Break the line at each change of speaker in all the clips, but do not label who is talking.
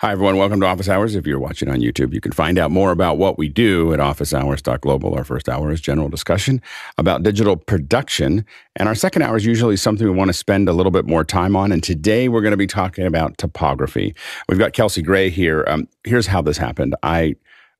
Hi, everyone. Welcome to Office Hours. If you're watching on YouTube, you can find out more about what we do at officehours.global. Our first hour is general discussion about digital production. And our second hour is usually something we want to spend a little bit more time on. And today we're going to be talking about typography. We've got Kelcey Gray here. Um, here's how this happened. I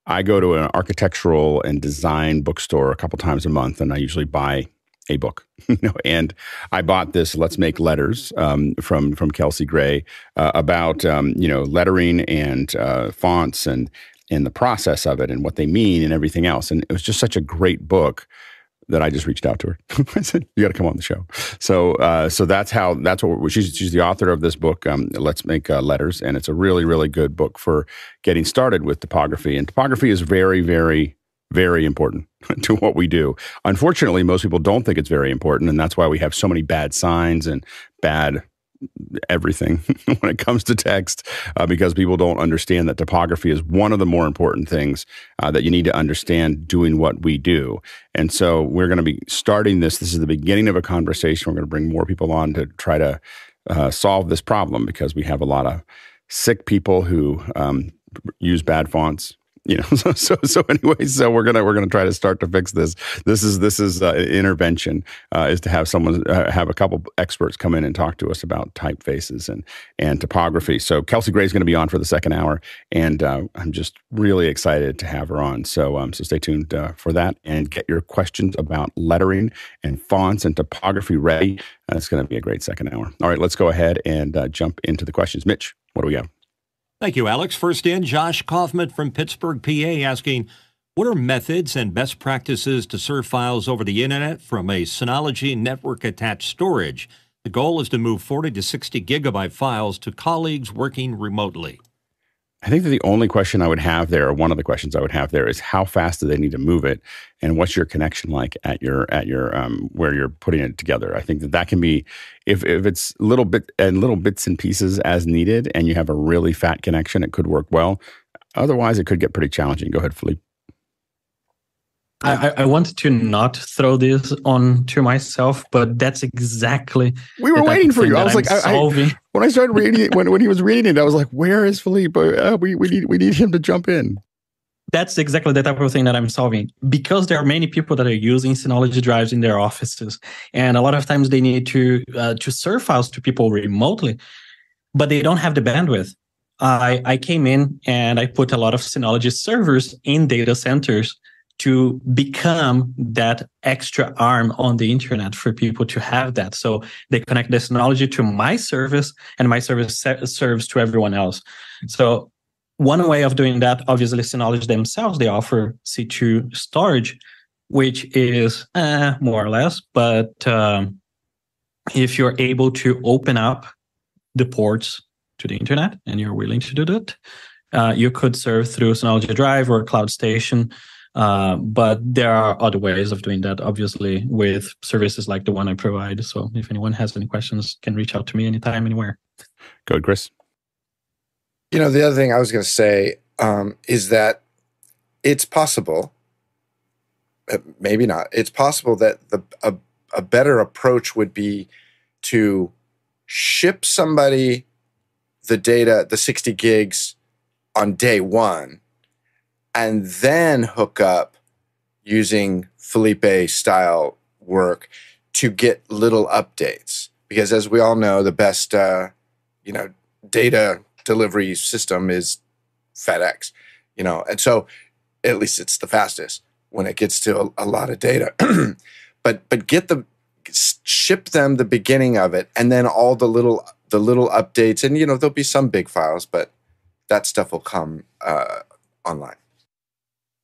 I go to an architectural and design bookstore a couple times a month, and I usually buy a book. you know, and I bought this "Let's Make Letters" um, from from Kelcey Gray uh, about um, you know lettering and uh, fonts and and the process of it and what they mean and everything else. And it was just such a great book that I just reached out to her. I said, "You got to come on the show." So, uh, so that's how that's what she's she's the author of this book. Um, Let's make uh, letters, and it's a really really good book for getting started with typography. And typography is very very very important to what we do. Unfortunately, most people don't think it's very important, and that's why we have so many bad signs and bad everything when it comes to text uh, because people don't understand that typography is one of the more important things uh, that you need to understand doing what we do. And so we're going to be starting this. This is the beginning of a conversation. We're going to bring more people on to try to uh, solve this problem because we have a lot of sick people who um, use bad fonts you know so so so anyway so we're gonna we're gonna try to start to fix this. This is this is uh, intervention uh, is to have someone uh, have a couple experts come in and talk to us about typefaces and and typography. So kelcey gray is going to be on for the second hour and uh, i'm just really excited to have her on. So um so stay tuned uh, for that and get your questions about lettering and fonts and typography ready. Uh, it's going to be a great second hour. All right let's go ahead and jump into the questions. Mitch what do we have
Thank you, Alex. First in, Josh Kaufman from Pittsburgh, PA, asking, what are methods and best practices to serve files over the internet from a Synology network attached storage? The goal is to move 40 to 60 gigabyte files to colleagues working remotely.
I think that the only question I would have there, or one of the questions I would have there, is how fast do they need to move it, and what's your connection like at your at your um, where you're putting it together. I think that that can be if if it's little bit and little bits and pieces as needed, and you have a really fat connection, it could work well. Otherwise, it could get pretty challenging. Go ahead, Philippe.
I, I wanted to not throw this on to myself, but that's exactly.
We were waiting for you. I was like, I, I, when I started reading it, when, when he was reading it, I was like, "Where is Philippe? Uh, we we need we need him to jump in."
That's exactly the type of thing that I'm solving because there are many people that are using Synology drives in their offices, and a lot of times they need to uh, to serve files to people remotely, but they don't have the bandwidth. I I came in and I put a lot of Synology servers in data centers to become that extra arm on the internet for people to have that. So they connect this technology to my service and my service serves to everyone else. So one way of doing that, obviously, Synology themselves, they offer C2 storage, which is eh, more or less, but um, if you're able to open up the ports to the internet and you're willing to do that, uh, you could serve through Synology Drive or Cloud Station uh, but there are other ways of doing that, obviously, with services like the one I provide. So if anyone has any questions, can reach out to me anytime, anywhere.
Go ahead, Chris.
You know, the other thing I was going to say um, is that it's possible, uh, maybe not, it's possible that the a, a better approach would be to ship somebody the data, the 60 gigs on day one and then hook up using Philippe style work to get little updates. Because as we all know, the best uh, you know data delivery system is FedEx. You know, and so at least it's the fastest when it gets to a, a lot of data. but but get the ship them the beginning of it, and then all the little the little updates, and you know there'll be some big files, but that stuff will come uh, online.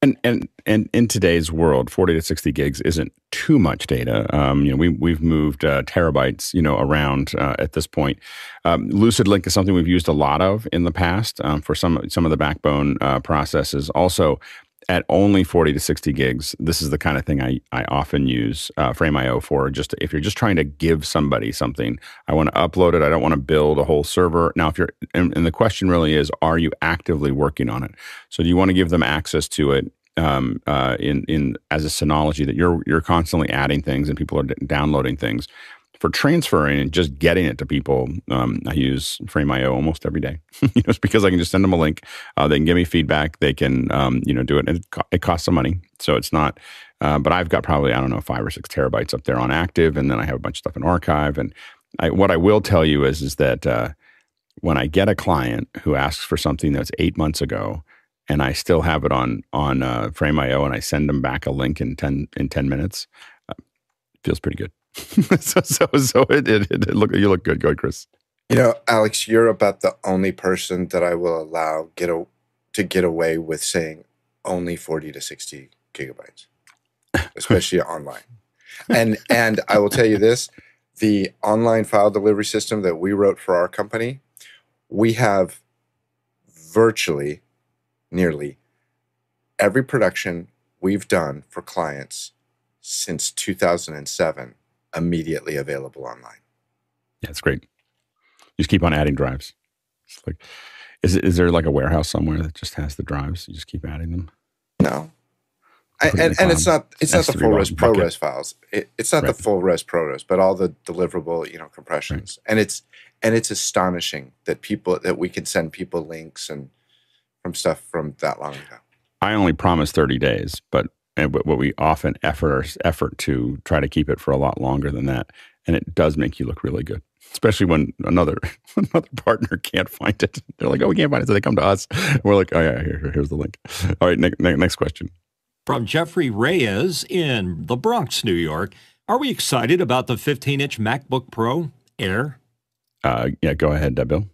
And, and and in today's world, forty to sixty gigs isn't too much data. Um, you know, we we've moved uh, terabytes, you know, around uh, at this point. Um, Lucid Link is something we've used a lot of in the past um, for some some of the backbone uh, processes. Also, at only 40 to 60 gigs, this is the kind of thing I, I often use uh, Frame.io for. Just if you're just trying to give somebody something, I want to upload it. I don't want to build a whole server. Now, if you're, and, and, the question really is, are you actively working on it? So, do you want to give them access to it um, uh, in in as a Synology that you're you're constantly adding things and people are d- downloading things? for transferring and just getting it to people, um, I use Frame.io almost every day. you know, it's because I can just send them a link. Uh, they can give me feedback. They can, um, you know, do it. And it, co- it costs some money, so it's not. Uh, but I've got probably I don't know five or six terabytes up there on active, and then I have a bunch of stuff in archive. And I, what I will tell you is is that uh, when I get a client who asks for something that's eight months ago, and I still have it on on uh, Frame.io, and I send them back a link in ten in ten minutes, uh, feels pretty good. so so so it, it, it, look you look good. Go ahead, Chris.
You know, Alex, you're about the only person that I will allow get a, to get away with saying only 40 to 60 gigabytes, especially online. And and I will tell you this, the online file delivery system that we wrote for our company, we have virtually nearly every production we've done for clients since 2007 immediately available online.
Yeah, it's great. You just keep on adding drives. It's like, is is there like a warehouse somewhere that just has the drives? You just keep adding them.
No, I, and, and it's not it's not the full res ProRes files. It, it's not right. the full res ProRes, but all the deliverable you know compressions. Right. And it's and it's astonishing that people that we can send people links and from stuff from that long ago.
I only promise thirty days, but and what we often effort effort to try to keep it for a lot longer than that, and it does make you look really good especially when another another partner can't find it. They're like, "Oh, we can't find it," so they come to us. we're like, "Oh yeah, here, here's the link." All right, ne- ne- next question.
From Jeffrey Reyes in the Bronx, New York, are we excited about the 15-inch MacBook Pro Air?
Uh, yeah, go ahead, uh, Bill.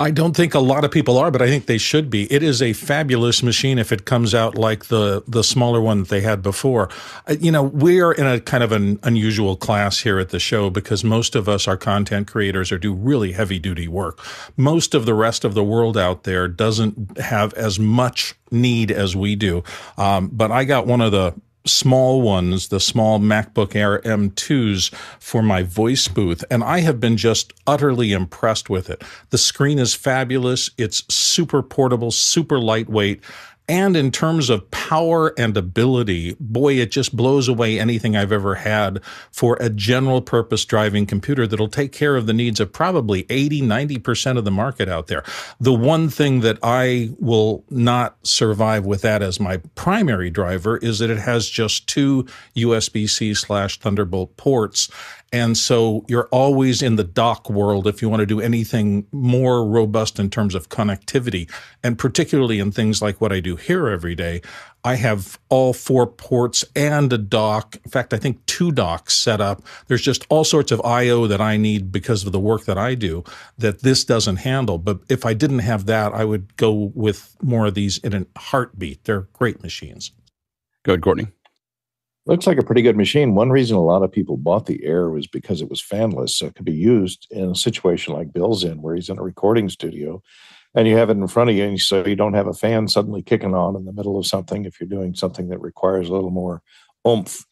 I don't think a lot of people are, but I think they should be. It is a fabulous machine if it comes out like the the smaller one that they had before. Uh, you know, we're in a kind of an unusual class here at the show because most of us are content creators or do really heavy duty work. Most of the rest of the world out there doesn't have as much need as we do. Um, but I got one of the small ones, the small MacBook Air M2s for my voice booth, and I have been just utterly impressed with it. The screen is fabulous. It's super portable, super lightweight. And in terms of power and ability, boy, it just blows away anything I've ever had for a general purpose driving computer that'll take care of the needs of probably 80, 90% of the market out there. The one thing that I will not survive with that as my primary driver is that it has just two USB C slash Thunderbolt ports. And so you're always in the dock world if you want to do anything more robust in terms of connectivity. And particularly in things like what I do here every day, I have all four ports and a dock. In fact, I think two docks set up. There's just all sorts of I/O that I need because of the work that I do that this doesn't handle. But if I didn't have that, I would go with more of these in a heartbeat. They're great machines.
Go ahead, Courtney.
Looks like a pretty good machine. One reason a lot of people bought the Air was because it was fanless, so it could be used in a situation like Bill's in, where he's in a recording studio, and you have it in front of you, and so you don't have a fan suddenly kicking on in the middle of something if you're doing something that requires a little more oomph.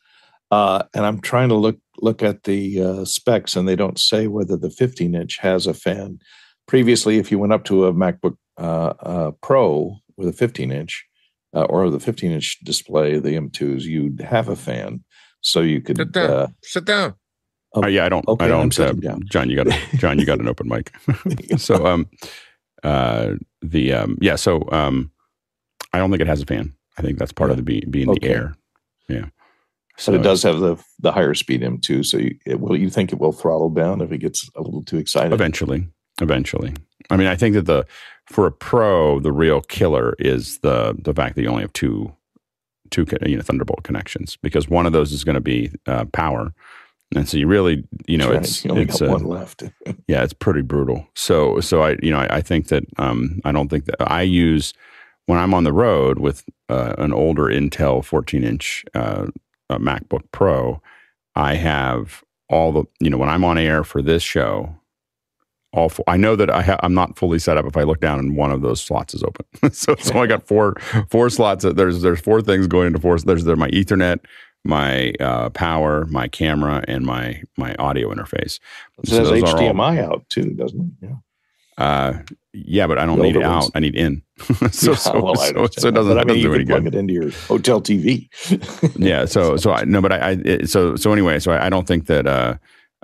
Uh, and I'm trying to look look at the uh, specs, and they don't say whether the 15 inch has a fan. Previously, if you went up to a MacBook uh, uh Pro with a 15 inch, uh, or the 15 inch display, the M2s, you'd have a fan, so you could
sit down. Uh, sit down.
Oh, uh, yeah, I don't. Okay, I don't. Uh, John, you got a, John, you got an open mic. so, um, uh, the um, yeah, so um, I don't think it has a fan. I think that's part yeah. of the be, being okay. the air. Yeah.
So but it does have the the higher speed M2. So you, it, will you think it will throttle down if it gets a little too excited?
Eventually, eventually. I mean, I think that the for a pro, the real killer is the the fact that you only have two two you know Thunderbolt connections because one of those is going to be uh, power, and so you really you know
right.
it's
you only
it's
one left.
yeah, it's pretty brutal. So so I you know I, I think that um, I don't think that I use when I'm on the road with uh, an older Intel 14 inch uh, MacBook Pro, I have all the you know when I'm on air for this show all four, I know that I ha, I'm not fully set up if I look down and one of those slots is open. so so I got four four slots. There's there's four things going into four. There's there my Ethernet, my uh, power, my camera, and my my audio interface.
It so says HDMI all, out too, doesn't it? Yeah.
Uh, yeah, but I don't need it out. I need in. so, yeah, so, well, so, so, it doesn't,
but, I
mean,
doesn't
do any
plug
good.
it into your hotel TV.
yeah. So so I no, but I, I so so anyway. So I, I don't think that. Uh,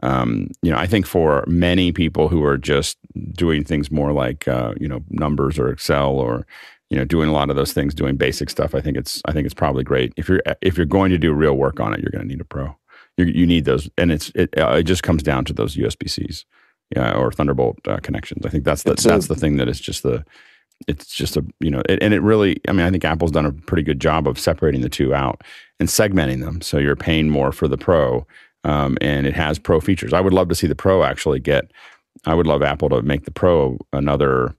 um, you know, I think for many people who are just doing things more like uh, you know numbers or Excel or you know doing a lot of those things, doing basic stuff, I think it's I think it's probably great. If you're if you're going to do real work on it, you're going to need a pro. You, you need those, and it's it, uh, it just comes down to those USB Cs, yeah, or Thunderbolt uh, connections. I think that's the
It's
that's
a-
the thing that is just the it's just a you know it, and it really i mean i think apple's done a pretty good job of separating the two out and segmenting them so you're paying more for the pro um, and it has pro features i would love to see the pro actually get i would love apple to make the pro another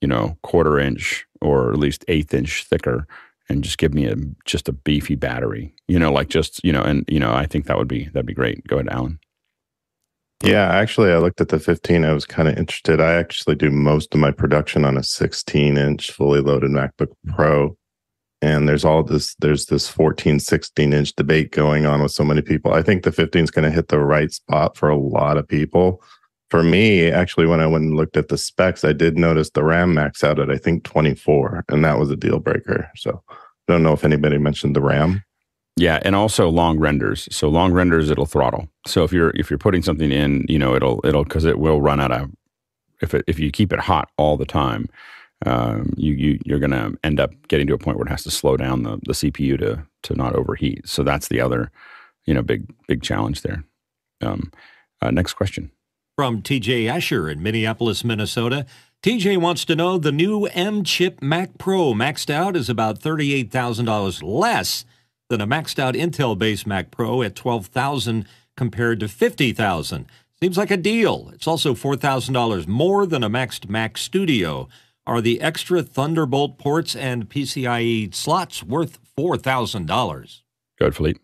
you know quarter inch or at least eighth inch thicker and just give me a just a beefy battery you know like just you know and you know i think that would be that'd be great go ahead alan
Yeah, actually, I looked at the 15. I was kind of interested. I actually do most of my production on a 16 inch fully loaded MacBook Pro. And there's all this, there's this 14, 16 inch debate going on with so many people. I think the 15 is going to hit the right spot for a lot of people. For me, actually, when I went and looked at the specs, I did notice the RAM max out at, I think, 24, and that was a deal breaker. So I don't know if anybody mentioned the RAM.
Yeah, and also long renders. So long renders, it'll throttle. So if you're if you're putting something in, you know, it'll it'll because it will run out of if it, if you keep it hot all the time, um, you you you're going to end up getting to a point where it has to slow down the the CPU to to not overheat. So that's the other, you know, big big challenge there. Um, uh, next question.
From TJ Asher in Minneapolis, Minnesota. TJ wants to know the new M chip Mac Pro maxed out is about $38,000 less than a maxed out Intel based Mac Pro at 12000 compared to 50000 Seems like a deal. It's also $4,000 more than a maxed Mac Studio. Are the extra Thunderbolt ports and PCIe slots worth $4,000?
Go ahead, Philippe.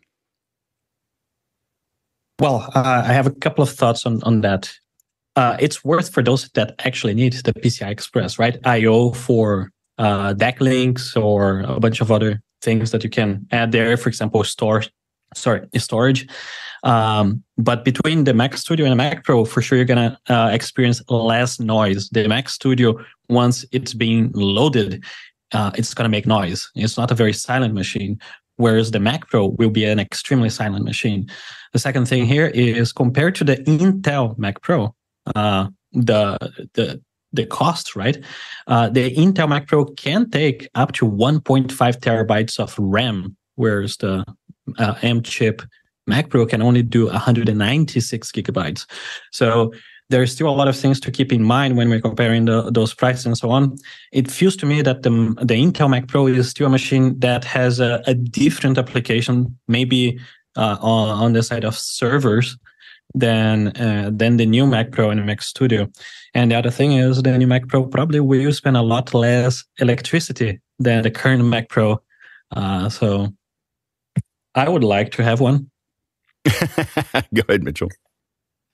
Well, uh, I have a couple of thoughts on, on that. Uh, it's worth for those that actually need the PCI Express, right? I/O for uh, DeckLinks or a bunch of other things that you can add there. For example, store, sorry, storage. Um, but between the Mac Studio and the Mac Pro, for sure you're gonna uh, experience less noise. The Mac Studio, once it's being loaded, uh, it's gonna make noise. It's not a very silent machine. Whereas the Mac Pro will be an extremely silent machine. The second thing here is compared to the Intel Mac Pro, uh, the the the cost, right? Uh, the Intel Mac Pro can take up to 1.5 terabytes of RAM, whereas the uh, M chip Mac Pro can only do 196 gigabytes. So there's still a lot of things to keep in mind when we're comparing the, those prices and so on. It feels to me that the, the Intel Mac Pro is still a machine that has a, a different application, maybe uh, on, the side of servers than uh, than the new Mac Pro and Mac Studio. And the other thing is the new Mac Pro probably will spend a lot less electricity than the current Mac Pro. Uh, so I would like to have one.
Go ahead, Mitchell.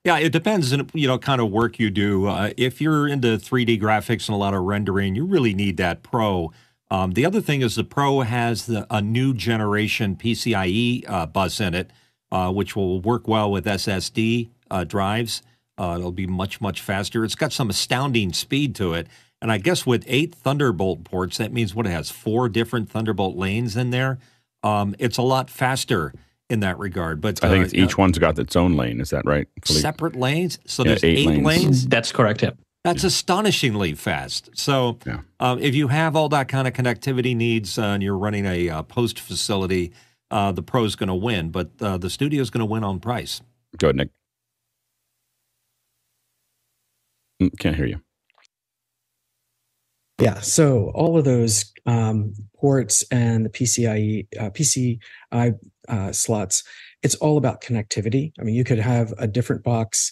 Yeah, it depends on you know kind of work you do. Uh, if you're into 3D graphics and a lot of rendering, you really need that Pro. Um, the other thing is the Pro has the, a new generation PCIe uh, bus in it, uh, which will work well with SSD uh, drives. Uh, it'll be much much faster. It's got some astounding speed to it, and I guess with eight Thunderbolt ports, that means what it has four different Thunderbolt lanes in there. Um, it's a lot faster in that regard. But
I think
uh,
it's each one's got its own lane. Is that right? Philippe?
separate lanes. So
Yeah,
there's
eight
eight,
lanes.
lanes.
That's correct. Yeah.
That's astonishingly fast. So
Yeah.
um, if you have all that kind of connectivity needs uh, and you're running a uh, post facility, uh, the Pro's going to win, but uh, the studio's going to win on price.
Go ahead, Nick. Mm, Can't hear you.
Yeah, so all of those um, ports and the PCIe uh, PCI uh, slots, it's all about connectivity. I mean, you could have a different box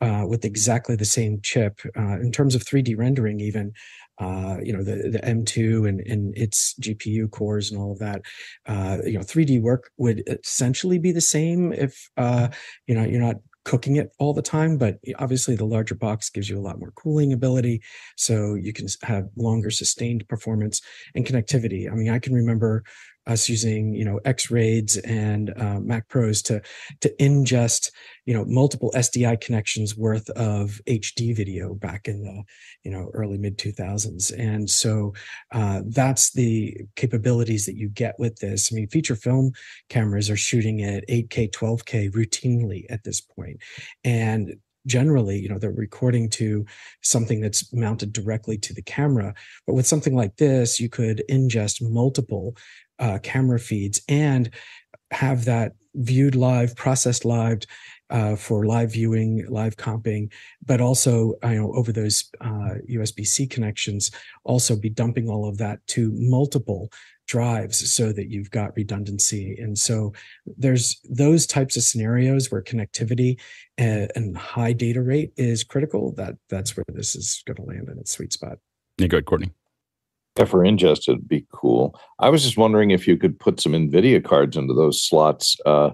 uh, with exactly the same chip uh, in terms of 3D rendering, even. Uh, you know the the M2 and and its GPU cores and all of that. Uh, you know, 3D work would essentially be the same if uh, you know you're not cooking it all the time, but obviously the larger box gives you a lot more cooling ability so you can have longer sustained performance and connectivity. I mean, I can remember us using you know X Raids and uh, Mac Pros to to ingest you know multiple SDI connections worth of HD video back in the you know early mid 2000s, and so uh, that's the capabilities that you get with this. I mean, feature film cameras are shooting at 8K, 12K routinely at this point, and generally you know they're recording to something that's mounted directly to the camera. But with something like this you could ingest multiple uh, camera feeds and have that viewed live processed live uh, for live viewing, live comping, but also you know over those uh, USB-C connections, also be dumping all of that to multiple drives so that you've got redundancy. And so there's those types of scenarios where connectivity and, and high data rate is critical. That that's where this is going to land in its sweet spot.
Yeah, good, Courtney.
Yeah, for ingest, it'd be cool. I was just wondering if you could put some NVIDIA cards into those slots. Uh,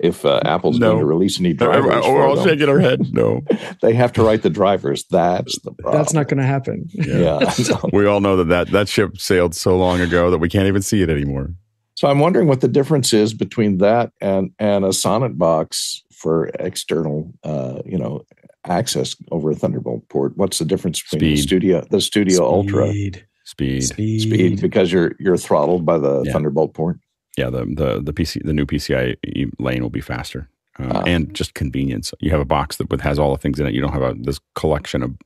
if uh, Apple's no. going to release any drivers,
we're all shaking our head. No,
they have to write the drivers. That's the problem.
That's not going to happen.
Yeah, yeah. we all know that, that that ship sailed so long ago that we can't even see it anymore.
So I'm wondering what the difference is between that and and a Sonnet box for external, uh, you know, access over a Thunderbolt port. What's the difference between Speed. the Studio, the Studio Speed. Ultra,
Speed,
Speed,
Speed, because you're you're throttled by the yeah. Thunderbolt port?
yeah, the the the PC the new PCI lane will be faster. Uh, and just convenience. You have a box that has all the things in it. You don't have a, this collection of.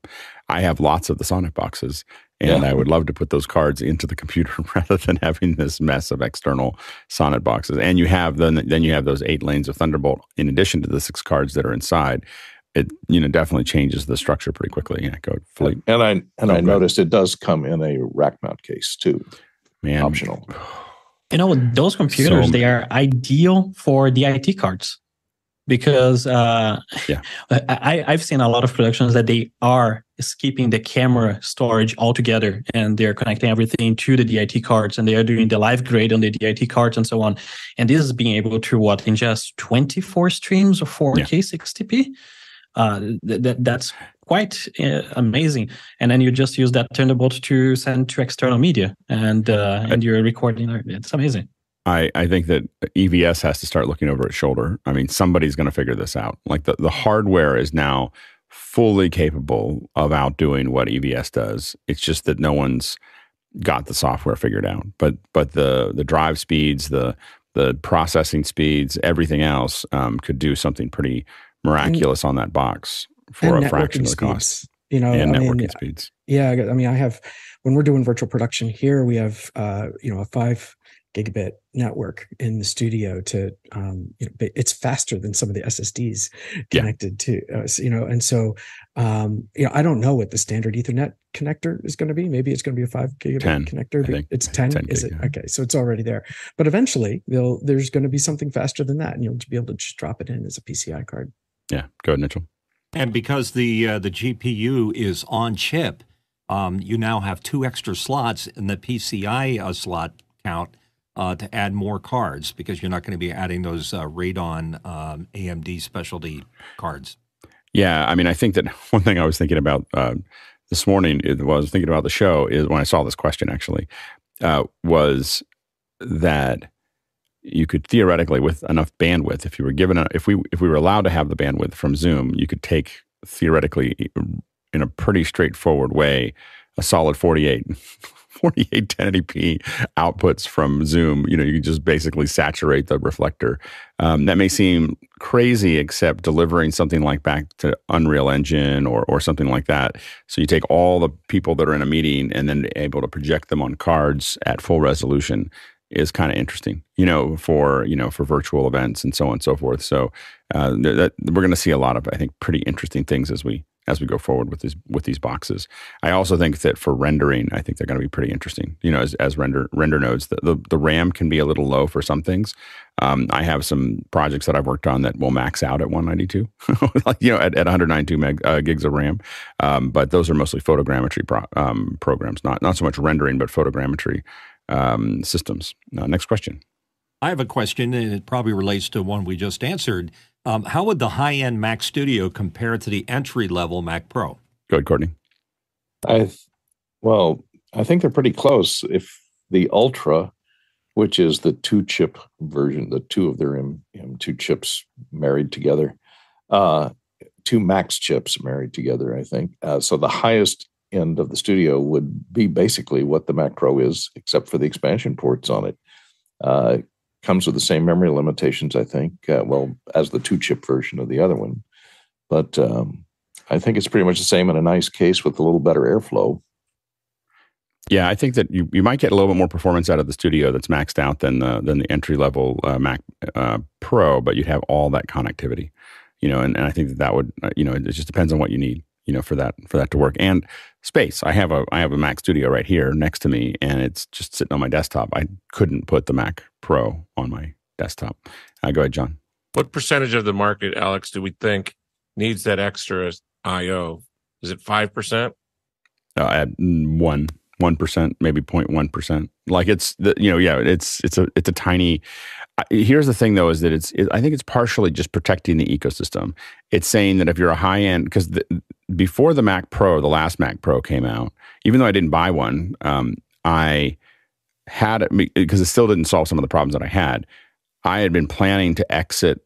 I have lots of the Sonnet boxes, and yeah. I would love to put those cards into the computer rather than having this mess of external Sonnet boxes. And you have then then you have those eight lanes of Thunderbolt in addition to the six cards that are inside. It you know definitely changes the structure pretty quickly. Yeah, go Philippe.
And I and I noticed it does come in a rack mount case too. Man, optional.
you know those computers so, they are ideal for DIT carts because uh, yeah. I, I've seen a lot of productions that they are skipping the camera storage altogether and they're connecting everything to the DIT carts and they are doing the live grade on the DIT carts and so on. And this is being able to what ingest 24 streams of 4K yeah. 60p. Uh, th- th- that's quite uh, amazing. And then you just use that Thunderbolt to send to external media, and uh, and you're recording. It's amazing.
I, I think that EVS has to start looking over its shoulder. I mean, somebody's going to figure this out. Like the, the hardware is now fully capable of outdoing what EVS does. It's just that no one's got the software figured out. But but the the drive speeds, the the processing speeds, everything else um, could do something pretty miraculous and, on that box for a fraction of the cost.
You know,
and
I
networking
mean,
speeds.
Yeah, I mean, I have when we're doing virtual production here, we have uh, you know a five gigabit network in the studio to um, you know it's faster than some of the ssds connected yeah. to us you know and so um, you know i don't know what the standard ethernet connector is going to be maybe it's going to be a 5 gigabit 10, connector it's 10, 10 is gig, it yeah. okay so it's already there but eventually there's going to be something faster than that and you'll be able to just drop it in as a pci card
yeah go ahead mitchell
and because the uh, the GPU is on chip, um, you now have two extra slots in the PCI uh, slot count uh, to add more cards because you're not going to be adding those uh, Radeon um, AMD specialty cards.
Yeah, I mean, I think that one thing I was thinking about uh, this morning is, well, I was thinking about the show is when I saw this question actually uh, was that you could theoretically, with enough bandwidth, if you were given, a, if we if we were allowed to have the bandwidth from Zoom, you could take theoretically in a pretty straightforward way a solid 48 48 1080p outputs from Zoom. You know, you just basically saturate the reflector. Um, that may seem crazy, except delivering something like back to Unreal Engine or or something like that. So you take all the people that are in a meeting and then able to project them on cards at full resolution is kind of interesting, you know, for you know for virtual events and so on and so forth. So uh, that, we're going to see a lot of, I think, pretty interesting things as we as we go forward with these with these boxes. I also think that for rendering, I think they're going to be pretty interesting. You know, as, as render render nodes, the, the, the RAM can be a little low for some things. Um, I have some projects that I've worked on that will max out at 192, like you know, at, at 192 meg, uh, gigs of RAM. Um, but those are mostly photogrammetry pro, um, programs, not not so much rendering, but photogrammetry um, systems. Uh, next question.
I have a question, and it probably relates to one we just answered. Um, how would the high end Mac Studio compare to the entry level Mac Pro?
Go ahead, Courtney.
I, well, I think they're pretty close. If the Ultra which is the two chip version, the two of their M, M2 chips married together, uh, two Max chips married together, I think. Uh, so the highest end of the studio would be basically what the Mac Pro is, except for the expansion ports on it. Uh, comes with the same memory limitations, I think, uh, well, as the two chip version of the other one. But um, I think it's pretty much the same in a nice case with a little better airflow.
Yeah, I think that you, you might get a little bit more performance out of the studio that's maxed out than the than the entry level uh, Mac uh, Pro, but you'd have all that connectivity, you know, and, and I think that that would uh, you know it just depends on what you need, you know, for that for that to work and space. I have a I have a Mac Studio right here next to me, and it's just sitting on my desktop. I couldn't put the Mac Pro on my desktop. Uh, go ahead, John.
What percentage of the market, Alex, do we think needs that extra I/O? Is it five percent?
Uh, at one one percent, maybe 0.1 percent. Like it's the you know yeah it's it's a it's a tiny. Here's the thing though is that it's it, I think it's partially just protecting the ecosystem. It's saying that if you're a high end because before the Mac Pro, the last Mac Pro came out, even though I didn't buy one, um, I had it because it still didn't solve some of the problems that I had. I had been planning to exit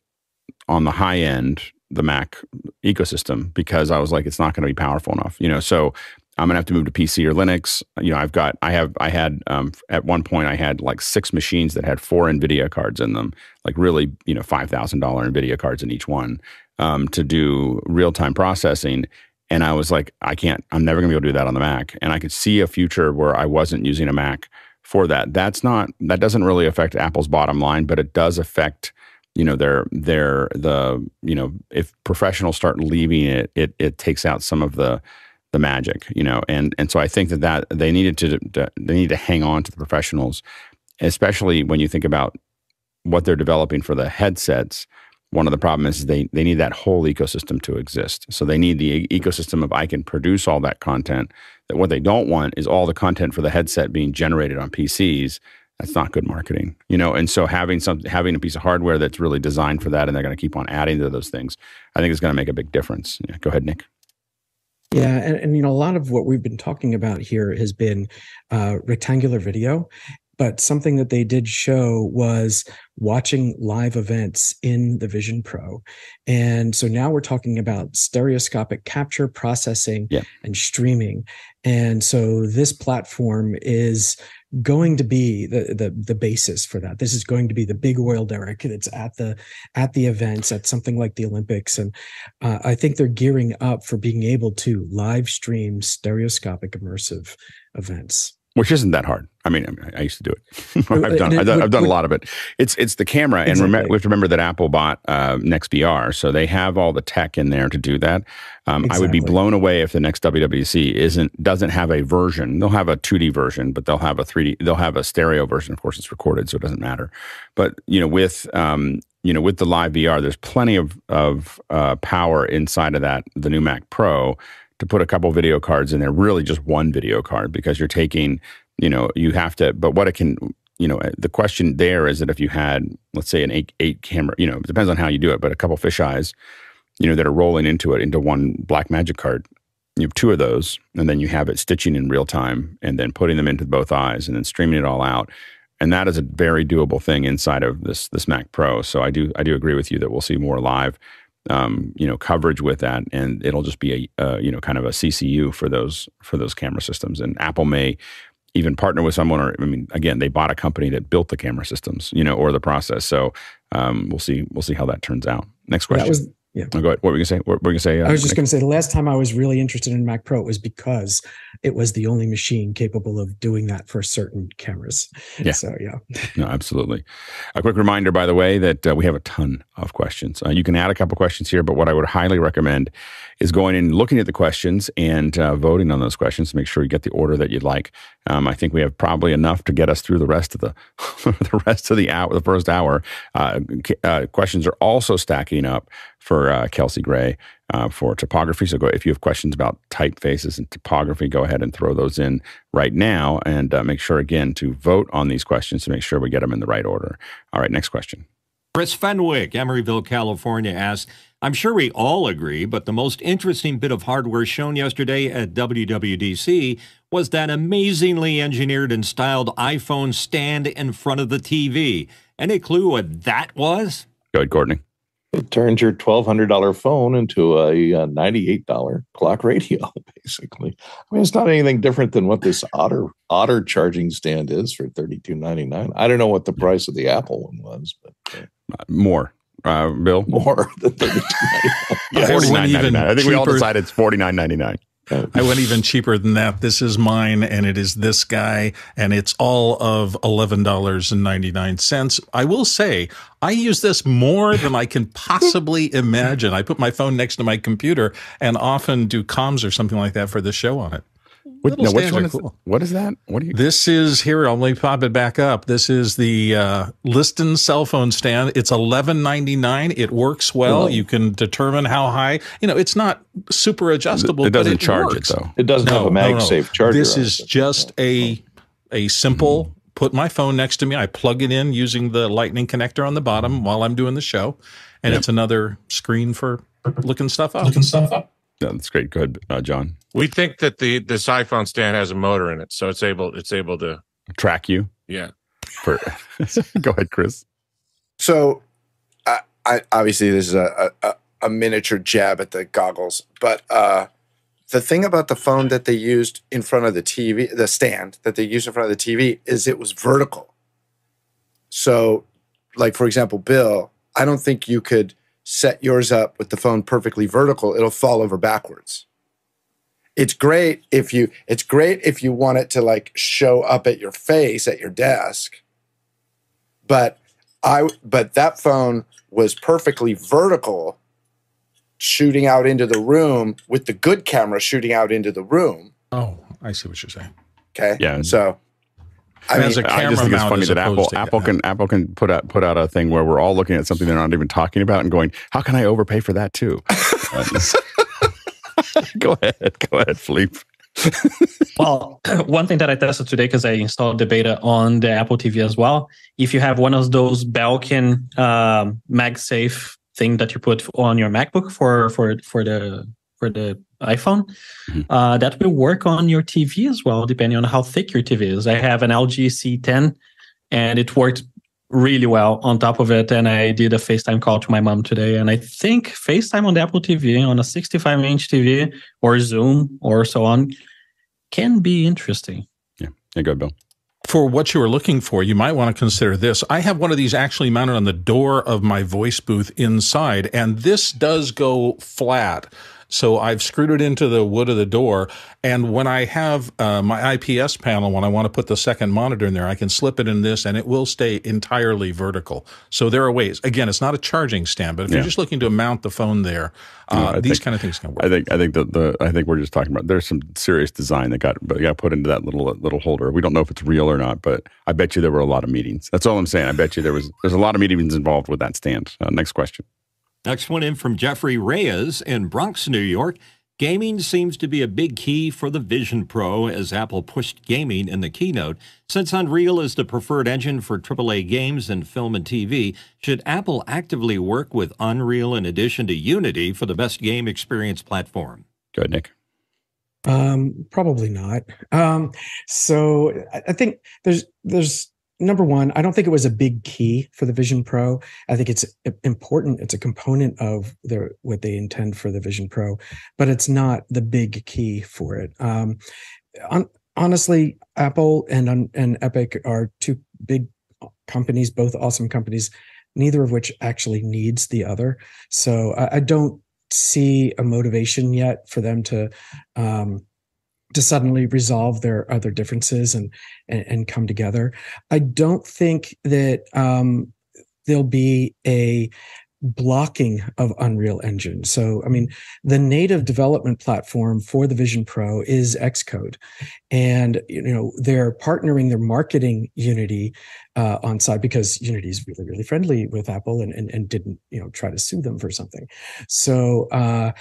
on the high end the Mac ecosystem because I was like, it's not going to be powerful enough, you know. So I'm gonna have to move to PC or Linux. You know, I've got, I have, I had um, at one point I had like six machines that had four NVIDIA cards in them, like really, you know, five thousand dollar NVIDIA cards in each one um, to do real time processing. And I was like, I can't, I'm never gonna be able to do that on the Mac. And I could see a future where I wasn't using a Mac for that. That's not, that doesn't really affect Apple's bottom line, but it does affect you know their their the you know if professionals start leaving it it it takes out some of the the magic, you know, and and so I think that that they needed to, to they need to hang on to the professionals, especially when you think about what they're developing for the headsets. One of the problems is they they need that whole ecosystem to exist. So they need the ecosystem of I can produce all that content. That what they don't want is all the content for the headset being generated on PCs. That's not good marketing, you know. And so having some having a piece of hardware that's really designed for that, and they're going to keep on adding to those things, I think is going to make a big difference. Yeah, go ahead, Nick.
Yeah, and, and you know a lot of what we've been talking about here has been uh, rectangular video, but something that they did show was watching live events in the Vision Pro. And so now we're talking about stereoscopic capture, processing, yeah. and streaming. And so this platform is going to be the, the the basis for that. This is going to be the big oil derrick that's at the at the events at something like the Olympics, and uh, I think they're gearing up for being able to live stream stereoscopic immersive events
which isn't that hard. I mean, I, used to do it. I've done, I've done, I've done a lot of it. It's it's the camera, exactly. and rem- we have to remember that Apple bought uh, NextVR, so they have all the tech in there to do that. Um, exactly. I would be blown away if the next WWDC isn't doesn't have a version. They'll have a 2D version, but they'll have a 3D. They'll have a stereo version. Of course, it's recorded, so it doesn't matter. But you know, with um, you know, with the live VR, there's plenty of of uh, power inside of that. The new Mac Pro to put a couple video cards in there, really just one video card because you're taking, you know, you have to, but what it can, you know, the question there is that if you had, let's say, an eight, eight camera, you know, it depends on how you do it, but a couple fisheyes, you know, that are rolling into it into one Blackmagic card. You have two of those, and then you have it stitching in real time and then putting them into both eyes and then streaming it all out. And that is a very doable thing inside of this this Mac Pro. So I do I do agree with you that we'll see more live um, you know coverage with that, and it'll just be a uh, you know kind of a CCU for those for those camera systems. And Apple may even partner with someone, or I mean, again, they bought a company that built the camera systems, you know, or the process. So um, we'll see we'll see how that turns out. Next question. That was
yeah.
Oh, go ahead. What were you gonna say? What were you gonna say?
Uh, I was just gonna say the last time I was really interested in Mac Pro was because it was the only machine capable of doing that for certain cameras.
Yeah.
So yeah.
no, absolutely. A quick reminder, by the way, that uh, we have a ton of questions. Uh, you can add a couple questions here, but what I would highly recommend is going and looking at the questions and uh, voting on those questions to make sure you get the order that you'd like. Um, I think we have probably enough to get us through the rest of the the rest of the hour, the first hour. Uh, uh, questions are also stacking up for uh, Kelcey Gray uh, for typography. So go if you have questions about typefaces and typography, go ahead and throw those in right now, and uh, make sure again to vote on these questions to make sure we get them in the right order. All right, next question.
Chris Fenwick, Emeryville, California asks, I'm sure we all agree, but the most interesting bit of hardware shown yesterday at WWDC was that amazingly engineered and styled iPhone stand in front of the TV. Any clue what that was?
Go ahead, Courtney.
It turns your twelve hundred dollar phone into a, uh, ninety eight dollar clock radio, basically. I mean, it's not anything different than what this Otter Otter charging stand is for thirty two ninety nine. I don't know what the price of the Apple one was, but uh,
More. Uh, Bill?
more than thirty two ninety nine.
Yeah, I
Forty
went
nine ninety
even
nine. I think we all decided it's forty nine ninety nine.
I went even cheaper than that. This is mine, and it is this guy, and it's all of eleven dollars and ninety nine cents. I will say, I use this more than I can possibly imagine. I put my phone next to my computer and often do comms or something like that for the show on it.
What,
Little
now, which one is
cool.
What is that? What do you?
This is here. I'll let me pop it back up. This is the uh, Liston cell phone stand. It's eleven ninety nine. It works well.
Oh.
You can determine how high. You know, it's not super adjustable.
It doesn't
but it
charge
works.
it though.
It doesn't have a MagSafe charger.
This is
it.
just a a simple. Put my phone next to me. I plug it in using the Lightning connector on the bottom while I'm doing the show, and it's another screen for looking stuff up. Looking stuff up.
Yeah, that's great. Go ahead, uh, John.
We think that the this iPhone stand has a motor in it, so it's able it's able to
Track you
yeah.
for. Go ahead, Chris.
So, I, I obviously this is a, a a miniature jab at the goggles, but uh, the thing about the phone that they used in front of the TV, the stand that they used in front of the TV, is it was vertical. So, like for example, Bill, I don't think you could set yours up with the phone perfectly vertical; it'll fall over backwards. It's great if you. It's great if you want it to like show up at your face at your desk, but I but that phone was perfectly vertical shooting out into the room with the good camera shooting out into the room.
Oh, I see what you're saying.
Okay.
Yeah.
So I
As
mean,
a
I just think it's funny that Apple Apple can Apple can put out put out a thing where we're all looking at something they're not even talking about and going, how can I overpay for that too? go ahead, go ahead, Philippe.
Well, one thing that I tested today because I installed the beta on the Apple TV as well. If you have one of those Belkin um, MagSafe thing that you put on your MacBook for for for the for the iPhone,
Mhm.
uh, that will work on your TV as well, depending on how thick your TV is. I have an LG C10, and it worked really well on top of it. And I did a FaceTime call to my mom today, and I think FaceTime on the Apple TV on a 65 inch TV or Zoom or so on can be interesting.
Yeah, go ahead, Bill.
for what you are looking for, you might want to consider this. I have one of these actually mounted on the door of my voice booth inside, and this does go flat. So I've screwed it into the wood of the door. And when I have uh, my IPS panel, when I want to put the second monitor in there, I can slip it in this and it will stay entirely vertical. So there are ways. Again, it's not a charging stand, but if
Yeah.
you're just looking to mount the phone there, uh,
I
these
think-
kind of things can work.
I think I think the, the I think we're just talking about there's some serious design that got but got put into that little little holder. We don't know if it's real or not, but I bet you there were a lot of meetings. That's all I'm saying. I bet you there was there's a lot of meetings involved with that stand. Uh, next question.
Next one in from Jeffrey Reyes in Bronx, New York. Gaming seems to be a big key for the Vision Pro as Apple pushed gaming in the keynote. Since Unreal is the preferred engine for AAA games and film and TV, should Apple actively work with Unreal in addition to Unity for the best game experience platform?
Go ahead, Nick.
Um, probably not. Um, so I, I think there's there's number one. I don't think it was a big key for the Vision Pro. I think it's important. It's a component of their what they intend for the Vision Pro, but it's not the big key for it. Um, on, honestly, Apple and and Epic are two big companies, both awesome companies. Neither of which actually needs the other. So I, I don't see a motivation yet for them to um, to suddenly resolve their other differences and, and and come together. I don't think that um, there'll be a blocking of Unreal Engine. So, I mean, the native development platform for the Vision Pro is Xcode, and you know they're partnering, they're marketing Unity uh, on side because Unity is really, really friendly with Apple and, and and didn't you know try to sue them for something. So. Uh,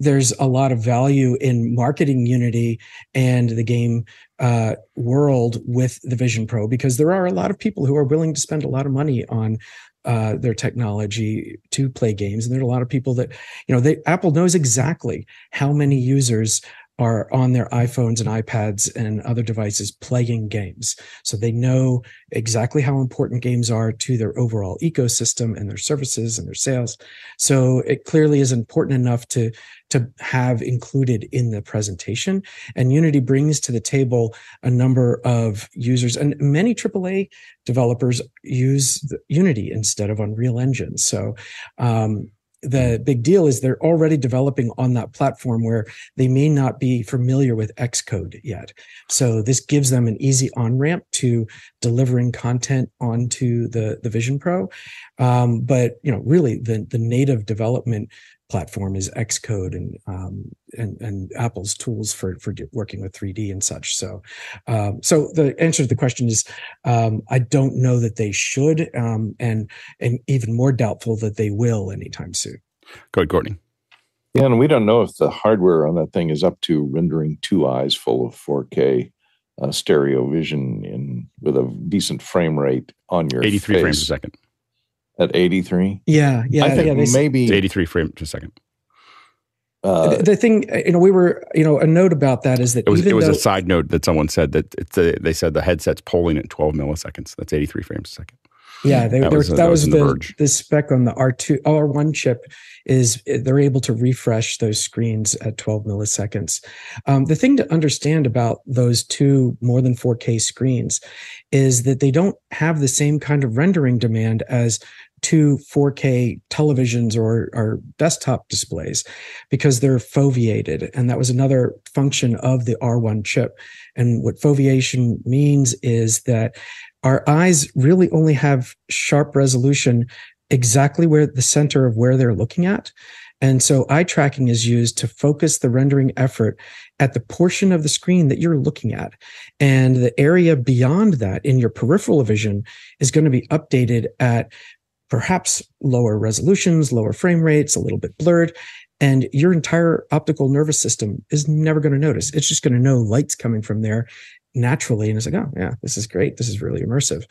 there's a lot of value in marketing Unity and the game uh, world with the Vision Pro because there are a lot of people who are willing to spend a lot of money on uh, their technology to play games, and there are a lot of people that you know. They Apple knows exactly how many users are on their iPhones and iPads and other devices playing games. So they know exactly how important games are to their overall ecosystem and their services and their sales. So it clearly is important enough to to have included in the presentation. And Unity brings to the table a number of users and many AAA developers use Unity instead of Unreal Engine. So um, the big deal is they're already developing on that platform where they may not be familiar with Xcode yet. So this gives them an easy on ramp to delivering content onto the the Vision Pro. Um, but you know, really, the the native development platform is Xcode and um, and and Apple's tools for for working with 3D and such. So, um, so the answer to the question is, um, I don't know that they should, um, and and even more doubtful that they will anytime soon.
Go ahead, Courtney.
Yeah, and we don't know if the hardware on that thing is up to rendering two eyes full of 4K uh, stereo vision in with a decent frame rate on your
83
face.
frames a second.
At 83.
Yeah, yeah,
I think
yeah. They,
maybe
83 frames per second.
uh,
the, the thing, you know, we were, you know, a note about that is that
It was
even
it was
though,
a side note that someone said that it's a, they said the headset's polling at 12 milliseconds. That's 83 frames a second.
Yeah, they,
That
that,
was-
was,
that
that
was
was
The
the, the spec on the R2 R1 chip is they're able to refresh those screens at 12 milliseconds. Um, the thing to understand about those two more than 4K screens is that they don't have the same kind of rendering demand as two 4K televisions or, or desktop displays because they're foveated. And that was another function of the R1 chip. And what foveation means is that our eyes really only have sharp resolution exactly where the center of where they're looking at. And so eye tracking is used to focus the rendering effort at the portion of the screen that you're looking at. And the area beyond that in your peripheral vision is going to be updated at perhaps lower resolutions, lower frame rates, a little bit blurred. And your entire optical nervous system is never going to notice. It's just going to know lights coming from there naturally. And it's like, oh, yeah, this is great. This is really immersive.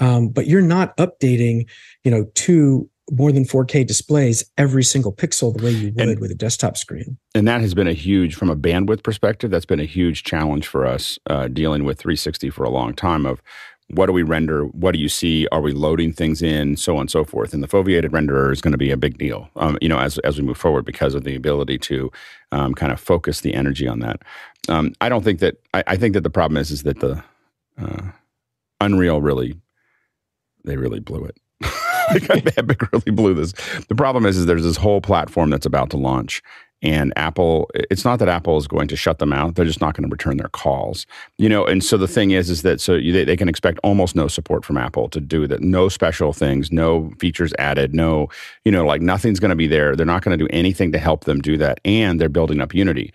Um, but you're not updating, you know, two more than 4K displays every single pixel the way you would
And-
with a desktop screen.
and that has been a huge from a bandwidth perspective that's been a huge challenge for us uh, dealing with 360 for a long time of what do we render? What do you see? Are we loading things in? So on and so forth. And the foveated renderer is going to be a big deal um, you know as, as we move forward because of the ability to um, kind of focus the energy on that. Um, i don't think that I, I think that the problem is is that the uh, unreal really they really blew it. Epic really blew this. The problem is, is there's this whole platform that's about to launch, and Apple. It's not that Apple is going to shut them out; they're just not going to return their calls. You know, and so the thing is, is that so they, they can expect almost no support from Apple to do that. No special things, no features added, no, you know, like nothing's going to be there. They're not going to do anything to help them do that, and they're building up Unity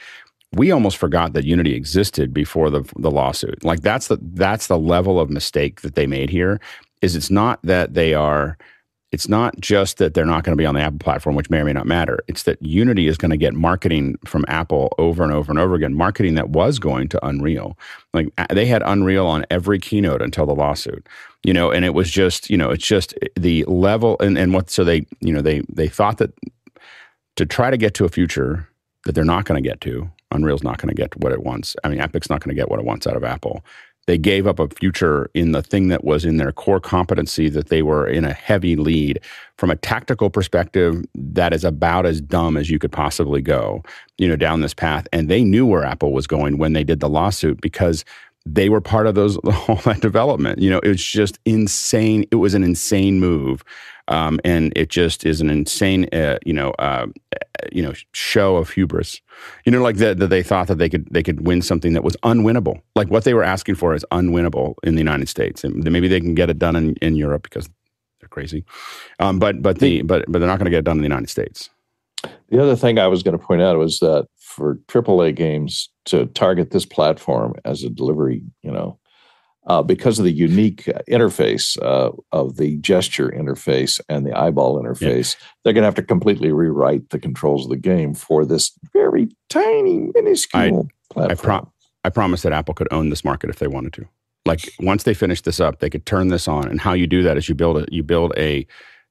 we almost forgot that Unity existed before the the lawsuit. Like that's the that's the level of mistake that they made here. Is it's not that they are. It's not just that they're not going to be on the Apple platform, which may or may not matter. It's that Unity is going to get marketing from Apple over and over and over again, marketing that was going to Unreal. Like they had Unreal on every keynote until the lawsuit, you know, and it was just, you know, it's just eh, the level and, and what, so they, you know, they, they thought that to try to get to a future that they're not going to get to, Unreal's not going to get what it wants. I mean, Epic's not going to get what it wants out of Apple. They gave up a future in the thing that was in their core competency that they were in a heavy lead from a tactical perspective that is about as dumb as you could possibly go, you know, down this path. And they knew where Apple was going when they did the lawsuit because they were part of those all that development. You know, it was just insane. It was an insane move. Um, and it just is an insane, uh, you know, uh, you know, show of hubris. You know, like that that they thought that they could they could win something that was unwinnable. Like what they were asking for is unwinnable in the United States, and maybe they can get it done in, in Europe because they're crazy. Um, but but the but but they're not going to get it done in the United States.
The other thing I was going to point out was that for AAA games to target this platform as a delivery, you know, uh, because of the unique uh, interface uh, of the gesture interface and the eyeball interface, they're going to have to completely rewrite the controls of the game for this very tiny, minuscule
I
platform.
pro- I promise that Apple could own this market if they wanted to. Like once they finish this up, they could turn this on. And how you do that is you build a you build a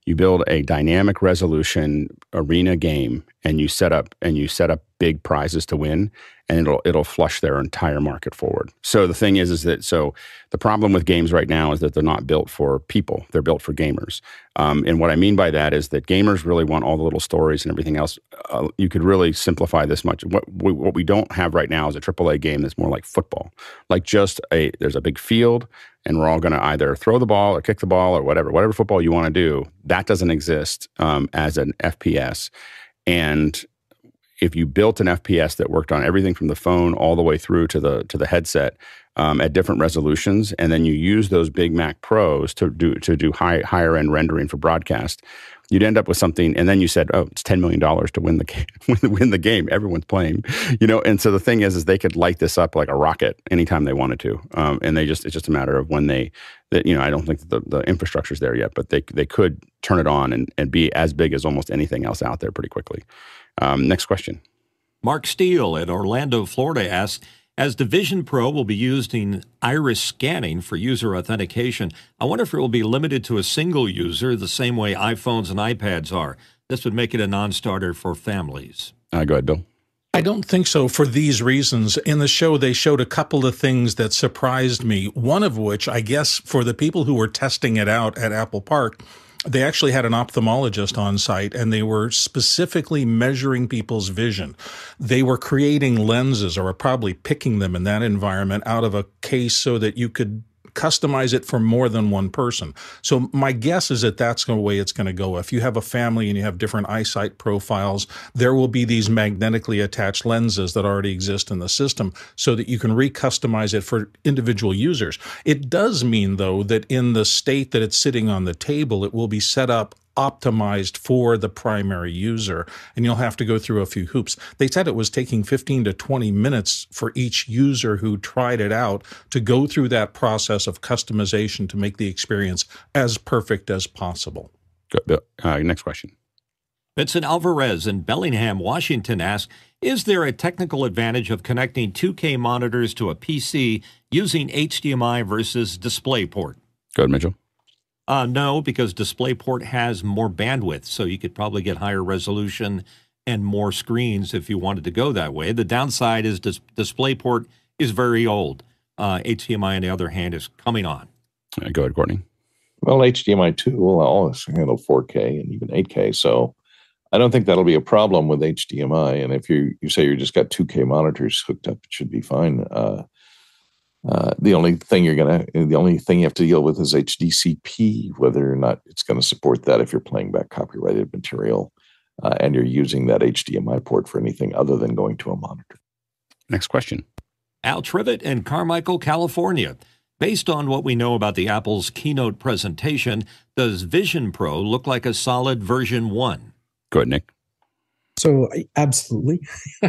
you build a dynamic resolution arena game and you set up and you set up big prizes to win and it'll it'll flush their entire market forward. So the thing is is that so the problem with games right now is that they're not built for people; they're built for gamers. Um, and what I mean by that is that gamers really want all the little stories and everything else. Uh, you could really simplify this much. What we, what we don't have right now is a AAA game that's more like football, like just a there's a big field and we're all going to either throw the ball or kick the ball or whatever whatever football you want to do. That doesn't exist um, as an FPS. And if you built an FPS that worked on everything from the phone all the way through to the to the headset um, at different resolutions, and then you use those Big Mac Pros to do to do high, higher end rendering for broadcast, you'd end up with something. And then you said, "Oh, it's ten million dollars to win the game, win the game. Everyone's playing, you know." And so the thing is, is they could light this up like a rocket anytime they wanted to, um, and they just it's just a matter of when they that you know I don't think the the infrastructure's there yet, but they they could turn it on and, and be as big as almost anything else out there pretty quickly. Um, next question.
Mark Steele at Orlando, Florida asks As the Vision Pro will be using iris scanning for user authentication, I wonder if it will be limited to a single user the same way iPhones and iPads are. This would make it a non starter for families.
Uh, go ahead, Bill.
I don't think so for these reasons. In the show, they showed a couple of things that surprised me. One of which, I guess, for the people who were testing it out at Apple Park, they actually had an ophthalmologist on site and they were specifically measuring people's vision. They were creating lenses or were probably picking them in that environment out of a case so that you could customize it for more than one person. So my guess is that that's the way it's going to go. If you have a family and you have different eyesight profiles, there will be these magnetically attached lenses that already exist in the system so that you can recustomize it for individual users. It does mean though that in the state that it's sitting on the table, it will be set up optimized for the primary user, and you'll have to go through a few hoops. They said it was taking 15 to 20 minutes for each user who tried it out to go through that process of customization to make the experience as perfect as possible.
Uh, next question.
Vincent Alvarez in Bellingham, Washington asks Is there a technical advantage of connecting 2K monitors to a PC using HDMI versus DisplayPort?
Go ahead, Mitchell.
Uh, no, because DisplayPort has more bandwidth, so you could probably get higher resolution and more screens if you wanted to go that way. The downside is dis- DisplayPort is very old. Uh, HDMI, on the other hand, is coming on.
Uh, go ahead, Courtney.
Well, HDMI 2 will always handle 4K and even 8K. So I don't think that'll be a problem with HDMI. And if you, you say you just got 2K monitors hooked up, it should be fine. Uh, uh, the only thing you're gonna, the only thing you have to deal with is HDCP, whether or not it's going to support that if you're playing back copyrighted material uh, and you're using that HDMI port for anything other than going to a monitor.
Next question.
Al Trivet in Carmichael, California. Based on what we know about the Apple's keynote presentation, does Vision Pro look like a solid version one?
Go ahead, Nick.
So absolutely,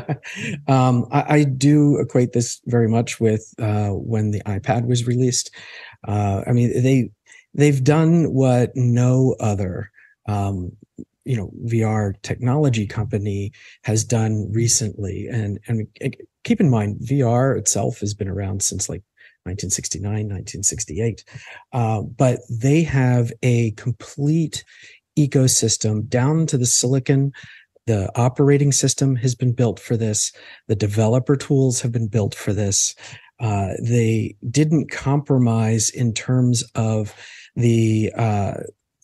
um, I, I, do equate this very much with uh, when the iPad was released. Uh, I mean, they they've done what no other um, you know VR technology company has done recently, and and keep in mind, VR itself has been around since like 1969, 1968, uh, but they have a complete ecosystem down to the silicon the operating system has been built for this. The developer tools have been built for this. Uh, they didn't compromise in terms of the uh,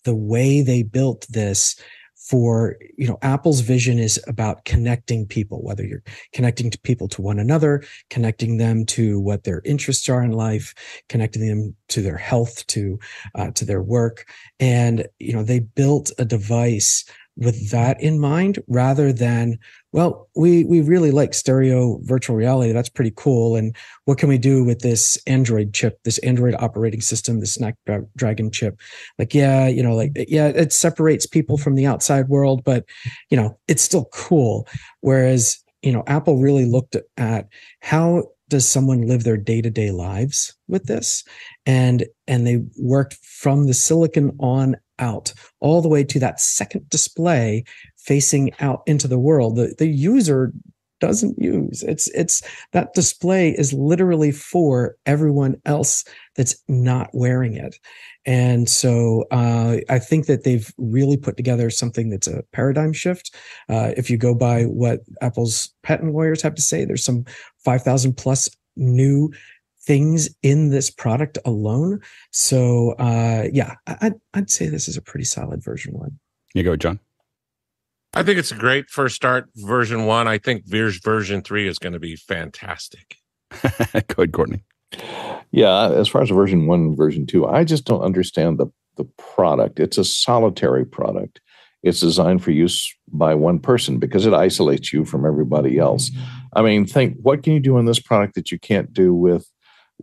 the way they built this for you know apple's vision is about connecting people whether you're connecting to people to one another connecting them to what their interests are in life connecting them to their health to uh, to their work and you know they built a device with that in mind rather than well we we really like stereo virtual reality. That's pretty cool. And what can we do with this android chip this android operating system the snapdragon chip? Like yeah you know like yeah it separates people from the outside world but you know it's still cool. Whereas you know apple really looked at how does someone live their day-to-day lives with this? And and they worked from the silicon on out all the way to that second display facing out into the world. The, the user doesn't use. It's it's that display is literally for everyone else that's not wearing it. And so uh, I think that they've really put together something that's a paradigm shift. Uh, if you go by what Apple's patent lawyers have to say, there's some 5,000 plus new things in this product alone. So uh, yeah, I'd, I'd say this is a pretty solid version one.
You go, John.
I think it's a great first start version one. I think Veer's version three is going to be fantastic.
go ahead, Courtney.
Yeah, as far as version one, version two, I just don't understand the the product. It's a solitary product. It's designed for use by one person because it isolates you from everybody else. I mean, think what can you do in this product that you can't do with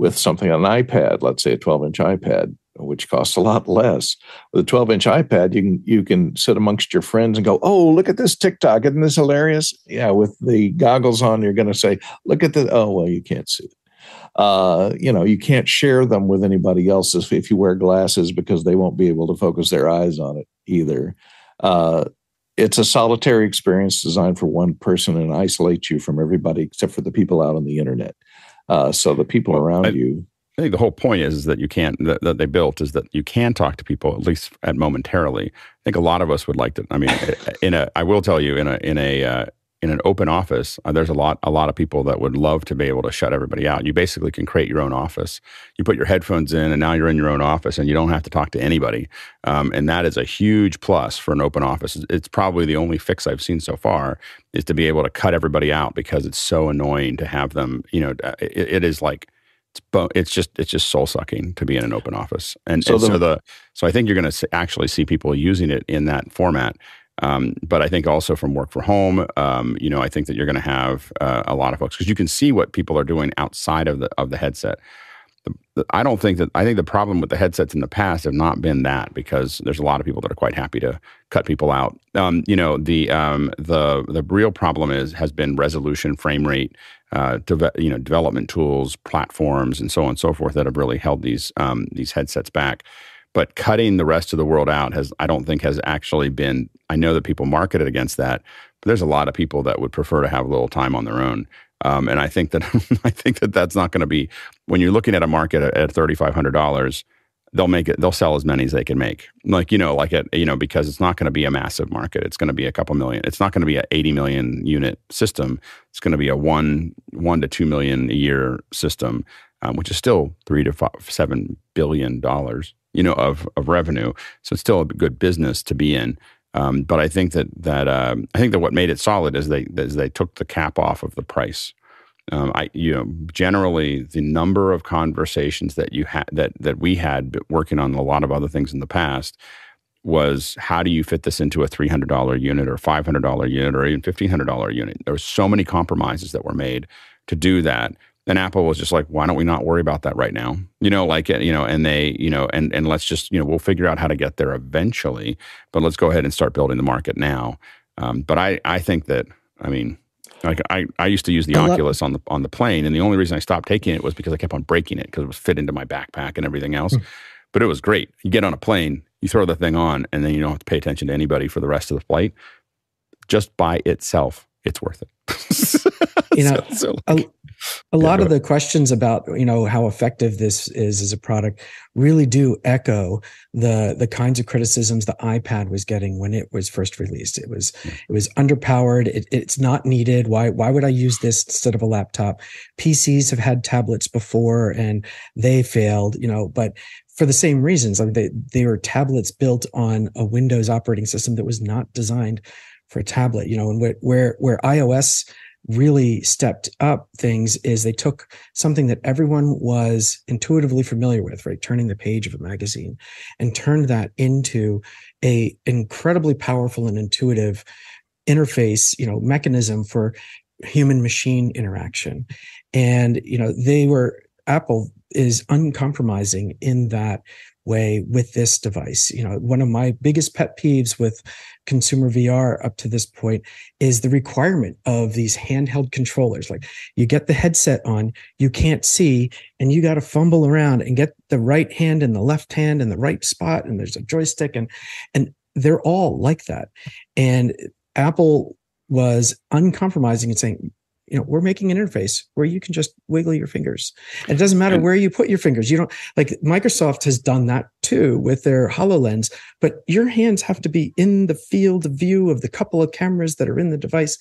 with something on an iPad, let's say a 12 inch iPad, which costs a lot less. With a 12 inch iPad, you can you can sit amongst your friends and go, "Oh, look at this TikTok! Isn't this hilarious?" Yeah, with the goggles on, you're going to say, "Look at the." Oh, well, you can't see it. Uh, you know, you can't share them with anybody else if, you wear glasses because they won't be able to focus their eyes on it either. Uh, it's a solitary experience designed for one person and isolates you from everybody except for the people out on the internet. Uh, so the people well, around I, you.
I think the whole point is, is that you can't that, that, they built is that you can talk to people at least at momentarily. I think a lot of us would like to. I mean, in a I will tell you in a in a uh, in an open office, uh, there's a lot a lot of people that would love to be able to shut everybody out. You basically can create your own office. You put your headphones in, and now you're in your own office, and you don't have to talk to anybody. Um, and that is a huge plus for an open office. It's probably the only fix I've seen so far is to be able to cut everybody out because it's so annoying to have them. You know, uh, it, it is like it's it's just it's just soul sucking to be in an open office. And so, and the, so the so I think you're going to actually see people using it in that format. Um, but I think also from work from home, um, you know, I think that you're going to have uh, a lot of folks because you can see what people are doing outside of the of the headset. I don't think that I think the problem with the headsets in the past have not been that because there's a lot of people that are quite happy to cut people out. Um, you know, the um, the the real problem is has been resolution, frame rate, uh, you know, development tools, platforms, and so on and so forth that have really held these um, these headsets back. But cutting the rest of the world out has, I don't think, has actually been. I know that people market it against that, but there's a lot of people that would prefer to have a little time on their own. Um, and I think that I think that that's not going to be when you're looking at a market at, at thirty five hundred dollars. They'll make it. They'll sell as many as they can make. Like you know, like it. You know, because it's not going to be a massive market. It's going to be a couple million. It's not going to be an eighty million unit system. It's going to be a one one to two million a year system, um, which is still three to five, seven billion dollars you know, of of revenue. So it's still a good business to be in. Um, but I think that that um, I think that what made it solid is they is they took the cap off of the price. Um, I you know generally the number of conversations that you had that that we had working on a lot of other things in the past was how do you fit this into a three hundred dollar unit or five hundred dollar unit or even fifteen hundred dollar unit? There were so many compromises that were made to do that then Apple was just like, why don't we not worry about that right now? You know, like you know, and they, you know, and and let's just, you know, we'll figure out how to get there eventually, but let's go ahead and start building the market now. Um, but I I think that I mean, like I, I used to use the Oculus on the on the plane, and the only reason I stopped taking it was because I kept on breaking it because it was fit into my backpack and everything else. Mm. But it was great. You get on a plane, you throw the thing on, and then you don't have to pay attention to anybody for the rest of the flight. Just by itself, it's worth it.
you know, so, so like, a lot yeah, of the questions about you know how effective this is as a product really do echo the the kinds of criticisms the ipad was getting when it was first released. It was yeah. it was underpowered. It, it's not needed. Why why would i use this instead of a laptop? Pcs have had tablets before and they failed you know but for the same reasons. I mean, they, they were tablets built on a windows operating system that was not designed for tablet you know and where where, where ios really stepped up things is they took something that everyone was intuitively familiar with right? Turning the page of a magazine and turned that into a incredibly powerful and intuitive interface you know mechanism for human machine interaction. And you know they were apple is uncompromising in that way with this device. You know, one of my biggest pet peeves with consumer VR up to this point is the requirement of these handheld controllers. Like you get the headset on, you can't see, and you got to fumble around and get the right hand and the left hand in the right spot, and there's a joystick, and and they're all like that. And Apple was uncompromising and saying, you know, we're making an interface where you can just wiggle your fingers. And it doesn't matter where you put your fingers. You don't like Microsoft has done that too with their HoloLens, but your hands have to be in the field of view of the couple of cameras that are in the device.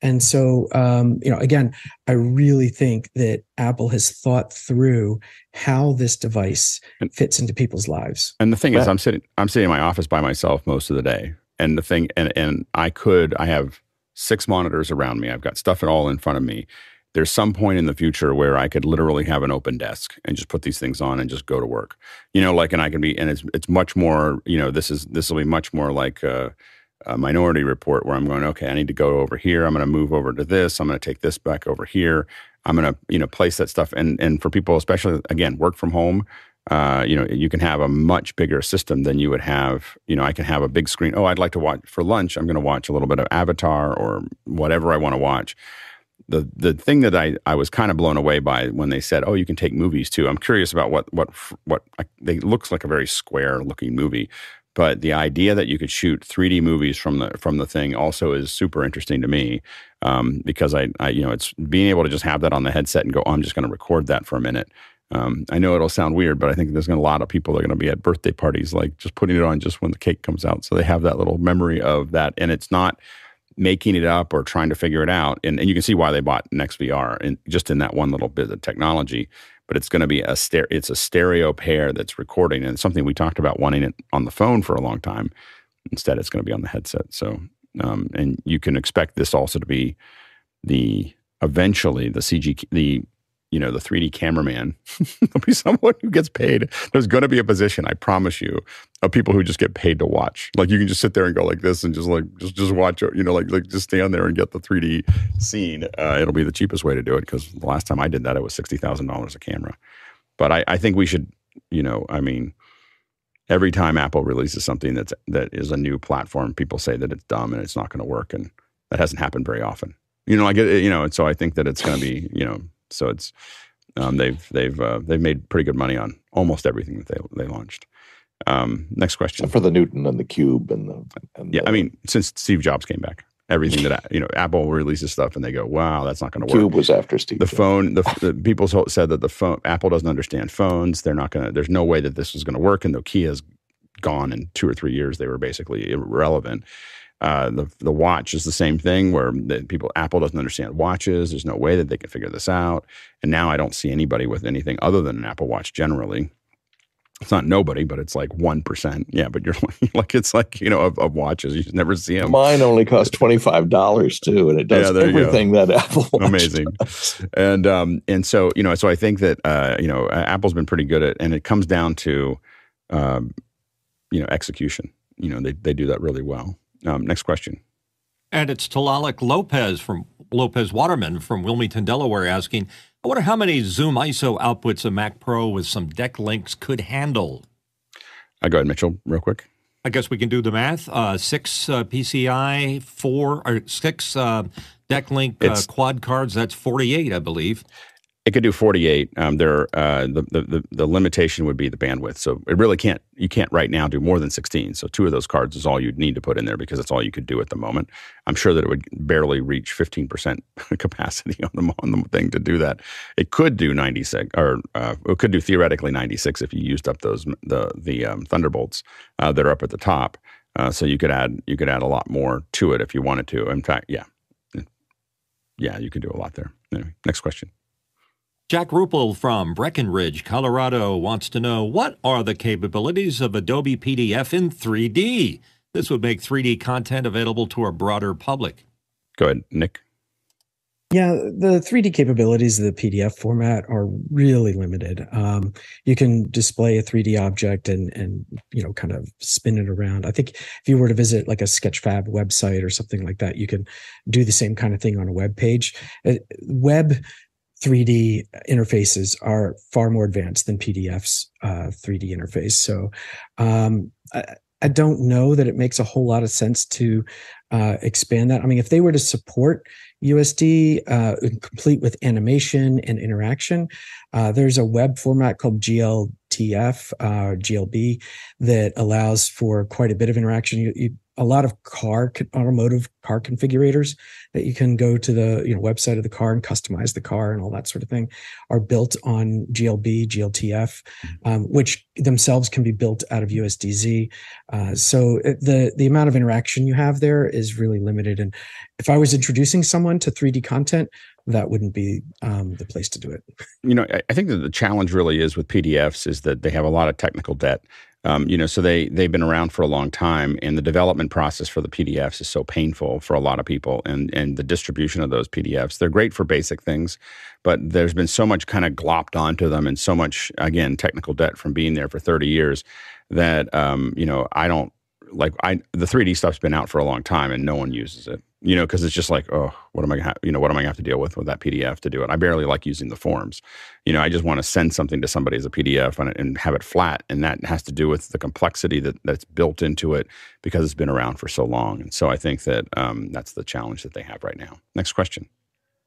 And so, um, you know, again, I really think that Apple has thought through how this device fits into people's lives.
And the thing is, I'm sitting, I'm sitting in my office by myself most of the day, and the thing, and and I could, I have six monitors around me. I've got stuff all in front of me. There's some point in the future where I could literally have an open desk and just put these things on and just go to work. You know, like, and I can be, and it's it's much more. You know, this is this will be much more like. Uh, a minority report where I'm going, okay, I need to go over here. I'm going to move over to this. I'm going to take this back over here. I'm going to, you know, place that stuff. And and for people, especially again, work from home, uh, you know, you can have a much bigger system than you would have. You know, I can have a big screen. Oh, I'd like to watch for lunch. I'm going to watch a little bit of Avatar or whatever I want to watch. The the thing that I, I was kind of blown away by when they said, oh, you can take movies too. I'm curious about what what what they looks like a very square looking movie. But the idea that you could shoot 3D movies from the from the thing also is super interesting to me um, because I, I, you know it's being able to just have that on the headset and go, oh, I'm just going to record that for a minute. Um, I know it'll sound weird, but I think there's going to a lot of people that are going to be at birthday parties, like just putting it on just when the cake comes out, so they have that little memory of that, and it's not making it up or trying to figure it out. And, and you can see why they bought NextVR and just in that one little bit of technology but it's going to be a stereo. It's a stereo pair that's recording, and it's something we talked about wanting it on the phone for a long time. Instead, it's going to be on the headset. So, um, and you can expect this also to be the eventually the CG the you know, the 3D cameraman. There'll be someone who gets paid. There's going to be a position, I promise you, of people who just get paid to watch. Like you can just sit there and go like this and just like just just watch. You know, like like just stand there and get the 3D scene. Uh, it'll be the cheapest way to do it because the last time I did that, it was sixty thousand dollars a camera. But I, I think we should, you know, I mean, every time Apple releases something that's that is a new platform, people say that it's dumb and it's not going to work, and that hasn't happened very often. You know, like you know, and so I think that it's going to be, you know so it's um, they've they've uh, they've made pretty good money on almost everything that they they launched. Um, next question
Except for the Newton and the Cube and the and
yeah.
The,
I mean, since Steve Jobs came back, everything that you know, Apple releases stuff and they go, "Wow, that's not going to work."
Cube was after Steve.
The
Jobs.
phone, the, the people said that the phone, Apple doesn't understand phones. They're not going to. There's no way that this is going to work. And Nokia's gone in two or three years. They were basically irrelevant. Uh, the the watch is the same thing where the people Apple doesn't understand watches. There's no way that they can figure this out. And now I don't see anybody with anything other than an Apple Watch generally. It's not nobody, but it's like one percent. Yeah, but you're like it's like you know of, of, watches you just never see them.
Mine only cost twenty five dollars too, and it does yeah, everything that Apple. Watch
Amazing,
does.
and um and so you know so I think that uh you know Apple's been pretty good at, and it comes down to, um, you know execution. You know they they do that really well. Um, next question.
And it's Talalik Lopez from Lopez Waterman from Wilmington, Delaware, asking, I wonder how many Zoom ISO outputs a Mac Pro with some DeckLinks could handle.
I go ahead, Mitchell, real quick.
I guess we can do the math. Uh, six uh, PCI, four or six uh, DeckLink uh, quad cards. That's forty-eight, I believe.
It could do 48. Um, there, uh, the, the the limitation would be the bandwidth. So it really can't. You can't right now do more than 16. So two of those cards is all you'd need to put in there because that's all you could do at the moment. I'm sure that it would barely reach 15 percent capacity on the on the thing to do that. It could do 96, or uh, it could do theoretically 96 if you used up those the the um, Thunderbolts uh, that are up at the top. Uh, so you could add you could add a lot more to it if you wanted to. In fact, yeah, yeah, you could do a lot there. Anyway, next question.
Jack Rupel from Breckenridge, Colorado wants to know what are the capabilities of Adobe PDF in 3D? This would make 3D content available to a broader public.
Go ahead, Nick.
Yeah, the 3D capabilities of the PDF format are really limited. Um, you can display a 3D object and and you know kind of spin it around. I think if you were to visit like a Sketchfab website or something like that, you can do the same kind of thing on a web page. Uh, web 3D interfaces are far more advanced than PDF's uh, 3D interface. So um, I, I, don't know that it makes a whole lot of sense to uh, expand that. I mean, if they were to support USD uh, complete with animation and interaction, uh, there's a web format called GLTF, uh, GLB, that allows for quite a bit of interaction. You, you a lot of car automotive car configurators that you can go to the you know website of the car and customize the car and all that sort of thing are built on glb gltf um, which themselves can be built out of usdz uh, so the the amount of interaction you have there is really limited. And if i was introducing someone to 3d content that wouldn't be um, the place to do it.
You know, I think that the challenge really is with PDFs is that they have a lot of technical debt. Um, you know, so they they've been around for a long time, and the development process for the PDFs is so painful for a lot of people, and and the distribution of those PDFs. They're great for basic things, but there's been so much kind of glopped onto them, and so much again technical debt from being there for 30 years that um, you know I don't like I the 3D stuff's been out for a long time, and no one uses it you know, because it's just like, oh, what am I, ha- you know, what am I to have to deal with with that PDF to do it? I barely like using the forms. You know, I just want to send something to somebody as a PDF and, and have it flat, and that has to do with the complexity that that's built into it because it's been around for so long. And so I think that um, that's the challenge that they have right now. Next question.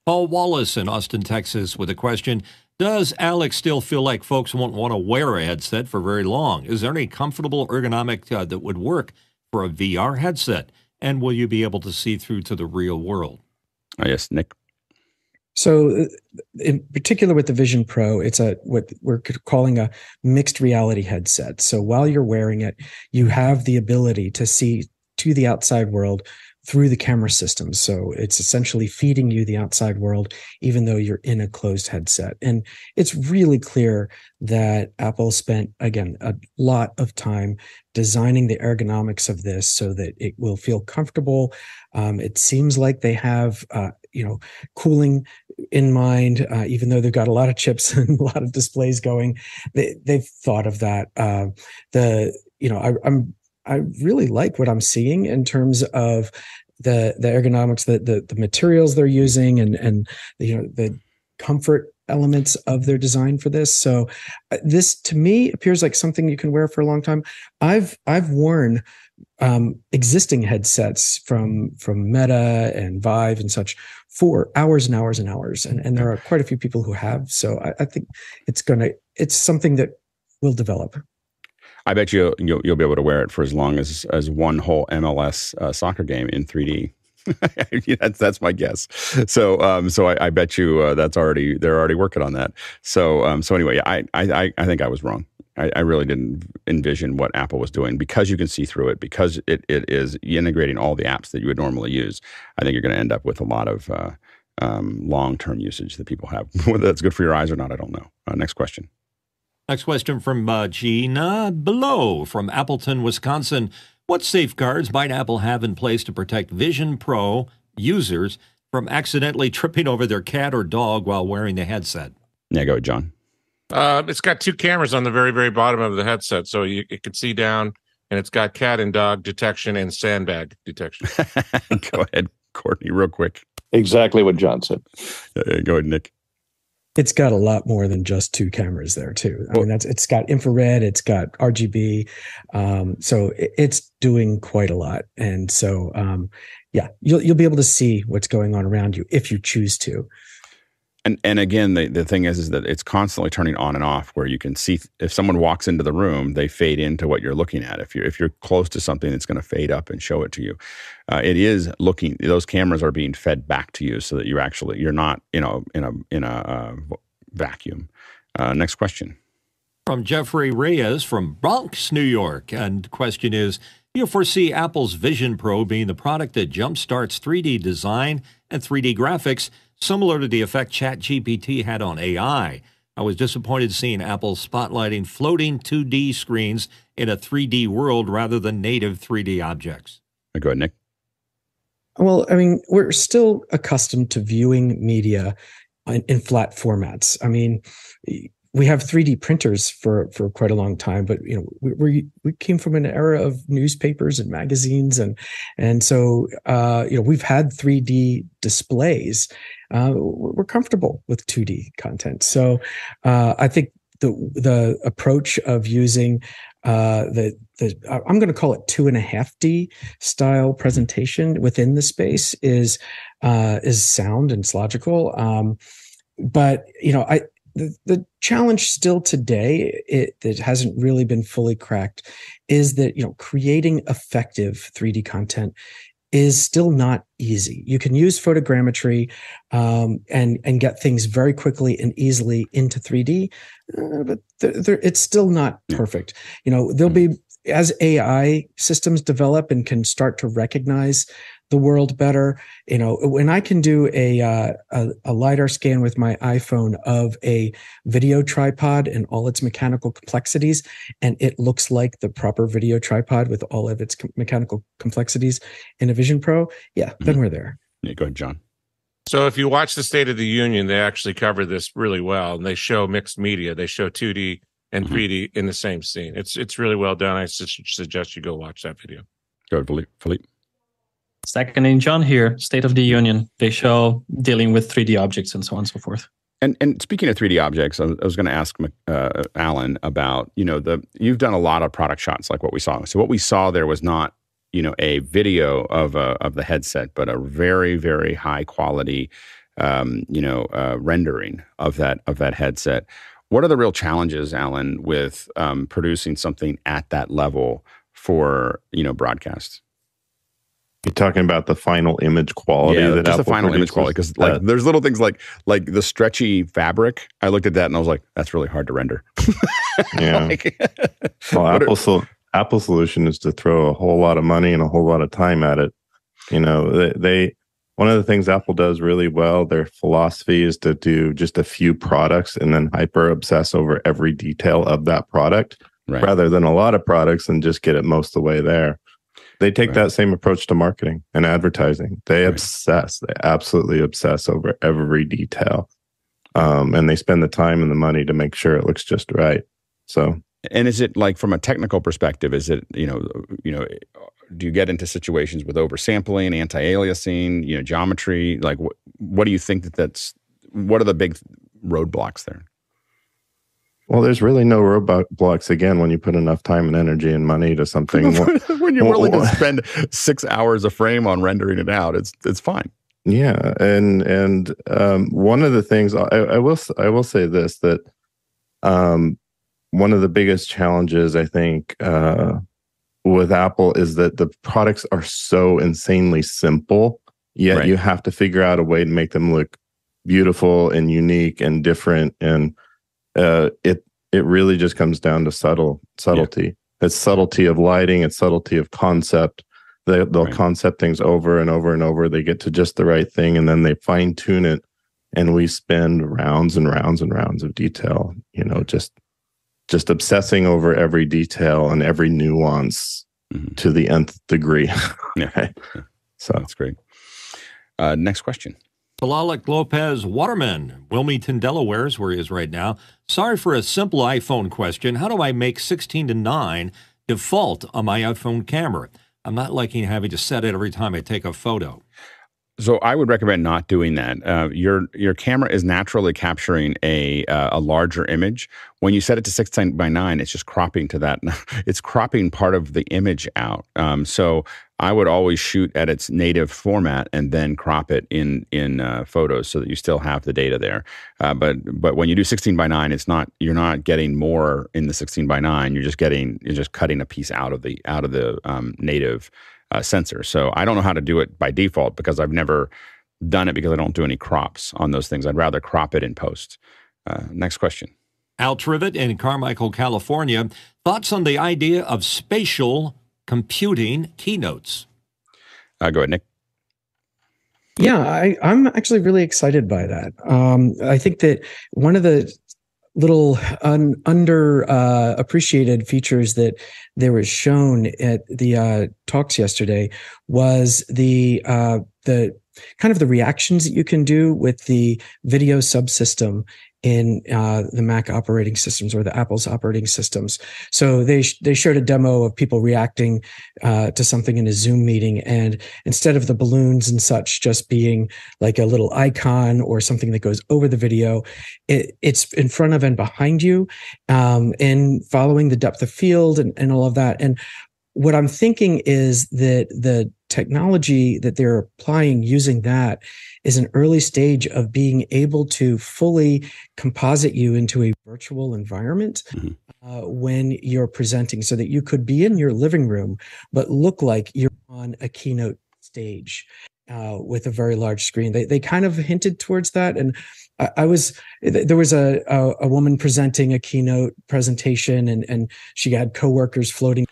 Paul Wallace in Austin, Texas, with a question. Does Alex still feel like folks won't want to wear a headset for very long? Is there any comfortable ergonomic uh, that would work for a VR headset? And will you be able to see through to the real world?
Oh, yes, Nick.
So, uh, in particular with the Vision Pro, it's a what we're calling a mixed reality headset. So, while you're wearing it, you have the ability to see to the outside world through the camera system. So it's essentially feeding you the outside world, even though you're in a closed headset. And it's really clear that Apple spent, again, a lot of time designing the ergonomics of this so that it will feel comfortable. Um, it seems like they have, uh, you know, cooling in mind, uh, even though they've got a lot of chips and a lot of displays going. They, they've thought of that. Uh, the, you know, I, I'm I really like what I'm seeing in terms of the the ergonomics, the the, the materials they're using, and and you know the comfort elements of their design for this. So uh, this to me appears like something you can wear for a long time. I've I've worn um, existing headsets from from Meta and Vive and such for hours and hours and hours, and and there are quite a few people who have. So I, I think it's gonna it's something that will develop.
I bet you you'll, you'll be able to wear it for as long as as one whole MLS uh, soccer game in 3D. that's that's my guess. So um, so I, I bet you uh, that's already they're already working on that. So um, so anyway, I I I think I was wrong. I, I, really didn't envision what Apple was doing because you can see through it because it, it is integrating all the apps that you would normally use. I think you're going to end up with a lot of uh, um, long term usage that people have. Whether that's good for your eyes or not, I don't know. Uh, next question.
Next question from uh, Gina Below from Appleton, Wisconsin. What safeguards might Apple have in place to protect Vision Pro users from accidentally tripping over their cat or dog while wearing the headset?
Yeah, go, ahead, John.
Uh, it's got two cameras on the very, very bottom of the headset, so you it can see down, and it's got cat and dog detection and sandbag detection.
go ahead, Courtney, real quick.
Exactly what John said.
Uh, go ahead, Nick
it's got a lot more than just two cameras there too. I mean, that's it's got infrared, it's got RGB, um, so it, it's doing quite a lot. And so, um, yeah, you'll you'll be able to see what's going on around you if you choose to.
And and again, the, the thing is is that it's constantly turning on and off. Where you can see if someone walks into the room, they fade into what you're looking at. If you're if you're close to something, it's going to fade up and show it to you. Uh, it is looking; those cameras are being fed back to you, so that you're actually you're not you know in a in a uh, vacuum. Uh, next question
from Jeffrey Reyes from Bronx, New York, and question is: Do you foresee Apple's Vision Pro being the product that jumpstarts 3D design and 3D graphics? similar to the effect ChatGPT had on AI. I was disappointed seeing Apple spotlighting floating 2D screens in a 3D world rather than native 3D objects.
Go ahead, Nick.
Well, I mean, we're still accustomed to viewing media in, in flat formats. I mean, we have 3D printers for for quite a long time, but you know we we, we came from an era of newspapers and magazines, and and so uh, you know we've had 3D displays. Uh, we're comfortable with 2D content, so uh, I think the the approach of using uh, the the I'm going to call it two and a half D style presentation within the space is uh, is sound and it's logical. Um, but you know, I the, the challenge still today it, it hasn't really been fully cracked is that you know creating effective 3d content is still not easy. You can use photogrammetry um, and and get things very quickly and easily into 3d uh, but they're, they're, it's still not perfect. You know there'll be as ai systems develop and can start to recognize the world better. You know, when I can do a, uh, a, a lidar scan with my iPhone of a video tripod and all its mechanical complexities, and it looks like the proper video tripod with all of its mechanical complexities in a Vision Pro, yeah, mm-hmm. then we're there.
Yeah, go ahead, John.
So if you watch the State of the Union, they actually cover this really well, and they show mixed media. They show 2D and mm-hmm. 3D in the same scene. It's it's really well done. I suggest you go watch that video.
Go ahead, Philippe. Philippe.
Second in John here, State of the Union. They show dealing with 3D objects and so on and so forth.
And and speaking of 3D objects, I was going to ask uh, Alan about you know the you've done a lot of product shots like what we saw. So what we saw there was not you know a video of a, of the headset, but a very very high quality um, you know uh, rendering of that of that headset. What are the real challenges, Alan, with um, producing something at that level for you know broadcast?
You're talking about the final image quality.
Yeah,
that
just Apple the final produces. image quality because like uh, there's little things like like the stretchy fabric. I looked at that and I was like, that's really hard to render.
yeah. like, well, Apple so, Apple solution is to throw a whole lot of money and a whole lot of time at it. You know, they, they one of the things Apple does really well. Their philosophy is to do just a few products and then hyper obsess over every detail of that product, right. rather than a lot of products and just get it most of the way there. They take right. that same approach to marketing and advertising. They right. obsess, they absolutely obsess over every detail. Um, and they spend the time and the money to make sure it looks just right. So,
and is it like from a technical perspective? Is it you know you know do you get into situations with oversampling, anti-aliasing, you know, geometry? Like, what what do you think that that's? What are the big roadblocks there?
Well, there's really no roadblocks again when you put enough time and energy and money to something.
when you're willing to spend six hours a frame on rendering it out, it's it's fine.
Yeah, and and um, one of the things I, I, will I will say this that um, one of the biggest challenges I think uh, with Apple is that the products are so insanely simple, yet right. you have to figure out a way to make them look beautiful and unique and different and uh, it it really just comes down to subtle subtlety. Yeah. It's subtlety of lighting. It's subtlety of concept. They, they'll right. concept things over and over and over. They get to just the right thing, and then they fine tune it. And we spend rounds and rounds and rounds of detail. You know, just just obsessing over every detail and every nuance mm-hmm. to the nth degree.
yeah. So that's great. Uh, next question.
Bilalik Lopez Waterman, Wilmington, Delaware is where he is right now. Sorry for a simple iPhone question. How do I make 16 to 9 default on my iPhone camera? I'm not liking having to set it every time I take a photo.
So I would recommend not doing that. Uh, your your camera is naturally capturing a uh, a larger image. When you set it to 16 by 9, it's just cropping to that. it's cropping part of the image out. Um, so I would always shoot at its native format and then crop it in in uh, photos so that you still have the data there. Uh, but but when you do 16 by 9, it's not you're not getting more in the 16 by 9. You're just getting you're just cutting a piece out of the out of the um, native uh, sensor. So I don't know how to do it by default because I've never done it because I don't do any crops on those things. I'd rather crop it in post. Uh, next question.
Al Trivet in Carmichael, California. Thoughts on the idea of spatial computing keynotes.
Uh, go ahead, Nick.
Yeah, I, am actually really excited by that. Um, I think that one of the little un, under uh, appreciated features that there was shown at the uh, talks yesterday was the uh, the kind of the reactions that you can do with the video subsystem in uh, the Mac operating systems or the Apple's operating systems. So they sh- they showed a demo of people reacting uh, to something in a Zoom meeting, and instead of the balloons and such just being like a little icon or something that goes over the video, it, it's in front of and behind you, um, and following the depth of field and, and all of that. And what I'm thinking is that the technology that they're applying using that is an early stage of being able to fully composite you into a virtual environment mm-hmm. uh, when you're presenting so that you could be in your living room but look like you're on a keynote stage uh, with a very large screen. They they kind of hinted towards that, and I, was there was a, a, a woman presenting a keynote presentation, and and she had coworkers floating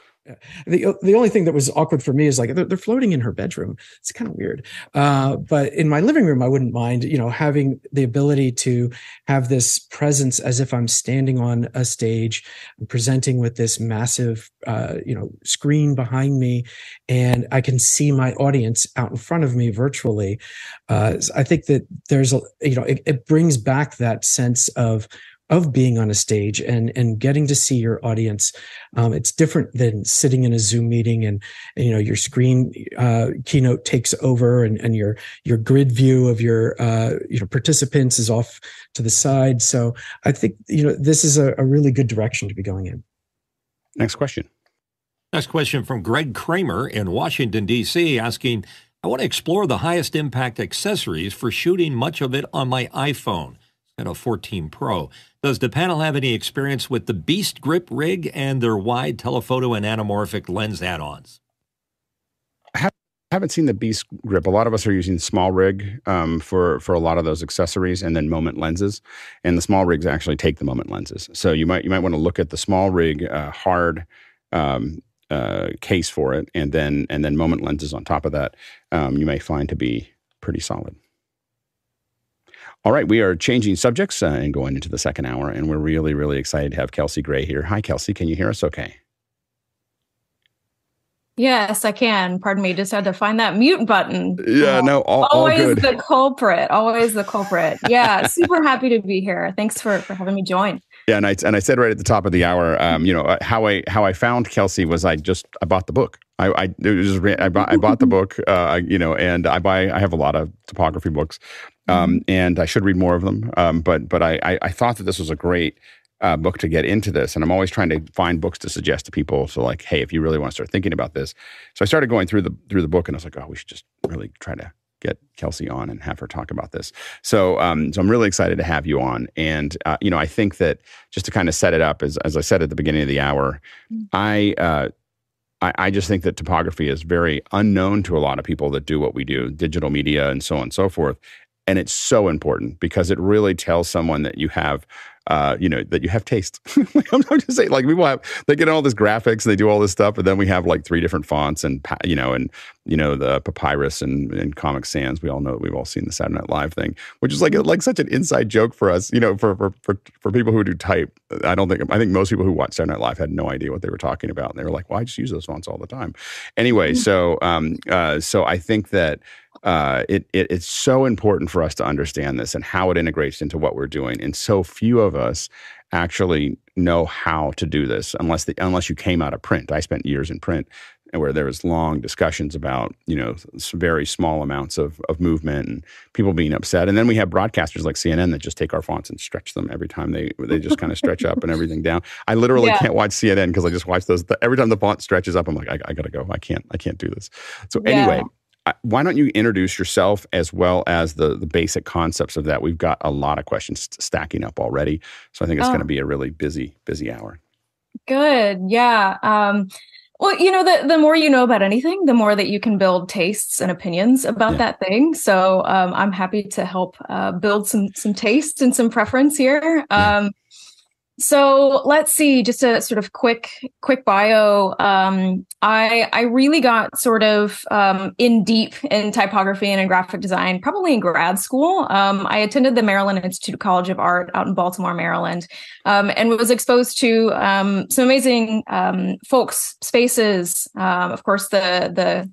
the the only thing that was awkward for me is like they're, they're floating in her bedroom. It's kind of weird. Uh, but in my living room, I wouldn't mind, you know, having the ability to have this presence as if I'm standing on a stage, presenting with this massive, uh, you know, screen behind me, and I can see my audience out in front of me virtually. Uh, I think that there's a, you know, it, it brings back that sense of of being on a stage and and getting to see your audience. Um, it's different than sitting in a Zoom meeting and, and you know your screen uh, keynote takes over and, and your your grid view of your uh, you know participants is off to the side. So I think you know this is a, a really good direction to be going in.
Next question.
Next question from Greg Kramer in Washington D.C. asking. I want to explore the highest impact accessories for shooting much of it on my iPhone and a 14 Pro. Does the panel have any experience with the Beast Grip rig and their wide telephoto and anamorphic lens add-ons?
I haven't seen the Beast Grip. A lot of us are using SmallRig um, for for a lot of those accessories, and then moment lenses. And the SmallRigs actually take the moment lenses. So you might you might want to look at the SmallRig uh, hard um, uh, case for it, and then and then moment lenses on top of that. Um, you may find to be pretty solid. All right, we are changing subjects uh, and going into the second hour, and we're really, really excited to have Kelcey Gray here. Hi, Kelcey. Can you hear us okay?
Yes, I can. Pardon me. Just had to find that mute button.
Yeah, no, all,
always
all
the culprit. Always the culprit. Yeah, super happy to be here. Thanks for for having me join.
Yeah, and I and I said right at the top of the hour, um, you know, uh, how I how I found Kelcey was I just I bought the book. I I just, I bought I bought the book, uh, you know, and I buy I have a lot of typography books, um, and I should read more of them. Um, but but I, I, I thought that this was a great uh, book to get into this, and I'm always trying to find books to suggest to people. So like, hey, if you really want to start thinking about this, so I started going through the through the book, and I was like, oh, we should just really try to get Kelcey on and have her talk about this. So, um, so I'm really excited to have you on. And uh, you know, I think that just to kind of set it up, as as I said at the beginning of the hour, mm-hmm. I. Uh, I, I just think that typography is very unknown to a lot of people that do what we do, digital media and so on and so forth. And it's so important because it really tells someone that you have uh, you know, that you have taste. I'm, just saying, like people have, they get all this graphics, and they do all this stuff, but then we have like three different fonts and, you know, and, you know, the papyrus and, and Comic Sans. We all know, that we've all seen the Saturday Night Live thing, which is like, like such an inside joke for us, you know, for, for, for, for people who do type. I don't think, I think most people who watch Saturday Night Live had no idea what they were talking about. And they were like, well, I just use those fonts all the time. Anyway, mm-hmm. so, um, uh, so I think that, uh, it, it, it's so important for us to understand this and how it integrates into what we're doing. And so few of us actually know how to do this unless the, unless you came out of print. I spent years in print where there was long discussions about you know very small amounts of, of movement and people being upset and then we have broadcasters like cnn that just take our fonts and stretch them every time they they just kind of stretch up and everything down i literally yeah. can't watch cnn because i just watch those every time the font stretches up i'm like i, I gotta go i can't i can't do this so yeah. anyway why don't you introduce yourself as well as the the basic concepts of that? We've got a lot of questions stacking up already, so I think it's oh. going to be a really busy busy hour.
Good, yeah. Um, well, you know, the the more you know about anything, the more that you can build tastes and opinions about yeah. that thing. So um, I'm happy to help uh, build some some taste and some preference here. Yeah. So let's see, just a sort of quick, quick bio. Um, I I really got sort of um, in deep in typography and in graphic design, probably in grad school. Um, I attended the Maryland Institute of College of Art out in Baltimore, Maryland, um, and was exposed to um, some amazing um, folks, spaces. of course, the the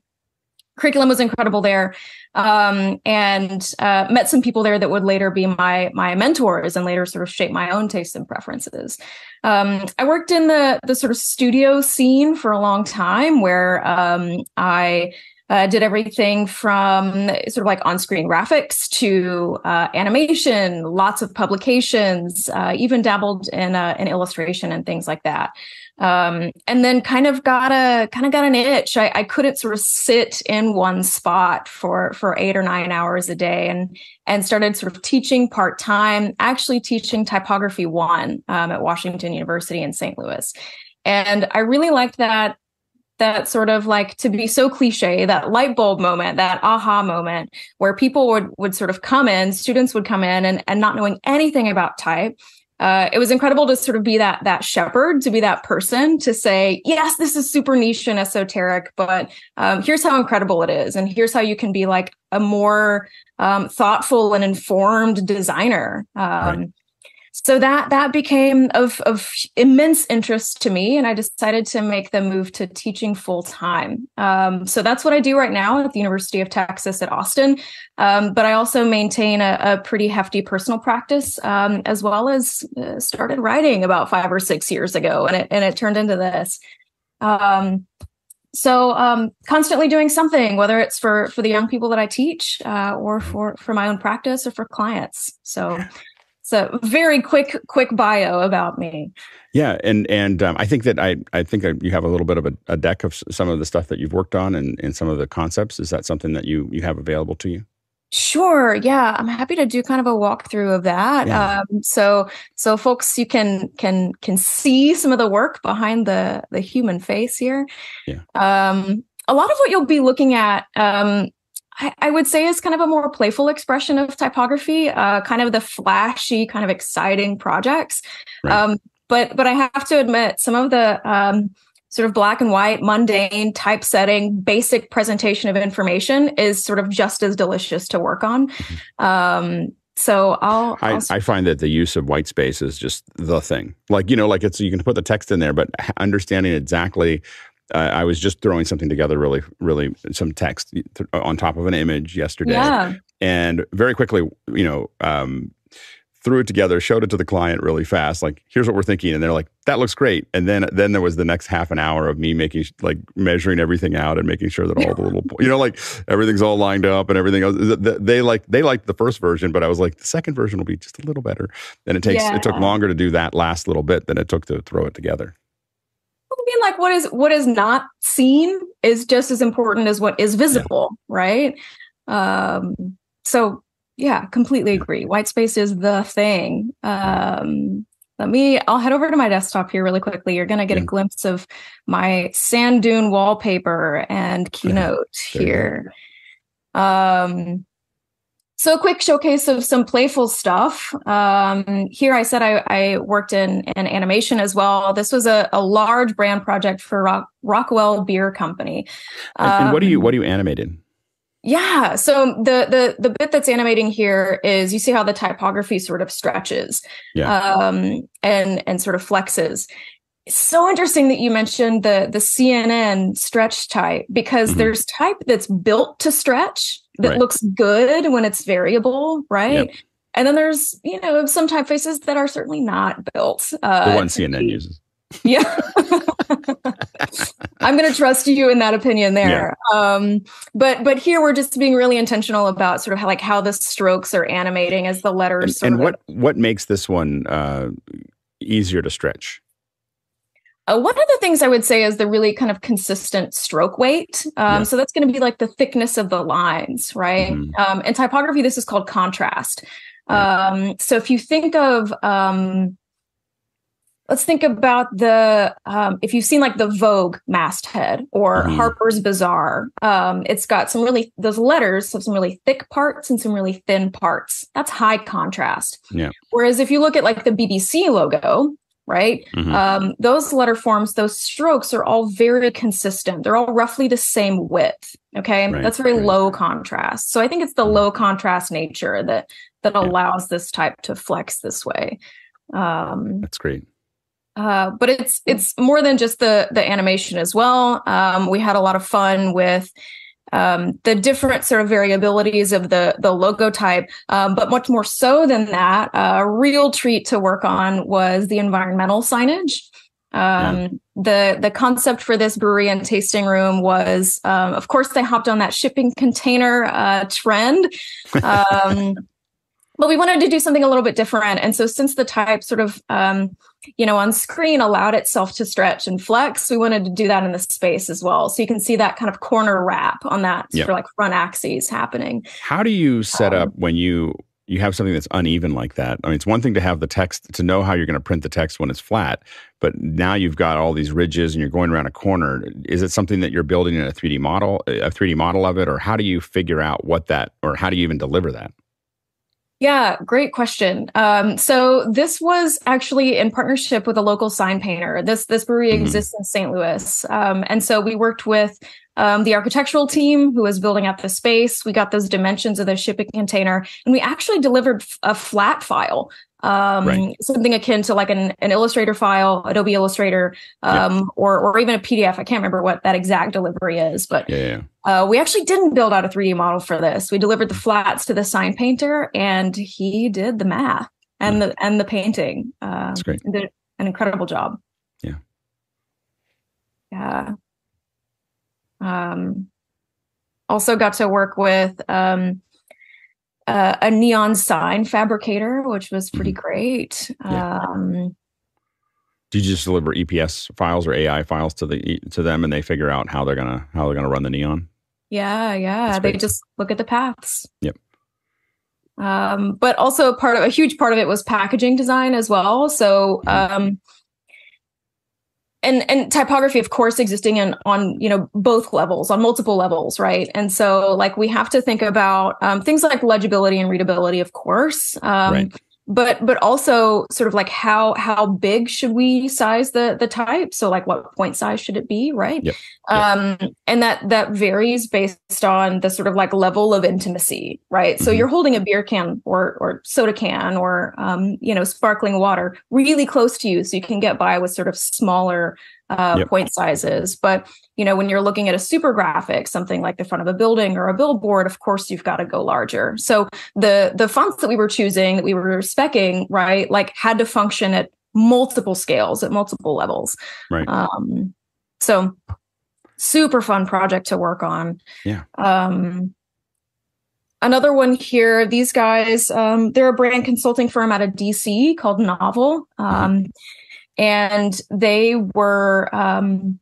curriculum was incredible there um, and uh, met some people there that would later be my my mentors and later sort of shape my own tastes and preferences. Um, I worked in the the sort of studio scene for a long time, where um, I uh, did everything from sort of like on-screen graphics to uh, animation, lots of publications, uh, even dabbled in uh, in illustration and things like that. Um, and then kind of got a kind of got an itch. I, I couldn't sort of sit in one spot for for eight or nine hours a day, and and started sort of teaching part time. Actually, teaching typography one um, at Washington University in St. Louis, and I really liked that that sort of like to be so cliche that light bulb moment that aha moment where people would would sort of come in students would come in and, and not knowing anything about type uh, it was incredible to sort of be that that shepherd, to be that person, to say, yes, this is super niche and esoteric, but um, here's how incredible it is, and here's how you can be like a more um, thoughtful and informed designer. Um, right so that that became of of immense interest to me and i decided to make the move to teaching full time um, so that's what i do right now at the university of texas at austin. Um, but i also maintain a, a pretty hefty personal practice um, as well as uh, started writing about five or six years ago and it and it turned into this. Um, so um, constantly doing something whether it's for for the young people that i teach uh, or for for my own practice or for clients. So so very quick, quick bio about me.
Yeah, and and um, I think that I I think that you have a little bit of a, a, deck of some of the stuff that you've worked on and, and some of the concepts. Is that something that you you have available to you?
Sure. Yeah, I'm happy to do kind of a walkthrough of that. Yeah. Um, so so folks, you can can can see some of the work behind the the human face here. Yeah. Um, a lot of what you'll be looking at um, I, I, would say is kind of a more playful expression of typography, uh, kind of the flashy, kind of exciting projects. Right. Um, but but I have to admit, some of the um, sort of black and white, mundane typesetting, basic presentation of information is sort of just as delicious to work on. Mm-hmm. Um, so I'll,
I'll I, I, find that the use of white space is just the thing. Like you know, like it's you can put the text in there, but understanding exactly uh, I was just throwing something together, really, really some text on top of an image yesterday, yeah. and very quickly, you know, um, threw it together, showed it to the client really fast. Like, here's what we're thinking, and they're like, "That looks great." And then, then there was the next half an hour of me making, like, measuring everything out and making sure that all the little, you know, like everything's all lined up and everything else. They like they liked the first version, but I was like, the second version will be just a little better. And it takes yeah. it took longer to do that last little bit than it took to throw it together.
Like what is what is not seen is just as important as what is visible, yeah. right? Um, so yeah, completely agree. White space is the thing. Um, let me i'll head over to my desktop here really quickly you're going to get yeah. a glimpse of my sand dune wallpaper and keynote yeah. here um so a quick showcase of some playful stuff. Um, here I said I, I, worked in, in animation as well. This was a, a large brand project for Rock, Rockwell Beer Company.
Um, and, and, what do you what do you animate in?
Yeah, so the the the bit that's animating here is you see how the typography sort of stretches, yeah. um, and and sort of flexes. It's so interesting that you mentioned the the CNN stretch type because mm-hmm. there's type that's built to stretch that right. looks good when it's variable, right? Yep. And then there's, you know, some typefaces that are certainly not built.
Uh, the one CNN uses.
Yeah. I'm going to trust you in that opinion there. Yeah. Um, but but here we're just being really intentional about sort of how, like how the strokes are animating as the letters.
And, and what what makes this one uh, easier to stretch?
Uh, one of the things I would say is the really kind of consistent stroke weight. Um, yeah. So that's going to be like the thickness of the lines, right? Mm-hmm. Um, in typography, this is called contrast. Um, so if you think of, um, let's think about the, um, if you've seen like the Vogue masthead or mm-hmm. Harper's Bazaar, um, it's got some really, those letters have some really thick parts and some really thin parts. That's high contrast. Yeah. Whereas if you look at like the BBC logo, right? Mm-hmm. Um, those letter forms, those strokes are all very consistent. They're all roughly the same width. Okay, right, that's very right. low contrast. So I think it's the mm-hmm. low contrast nature that that yeah. allows this type to flex this way.
Um, that's great.
Uh, but it's it's more than just the the animation as well. Um, we had a lot of fun with um, the different sort of variabilities of the the logo type, um, but much more so than that, uh, a real treat to work on was the environmental signage. Um, yeah. The the concept for this brewery and tasting room was, um, of course, they hopped on that shipping container uh, trend. But we wanted to do something a little bit different. And so since the type sort of, um, you know, on screen allowed itself to stretch and flex, we wanted to do that in the space as well. So you can see that kind of corner wrap on that
Yeah.
sort of like front axes happening.
How do you set
Um,
up when you you have something that's uneven like that? I mean, it's one thing to have the text to know how you're going to print the text when it's flat, but now you've got all these ridges and you're going around a corner. Is it something that you're building in a 3D model, a 3D model of it, or how do you figure out what that, or how do you even deliver that?
Yeah, great question. Um, so this was actually in partnership with a local sign painter. This this brewery
Mhm.
exists in St. Louis, um, and so we worked with um, the architectural team who was building out the space. We got those dimensions of the shipping container, and we actually delivered f- a flat file, um,
Right.
something akin to like an, an Illustrator file, Adobe Illustrator,
Yeah.
um, or or even a PDF. I can't remember what that exact delivery is, but
Yeah, yeah.
uh, we actually didn't build out a 3D model for this. We delivered the flats to the sign painter, and he did the math and the and the painting. Uh,
That's great.
Did an incredible job.
Yeah.
Yeah. Um, also got to work with um, uh, a neon sign fabricator, which was pretty great.
Mm-hmm. Yeah.
Um,
Do you just deliver EPS files or AI files to the to them, and they figure out how they're gonna how they're gonna run the neon?
Yeah, yeah.
That's
They
great.
just look at the paths.
Yep.
Um, but also part of a huge part of it was packaging design as well. So
Mm-hmm.
And and typography of course existing in on you know both levels on multiple levels right and so like we have to think about um, things like legibility and readability of course um,
Right.
But but also sort of like how how big should we size the the type so like what point size should it be right
Yep.
um and that that varies based on the sort of like level of intimacy right so
Mhm.
you're holding a beer can or or soda can or um you know sparkling water really close to you so you can get by with sort of smaller uh
Yep.
point sizes but you know when you're looking at a super graphic something like the front of a building or a billboard of course you've got to go larger so the the fonts that we were choosing that we were specing, right like had to function at multiple scales at multiple levels
Right.
um so super fun project to work on
Yeah.
um another one here these guys um they're a brand consulting firm out of dc called novel um and they were um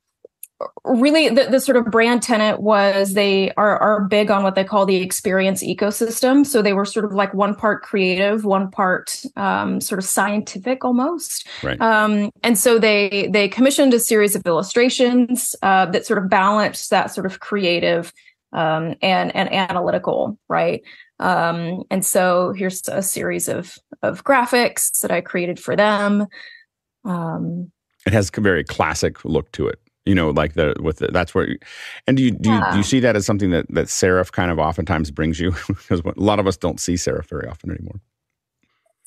really the, the sort of brand tenant was they are are big on what they call the experience ecosystem. So they were sort of like one part creative one part um, sort of scientific almost.
Right.
um, and so they they commissioned a series of illustrations uh, that sort of balanced that sort of creative um, and and analytical right? Um, and so here's a series of of graphics that i created for them um,
It has a very classic look to it. You know, like the with the, that's where. And do you do you, do you see that as something that that serif kind of oftentimes brings you because a lot of us don't see serif very often anymore.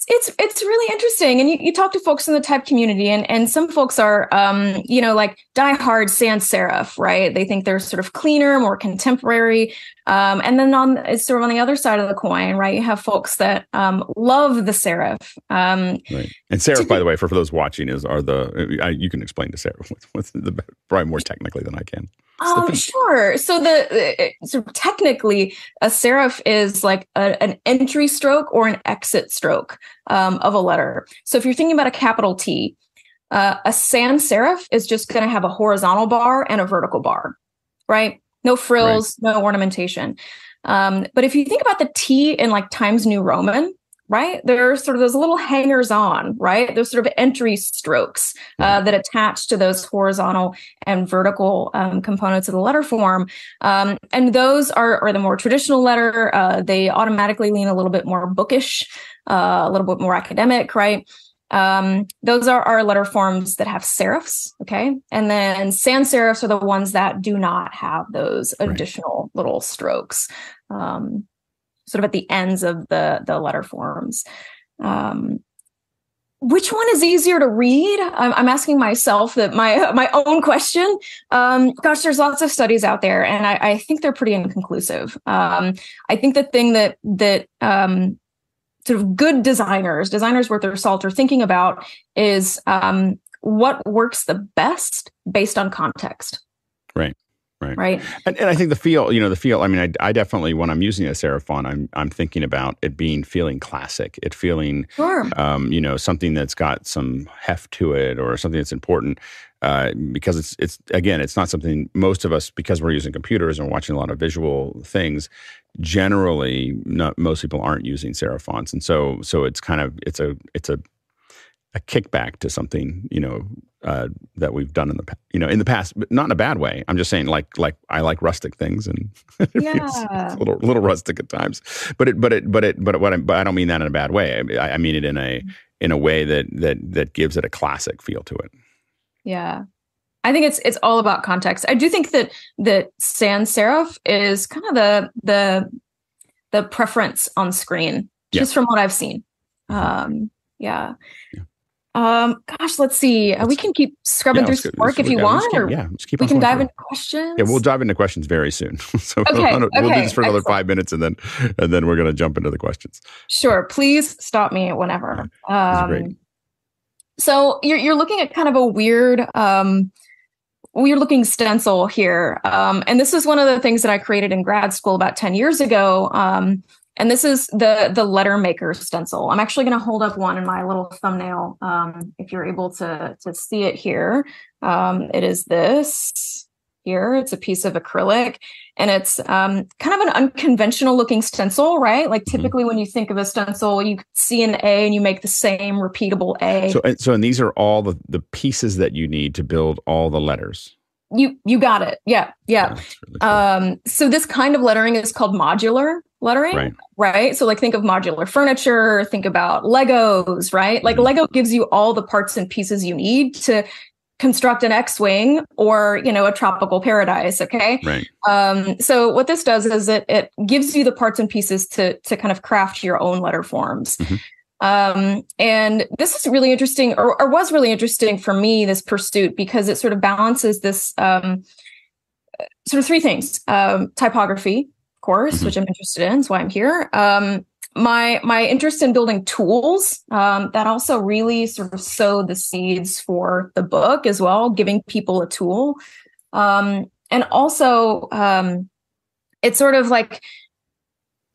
it's it's really interesting and you, you talk to folks in the type community and and some folks are um you know like diehard sans serif right they think they're sort of cleaner more contemporary um and then on it's sort of on the other side of the coin right you have folks that um love the serif um
Right. And serif, by the way, for, for those watching, is are the I, you can explain to serif what's, what's the probably more technically than I can.
Um, sure. So the uh, sort of technically, a serif is like a, an entry stroke or an exit stroke um, of a letter. So if you're thinking about a capital T, uh, a sans serif is just going to have a horizontal bar and a vertical bar, right? No frills, no ornamentation. Um, but if you think about the T in like Times New Roman, right? There's sort of those little hangers on, right? Those sort of entry strokes uh, that attach to those horizontal and vertical um, components of the letter form. Um, and those are, are the more traditional letter. Uh, they automatically lean a little bit more bookish, uh, a little bit more academic, right? Um, those are our letter forms that have serifs, okay? And then sans serifs are the ones that do not have those
Right.
additional little strokes. Um, sort of at the ends of the the letter forms. Um, which one is easier to read? I'm, I'm asking myself that my my own question. Um, gosh, there's lots of studies out there, and I, I think they're pretty inconclusive. Um, I think the thing that that um, sort of good designers, designers worth their salt, are thinking about is um, what works the best based on context.
Right. Right.
Right.
And, and I think the feel, you know, the feel. I mean, I, I definitely when I'm using a serif font, I'm I'm thinking about it being feeling classic, it feeling,
Sure.
um, you know, something that's got some heft to it or something that's important. Uh, because it's it's again, it's not something most of us because we're using computers and watching a lot of visual things. Generally, not most people aren't using serif fonts, and so so it's kind of it's a it's a a kickback to something you know uh, that we've done in the you know in the past, but not in a bad way. I'm just saying like like I like rustic things and
Yeah.
it's a little little rustic at times, but it but it but it but what I, but I don't mean that in a bad way. I, I mean it in a in a way that that that gives it a classic feel to it.
Yeah. I think it's it's all about context. I do think that that sans serif is kind of the the the preference on screen,
Yeah.
just from what I've seen. Um, yeah. Um, gosh, let's see. Uh, we can keep scrubbing
Yeah,
through some work if you want,
keep-
or
yeah, let's keep
we can dive into questions.
Yeah, we'll dive into questions very soon. so we'll,
Okay,
we'll do this for another
excellent.
five minutes, and then and then we're going to jump into the questions.
Sure. Please stop me whenever.
That's great.
Um, so you're you're looking at kind of a weird, um, weird looking stencil here, um, and this is one of the things that I created in grad school about ten years ago. Um, and this is the the letter maker stencil. I'm actually going to hold up one in my little thumbnail. Um, if you're able to to see it here, um, it is this here. It's a piece of acrylic, and it's um, kind of an unconventional looking stencil, right? Like typically when you think of a stencil, you see an A and you make the same repeatable A.
So and so and these are all the the pieces that you need to build all the letters.
you you got it. Yeah, yeah.
That's really cool.
Um, so this kind of lettering is called modular lettering,
Right.
right? So like think of modular furniture, think about Legos, right? Like
Mhm.
Lego gives you all the parts and pieces you need to construct an X-wing or you know a tropical paradise. Okay.
right.
Um, so what this does is it it gives you the parts and pieces to to kind of craft your own letter forms.
Mhm.
Um, and this is really interesting, or, or was really interesting for me, this pursuit, because it sort of balances this um, sort of three things: um, typography, of course,
Mhm.
which I'm interested in. is why I'm here. My my interest in building tools um, that also really sort of sowed the seeds for the book as well, giving people a tool, um, and also um, it's sort of like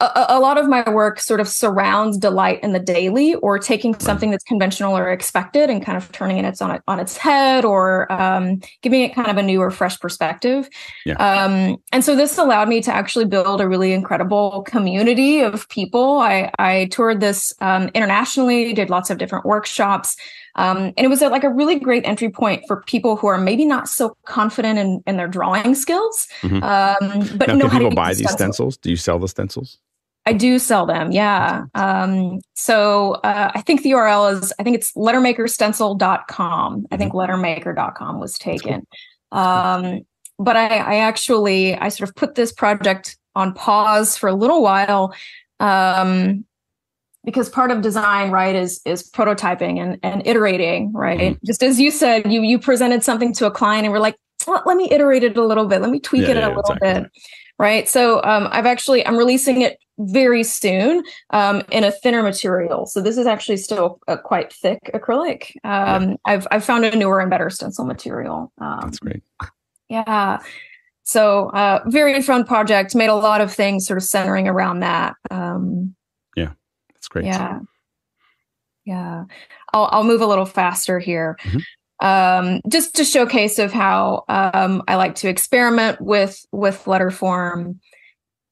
a, a lot of my work sort of surrounds delight in the daily or taking something that's conventional or expected and kind of turning it on, it on its head or um, giving it kind of a new or fresh perspective.
Yeah.
Um, and so this allowed me to actually build a really incredible community of people. I, I toured this um, internationally, did lots of different workshops. Um, and it was a, like a really great entry point for people who are maybe not so confident in, in their drawing skills,
Mhm.
um, but
now,
know
can
how to
people
use
buy these
stencil.
stencils? Do you sell the stencils?
I do sell them. Yeah. Um, so uh, I think the URL is, I think it's lettermakerstencil.com. I think lettermaker.com was taken. Um, but I, I actually, I sort of put this project on pause for a little while. Um, because part of design, right, is is prototyping and, and iterating, right? Just as you said, you you presented something to a client and we're like, "Well, let me iterate it a little bit, let me tweak
Yeah,
it
yeah,
a little
exactly.
bit right so um, i've actually i'm releasing it very soon um, in a thinner material so this is actually still a quite thick acrylic um, I've, I've found a newer and better stencil material um,
That's great.
yeah so uh, very fun project made a lot of things sort of centering around that um, yeah
That's great.
yeah. Yeah. I'll I'll move a little faster here.
Mhm.
Um, just to showcase of how um, I like to experiment with with letter form.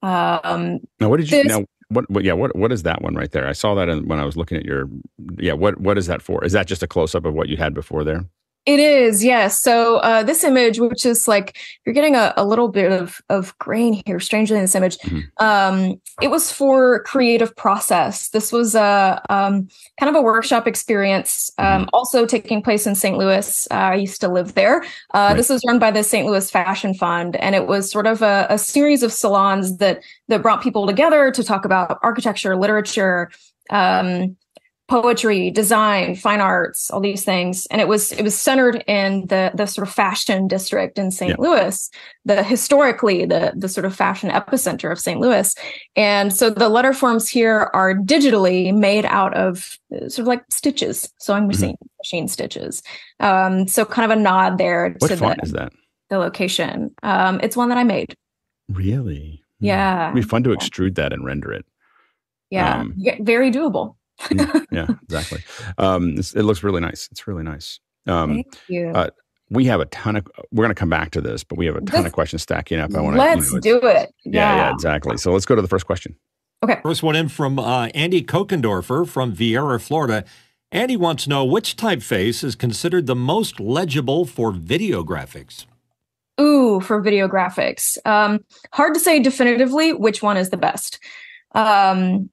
Um,
Now, what did you now? What, what? Yeah. What? What is that one right there? I saw that in, when I was looking at your. Yeah. What? What is that for? Is that just a close up of what you had before there?
It is, yes. So uh, this image, which is like you're getting a, a little bit of of grain here, strangely in this image.
Mhm.
Um, it was for creative process. This was a um, kind of a workshop experience, um, also taking place in St. Louis. Uh, I used to live there. Uh,
Right.
This was run by the St. Louis Fashion Fund, and it was sort of a, a series of salons that that brought people together to talk about architecture, literature. Um, poetry design fine arts all these things and it was it was centered in the the sort of fashion district in st
Yeah.
louis the historically the the sort of fashion epicenter of st louis and so the letter forms here are digitally made out of uh, sort of like stitches sewing
Mm-hmm.
machine machine stitches um so kind of a nod there
What
to
font
the
is that?
the location. Um, it's one that I made.
Really? Hmm.
Yeah.
It'd be fun to extrude that and render it.
Yeah,
Um,
yeah very doable.
Mm, yeah, exactly. Um, it looks really nice. It's really nice. Um,
Thank you.
uh, we have a ton of. We're going to come back to this, but we have a ton
This-
of questions stacking up. I want to.
Let's do it.
Yeah, yeah,
Yeah.
exactly. So let's go to the first question.
okay First one in from uh, Andy Kokendorfer from Viera, Florida. Andy wants to know which typeface is considered the most legible for video graphics.
Ooh, for video graphics. Um, hard to say definitively which one is the best. Um,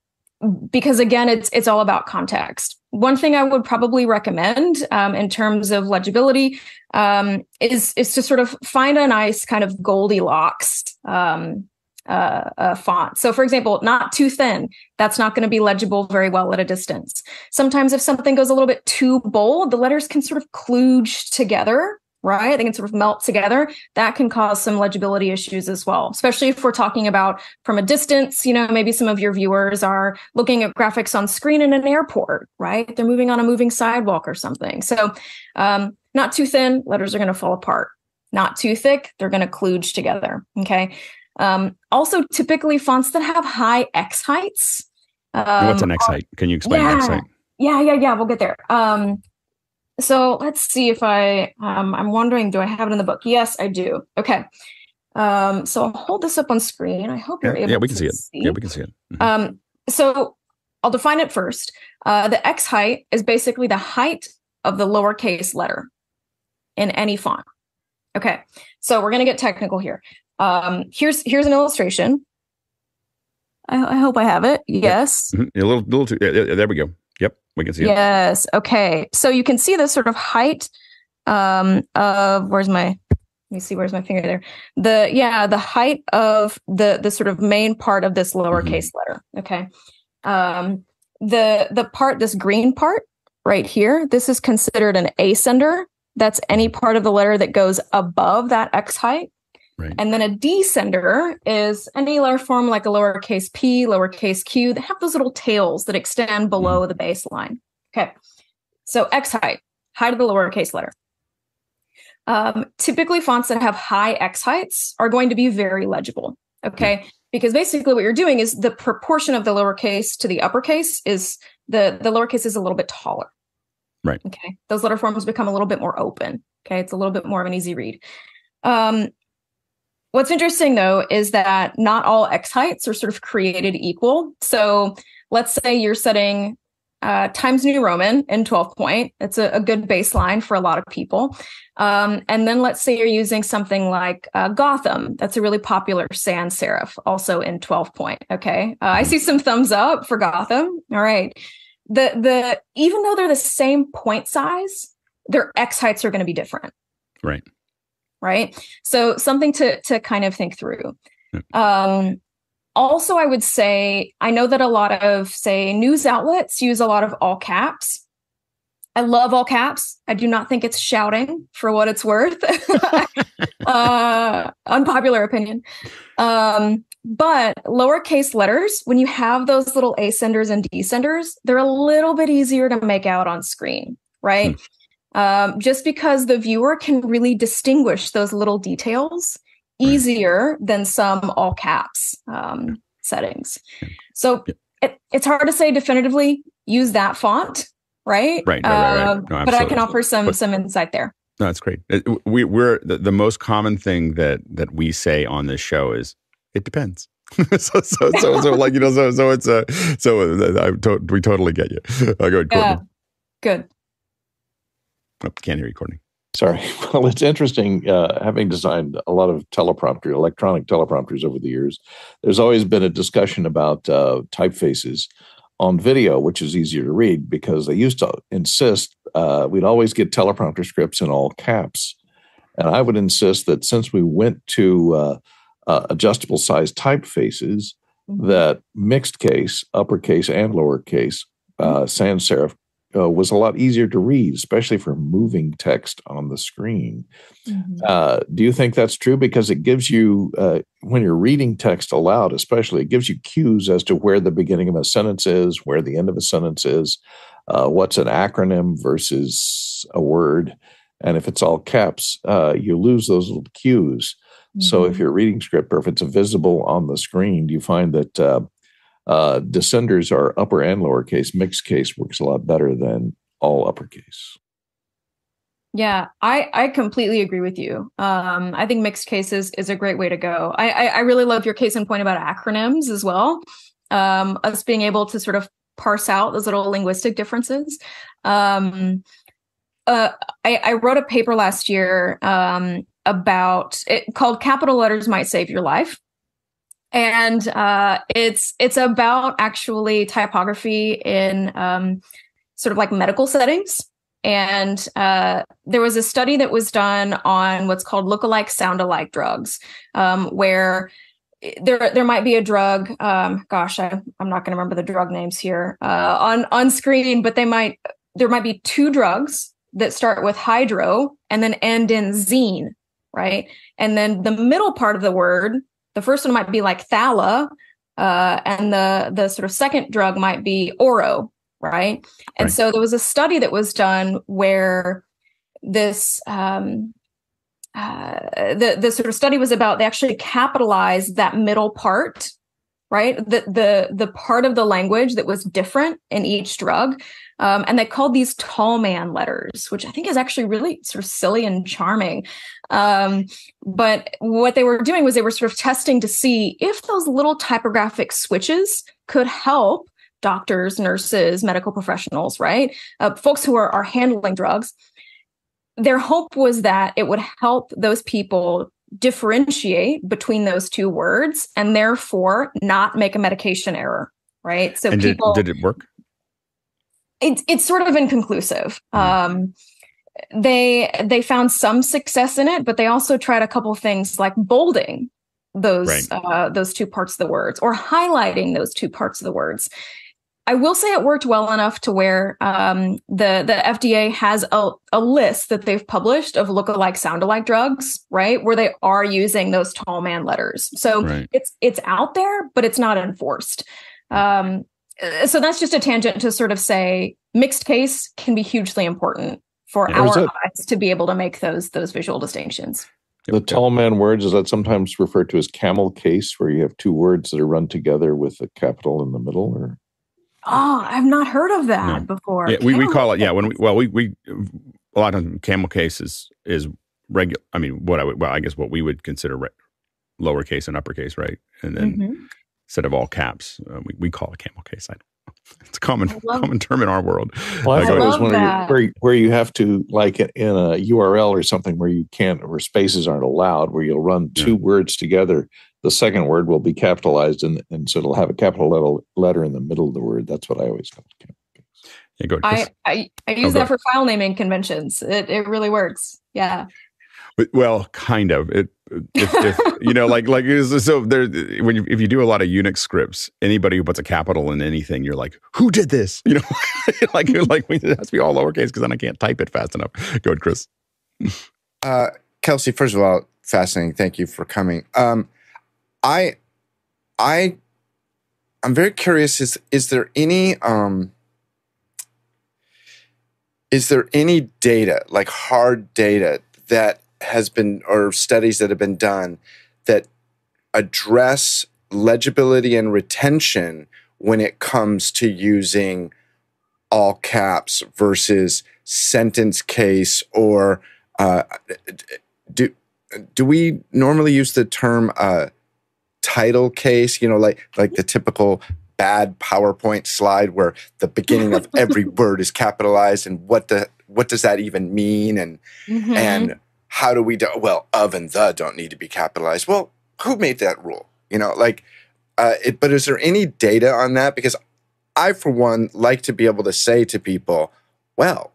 because again, it's it's all about context. One thing I would probably recommend um, in terms of legibility um, is is to sort of find a nice kind of Goldilocks um, uh, uh, font. So, for example, not too thin. That's not going to be legible very well at a distance. Sometimes, if something goes a little bit too bold, the letters can sort of kludge together right? They can sort of melt together. That can cause some legibility issues as well, especially if we're talking about from a distance. You know, maybe some of your viewers are looking at graphics on screen in an airport, right? They're moving on a moving sidewalk or something. So, um, not too thin, letters are going to fall apart. Not too thick, they're going to kludge together. Okay. Um, also, typically fonts that have high X heights. Um,
What's an X height? Can you explain
yeah.
X height?
Yeah, yeah, yeah. We'll get there. Um, so let's see if I. Um, I'm wondering, do I have it in the book? Yes, I do. Okay. Um, so I'll hold this up on screen. I hope
Yeah,
you're able.
yeah, we can
to
see it.
See.
Yeah, we can see it. Mhm.
Um, so I'll define it first. Uh, the X height is basically the height of the lowercase letter in any font. Okay, so we're gonna get technical here. Um, here's here's an illustration. I, I hope I have it. Yes.
Mhm. A little, little too. Yeah, yeah, there we go. Yep, we can see it.
Yes. Okay. So you can see the sort of height um, of where's my let me see where's my finger there. The yeah the height of the the sort of main part of this lowercase letter. Okay. Um, the the part this green part right here. This is considered an ascender. That's any part of the letter that goes above that x height.
Right.
And then a descender is any letter form like a lowercase p, lowercase q that have those little tails that extend below the baseline. Okay. So X height, height of the lowercase letter. Um, typically, fonts that have high X heights are going to be very legible. Okay. Because basically, what you're doing is the proportion of the lowercase to the uppercase is the, the lowercase is a little bit taller.
Right.
Okay. Those letter forms become a little bit more open. Okay. It's a little bit more of an easy read. Um, What's interesting though is that not all X heights are sort of created equal. So let's say you're setting uh, Times New Roman in 12 point. It's a, a good baseline for a lot of people. Um, and then let's say you're using something like uh, Gotham. That's a really popular sans serif, also in 12 point. Okay. Uh, I see some thumbs up for Gotham. All right. The, the, even though they're the same point size, their X heights are going to be different
Right.
Right? So something to to kind of think through. Um also i would say i know that a lot of say news outlets use a lot of all caps. I love all caps. I do not think it's shouting for what it's worth. Uh unpopular opinion. Um but lowercase letters when you have those little ascenders and descenders they're a little bit easier to make out on screen right um, just because the viewer can really distinguish those little details easier than some all caps um, settings. So it, it's hard to say definitively use that font, right?
Right, right, right, right.
Um,
No,
but I can offer some
But-
some insight there.
No, that's great. We, we're the, the most common thing that that we say on this show is it depends. so, so, so, so, like you know, so, so it's a so uh, I to, we totally get you. Uh, go ahead, Courtney.
Yeah, good.
Oh, can't hear you, Courtney.
Sorry. Well, it's interesting. Uh, having designed a lot of teleprompter, electronic teleprompters over the years, there's always been a discussion about uh, typefaces on video, which is easier to read because they used to insist uh, we'd always get teleprompter scripts in all caps. And I would insist that since we went to uh, uh, adjustable size typefaces, that mixed case, uppercase and lowercase, uh, sans serif uh, was a lot easier to read, especially for moving text on the screen. Uh, do you think that's true? Because it gives you, uh, when you're reading text aloud, especially, it gives you cues as to where the beginning of a sentence is, where the end of a sentence is, uh, what's an acronym versus a word. And if it's all caps, uh, you lose those little cues. Mm-hmm. So if you're reading script or if it's visible on the screen, do you find that uh, descenders are upper and lowercase. Mixed case works a lot better than all uppercase.
Yeah, I, I completely agree with you. Um, I think mixed cases is a great way to go. I, I, I really love your case in point about acronyms as well. Um, us being able to sort of parse out those little linguistic differences. Um, uh, I, I, wrote a paper last year um, about it called "Capital Letters Might Save Your Life," and uh, it's it's about actually typography in um, sort of like medical settings. And uh, there was a study that was done on what's called look-alike, sound-alike drugs, um, where there there might be a drug. Um, gosh, I, am not going to remember the drug names here uh, on on screen, but they might there might be two drugs that start with hydro and then end in zine, right? And then the middle part of the word, the first one might be like thala, uh, and the the sort of second drug might be oro, right? And right. so there was a study that was done where this um, uh, the the sort of study was about they actually capitalized that middle part right the the the part of the language that was different in each drug um, and they called these tall man letters which i think is actually really sort of silly and charming. Um, but what they were doing was they were sort of testing to see if those little typographic switches could help doctors nurses medical professionals right? Uh, folks who are, are handling drugs. Their hope was that it would help those people differentiate between those two words and therefore not make a medication error right?
So and people did, did it work
it's it's sort of inconclusive mm. um they they found some success in it but they also tried a couple things like bolding those right. uh, those two parts of the words or highlighting those two parts of the words I will say it worked well enough to where um, the the FDA has a, a list that they've published of look-alike, sound-alike drugs, right, where they are using those tall man letters. So right. it's it's out there, but it's not enforced. Um, so that's just a tangent to sort of say mixed case can be hugely important for yeah, our eyes to be able to make those those visual distinctions.
The tall man words is that sometimes referred to as camel case, where you have two words that are run together with a capital in the middle, or
Oh, I've not heard of that no. before.
Yeah, we, we call it yeah. When we well we we a lot of camel case is is regular. I mean, what I would well I guess what we would consider re- lowercase and uppercase, right? And then mm-hmm. Instead of all caps, uh, we we call it camel case. I don't it's a common common term in our world.
Well, I thought it was one of where where you have to like in a URL or something where you can't where spaces aren't allowed, where you'll run two yeah. words together the second word will be capitalized and, and so it'll have a capital letter, letter in the middle of the word. That's what I always call it.
Yeah, go ahead, I, I, I use oh, that for file naming conventions. It, it really works. Yeah.
Well, kind of. It, if, if you know, like, like so there. When you, if you do a lot of Unix scripts, anybody who puts a capital in anything, you're like, who did this? You know, like, like it has to be all lowercase because then I can't type it fast enough. Go ahead, Chris.
Uh, Kelcey, first of all, fascinating. Thank you for coming. Um, I I I'm very curious is is there any um is there any data like hard data that has been or studies that have been done that address legibility and retention when it comes to using all caps versus sentence case or uh, do do we normally use the term uh, title case, you know, like like the typical bad PowerPoint slide where the beginning of every word is capitalized and what the what does that even mean and mm-hmm. and how do we do well of and the don't need to be capitalized. Well, who made that rule? You know, like uh, it, but is there any data on that? Because I, for one, like to be able to say to people, well,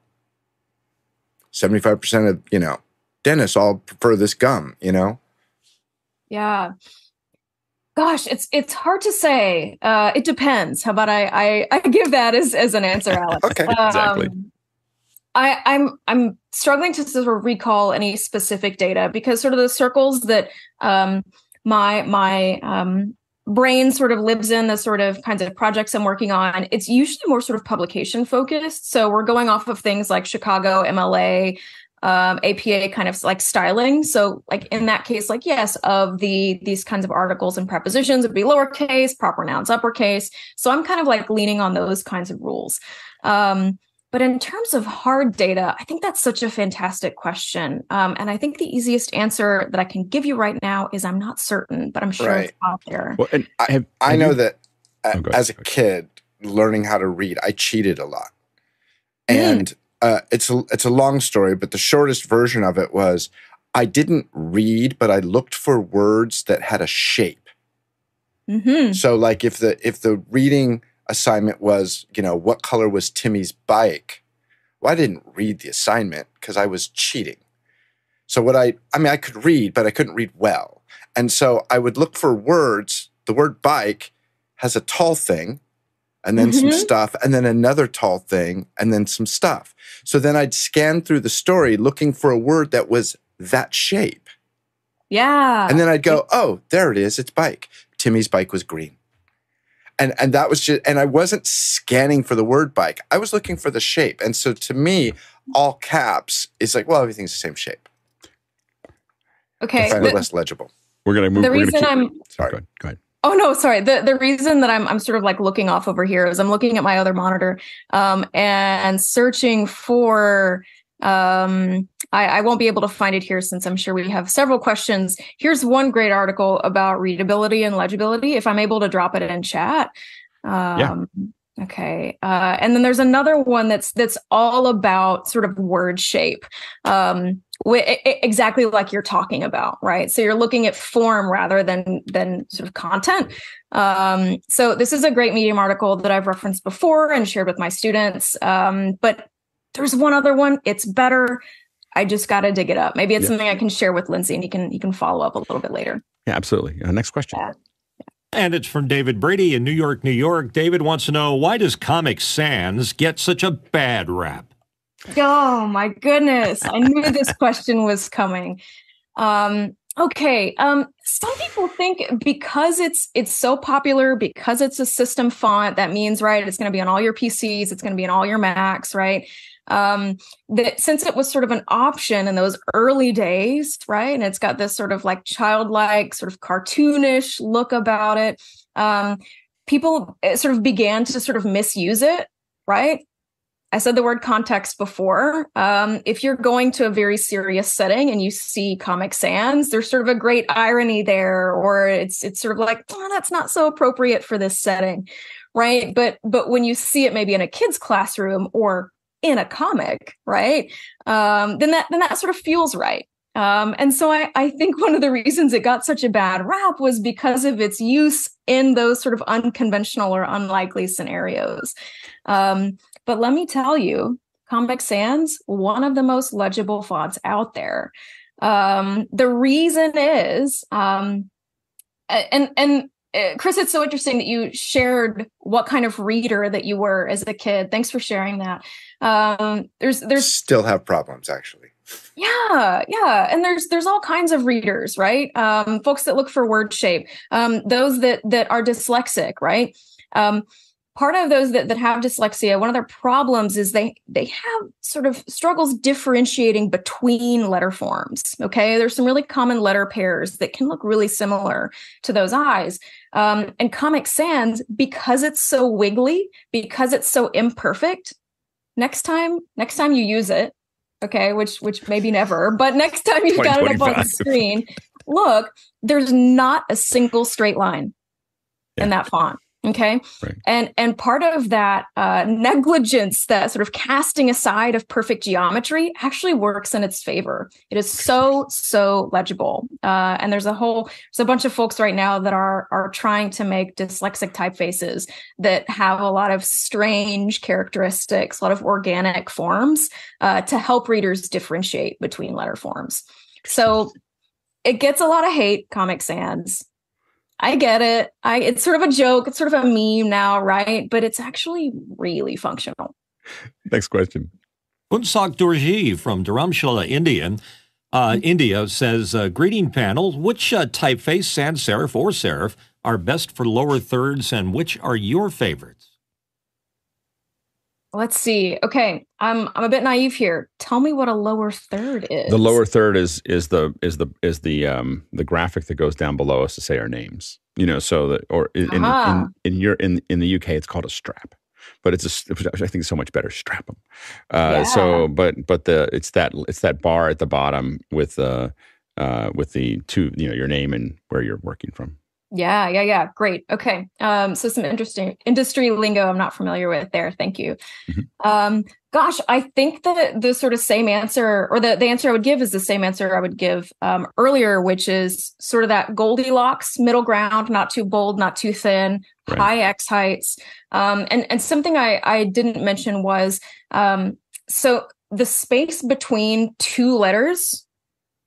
75% of, you know, dentists all prefer this gum, you know?
Yeah. Gosh, it's it's hard to say. Uh, it depends. How about I, I I give that as as an answer, Alex?
okay, um, exactly.
I, I'm I'm struggling to sort of recall any specific data because sort of the circles that um, my my um, brain sort of lives in, the sort of kinds of projects I'm working on, it's usually more sort of publication focused. So we're going off of things like Chicago, MLA, um, APA kind of like styling. So like in that case, like yes, of the these kinds of articles and prepositions would be lowercase, proper nouns uppercase. So I'm kind of like leaning on those kinds of rules. Um, but in terms of hard data, I think that's such a fantastic question. Um, and I think the easiest answer that I can give you right now is I'm not certain, but I'm sure
Right.
it's out there.
Well, and
I,
have-
I
have
know
you-
that uh,
Oh,
as a kid, learning how to read, I cheated a lot,
Mm.
and uh, it's a it's a long story, but the shortest version of it was I didn't read, but I looked for words that had a shape.
hmm
So, like if the if the reading assignment was, you know, what color was Timmy's bike? Well, I didn't read the assignment because I was cheating. So what I I mean, I could read, but I couldn't read well, and so I would look for words. The word bike has a tall thing, and then some
Mhm.
stuff, and then another tall thing, and then some stuff. So then I'd scan through the story looking for a word that was that shape.
Yeah.
And then I'd go, oh, there it is. It's bike. Timmy's bike was green. And and that was just and I wasn't scanning for the word bike. I was looking for the shape. And so to me, all caps is like, well, everything's the same shape.
okay.
I find it less legible.
we're gonna move.
the
we're gonna
reason
keep-
I'm
Go
Sorry.
ahead. Go ahead.
Oh no, sorry. The the reason that I'm I'm sort of like looking off over here is I'm looking at my other monitor um and searching for um I, I won't be able to find it here since I'm sure we have several questions. Here's one great article about readability and legibility. If I'm able to drop it in chat. Um okay. Uh and then there's another one that's that's all about sort of word shape. Um e- exactly like you're talking about right so you're looking at form rather than than sort of content um, so this is a great medium article that i've referenced before and shared with my students um, but there's one other one it's better i just got to dig it up maybe it's
Yeah.
something i can share with lindsay and you can you can follow up a little bit later
Yeah, absolutely. Uh, next question.
Yeah.
And it's from David Brady in New York, New York. David wants to know why does Comic Sans get such a bad rap?
Oh my goodness. I knew this question was coming. Um okay, um some people think because it's it's so popular because it's a system font that means right it's going to be on all your PCs, it's going to be on all your Macs, right? Um that since it was sort of an option in those early days, right? And it's got this sort of like childlike sort of cartoonish look about it. Um people eh, sort of began to sort of misuse it, right? I said the word context before. Um, if you're going to a very serious setting and you see Comic Sans, there's sort of a great irony there, or it's it's sort of like, oh, that's not so appropriate for this setting, right? But but when you see it maybe in a kid's classroom or in a comic, right? Um, then that then that sort of feels right. Um, and so I, I think one of the reasons it got such a bad rap was because of its use in those sort of unconventional or unlikely scenarios. Um, but let me tell you, Comic Sans, one of the most legible fonts out there. Um, the reason is, um, and and Chris, it's so interesting that you shared what kind of reader that you were as a kid. Thanks for sharing that. Um, there's there's
Still have problems, actually.
yeah, yeah, and there's there's all kinds of readers, right? Um, folks that look for word shape, um, those that that are dyslexic, right? Um, part of those that, that have dyslexia, one of their problems is they they have sort of struggles differentiating between letter forms. Okay, there's some really common letter pairs that can look really similar to those eyes. Um, and Comic Sans, because it's so wiggly, because it's so imperfect, next time next time you use it okay which which maybe never but next time you've got it up on the screen look there's not a single straight line in that font okay?
Right.
and and part of that uh, negligence that sort of casting aside of perfect geometry actually works in its favor. It is so so legible. Uh, and there's a whole there's a bunch of folks right now that are are trying to make dyslexic typefaces that have a lot of strange characteristics a lot of organic forms uh, to help readers differentiate between letter forms. So it gets a lot of hate comic sans I get it. I it's sort of a joke. It's sort of a meme now, right? But it's actually really functional.
Next question.
Unsak Dorji from Dharamshala, India, uh, India says, uh, Greeting panel, which uh, typeface, sans serif or serif, are best for lower thirds and which are your favorites?
Let's see. Okay, I'm I'm a bit naive here. Tell me what a lower third is.
The lower third is is the is the is the um the graphic that goes down below us to say our names. You know, so that or in in,
Ah.
in, in your in in the UK it's called a strap, but it's a I think it's so much better strap 'em. Uh, So, but but the it's that it's that bar at the bottom with uh uh with the two you know your name and where you're working from.
Yeah, yeah, yeah. Great. Okay. Um, so some interesting industry lingo I'm not familiar with there. Thank you.
Mhm.
Um, gosh, I think that the sort of same answer or the, the answer I would give is the same answer I would give um, earlier, which is sort of that Goldilocks middle ground, not too bold, not too thin,
Right.
high X heights. Um, and, and something I, I didn't mention was um, so the space between two letters,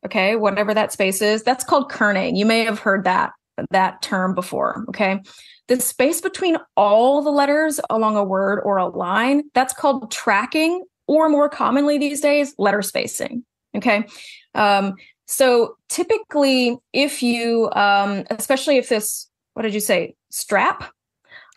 okay, whatever that space is, that's called kerning. You may have heard that that term before. Okay. The space between all the letters along a word or a line, that's called tracking, or more commonly these days, letter spacing. Okay. Um, so typically, if you, um, especially if this, what did you say, strap?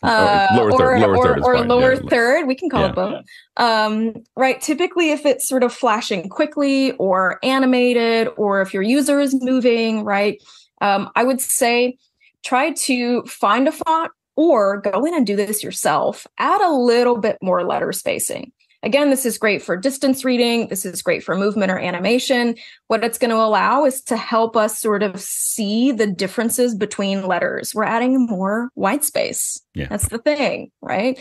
Or lower
or,
third- lower
or,
third
or lower
Yeah.
third, we can call
Yeah.
it both. Um, right. Typically, if it's sort of flashing quickly or animated, or if your user is moving, right, um, I would say try to find a font or go in and do this yourself. Add a little bit more letter spacing. Again, this is great for distance reading. This is great for movement or animation. What it's going to allow is to help us sort of see the differences between letters. We're adding more white space.
Yeah.
That's the thing, right?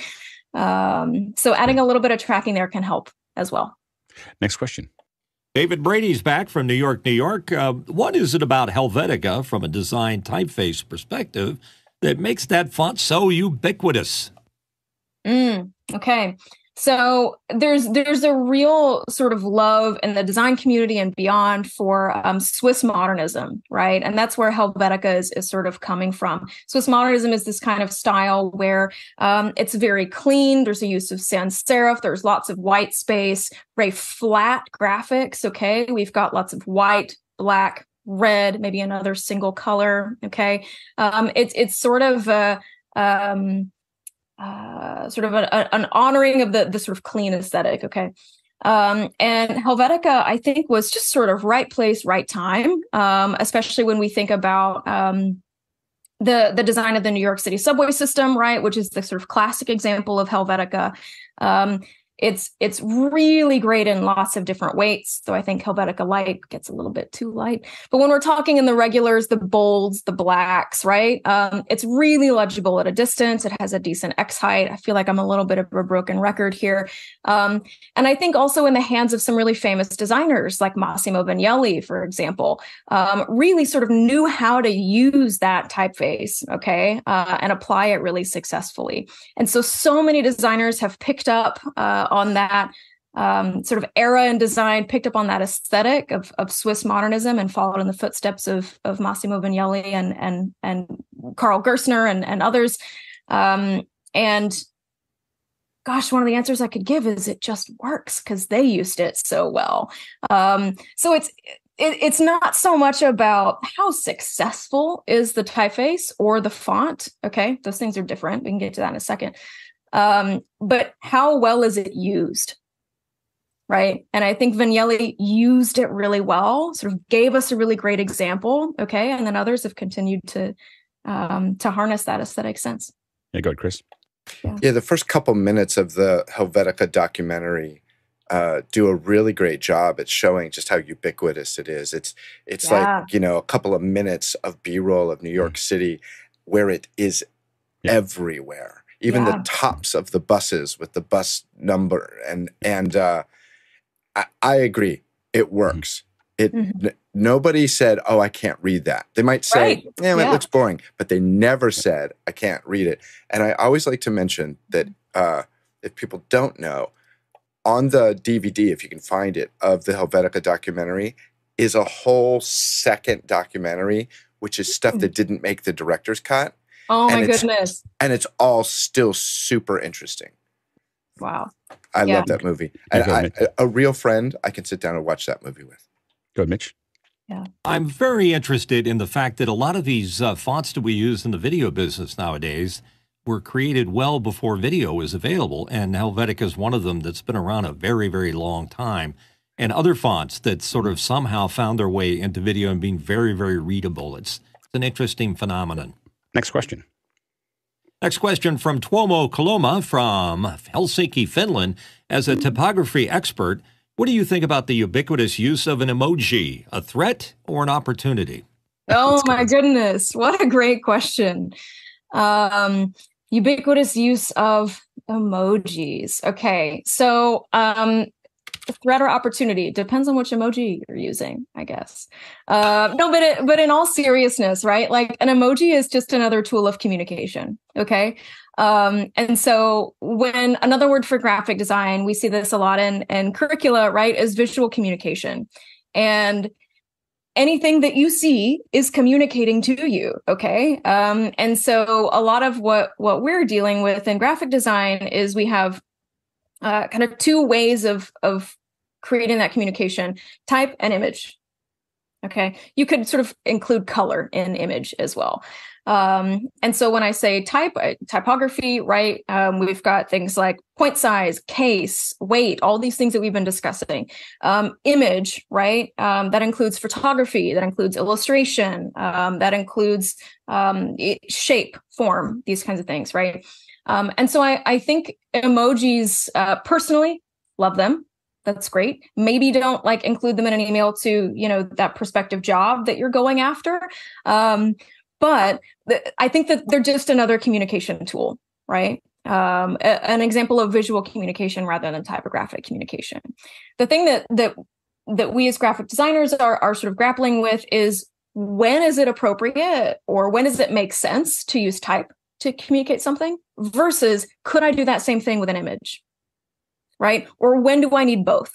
Um, so adding a little bit of tracking there can help as well.
Next question.
David Brady's back from New York, New York. Uh, what is it about Helvetica from a design typeface perspective that makes that font so ubiquitous?
Mm, okay. So there's there's a real sort of love in the design community and beyond for um, Swiss modernism, right? And that's where Helvetica is, is sort of coming from. Swiss modernism is this kind of style where um, it's very clean. There's a use of sans serif. There's lots of white space, very flat graphics. Okay, we've got lots of white, black, red, maybe another single color. Okay, um, it's it's sort of a um, uh, sort of a, a- an honoring of the the sort of clean aesthetic. Okay. Um, and Helvetica, I think, was just sort of right place, right time, um, especially when we think about um, the the design of the New York City subway system, right, which is the sort of classic example of Helvetica. It's it's really great in lots of different weights. So I think Helvetica Light gets a little bit too light. But when we're talking in the regulars, the bolds, the blacks, right? Um, it's really legible at a distance. It has a decent X height. I feel like I'm a little bit of a broken record here. Um, and I think also in the hands of some really famous designers like Massimo Vignelli, for example, um, really sort of knew how to use that typeface, okay, uh, and apply it really successfully. And so, so many designers have picked up uh, on that um, sort of era in design, picked up on that aesthetic of, of Swiss modernism, and followed in the footsteps of of Massimo Vignelli and and and Karl Gerstner and and others. Um, and gosh, one of the answers I could give is it just works because they used it so well. Um, so it's it, it's not so much about how successful is the typeface or the font. Okay, those things are different. We can get to that in a second. Um, but how well is it used? Right. And I think Vignelli used it really well, sort of gave us a really great example. Okay. And then others have continued to um, to harness that aesthetic sense.
Yeah, go ahead, Chris.
Yeah, the first couple minutes of the Helvetica documentary uh, do a really great job at showing just how ubiquitous it is. It's it's
Yeah.
like you know a couple of minutes of B-roll of New York City where it is
Yeah.
everywhere, even
Yeah.
the tops of the buses with the bus number and and uh, I, I agree, it works. It
Mhm.
n- nobody said, "Oh, I can't read that." They might say,
Right.
"Yeah, it
Yeah.
looks boring," but they never said, "I can't read it." And I always like to mention that uh, if people don't know, on the DVD, if you can find it, of the Helvetica documentary, is a whole second documentary, which is stuff that didn't make the director's cut,
Oh my
And
goodness.
and it's all still super interesting.
Wow.
I
Yeah.
love that movie. And
go
I,
ahead.
a real friend, I can sit down and watch that movie with.
Go ahead, Mitch. Yeah.
I'm very interested in the fact that a lot of these uh, fonts that we use in the video business nowadays, were created well before video was available, and Helvetica is one of them that's been around a very, very long time. And other fonts that sort of somehow found their way into video and being very, very readable. It's, it's an interesting phenomenon.
Next question.
Next question from Tuomo Koloma from Helsinki, Finland. As a typography expert, what do you think about the ubiquitous use of an emoji? A threat or an opportunity?
Oh my goodness. What a great question. Um, ubiquitous use of emojis. Okay. So, um, threat or opportunity. Depends on which emoji you're using i guess. Uh, no but it, but in all seriousness right? Like an emoji is just another tool of communication okay? Um, and so when another word for graphic design we see this a lot in in curricula right is visual communication. And anything that you see is communicating to you okay? Um, and so a lot of what what we're dealing with in graphic design is we have uh, kind of two ways of of creating that communication type and image okay you could sort of include color in image as well um, and so when I say type, uh, typography, right, um, we've got things like point size, case, weight, all these things that we've been discussing. Um, image, right, um, that includes photography, that includes illustration, um, that includes um, shape, form, these kinds of things, right? And so I, I think emojis, uh, personally, love them that's great maybe don't like include them in an email to you know that prospective job that you're going after um, but th- I think that they're just another communication tool, right? Um, a- an example of visual communication rather than typographic communication. The thing that that that we as graphic designers are are sort of grappling with is when is it appropriate or when does it make sense to use type to communicate something versus could I do that same thing with an image? Right? Or when do I need both?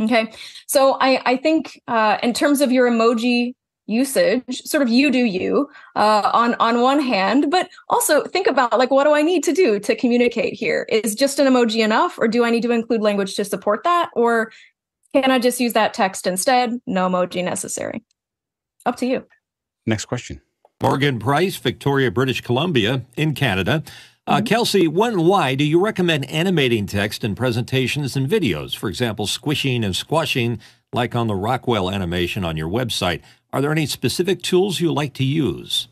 Okay. So I, I think uh, in terms of your emoji usage sort of you do you uh, on on one hand but also think about like what do i need to do to communicate here is just an emoji enough or do i need to include language to support that or can i just use that text instead no emoji necessary up to you
next question
morgan price victoria british columbia in canada uh, mm-hmm. Kelcey, when and why do you recommend animating text in presentations and videos? For example, squishing and squashing, like on the Rockwell animation on your website. Are there any specific tools you like to use?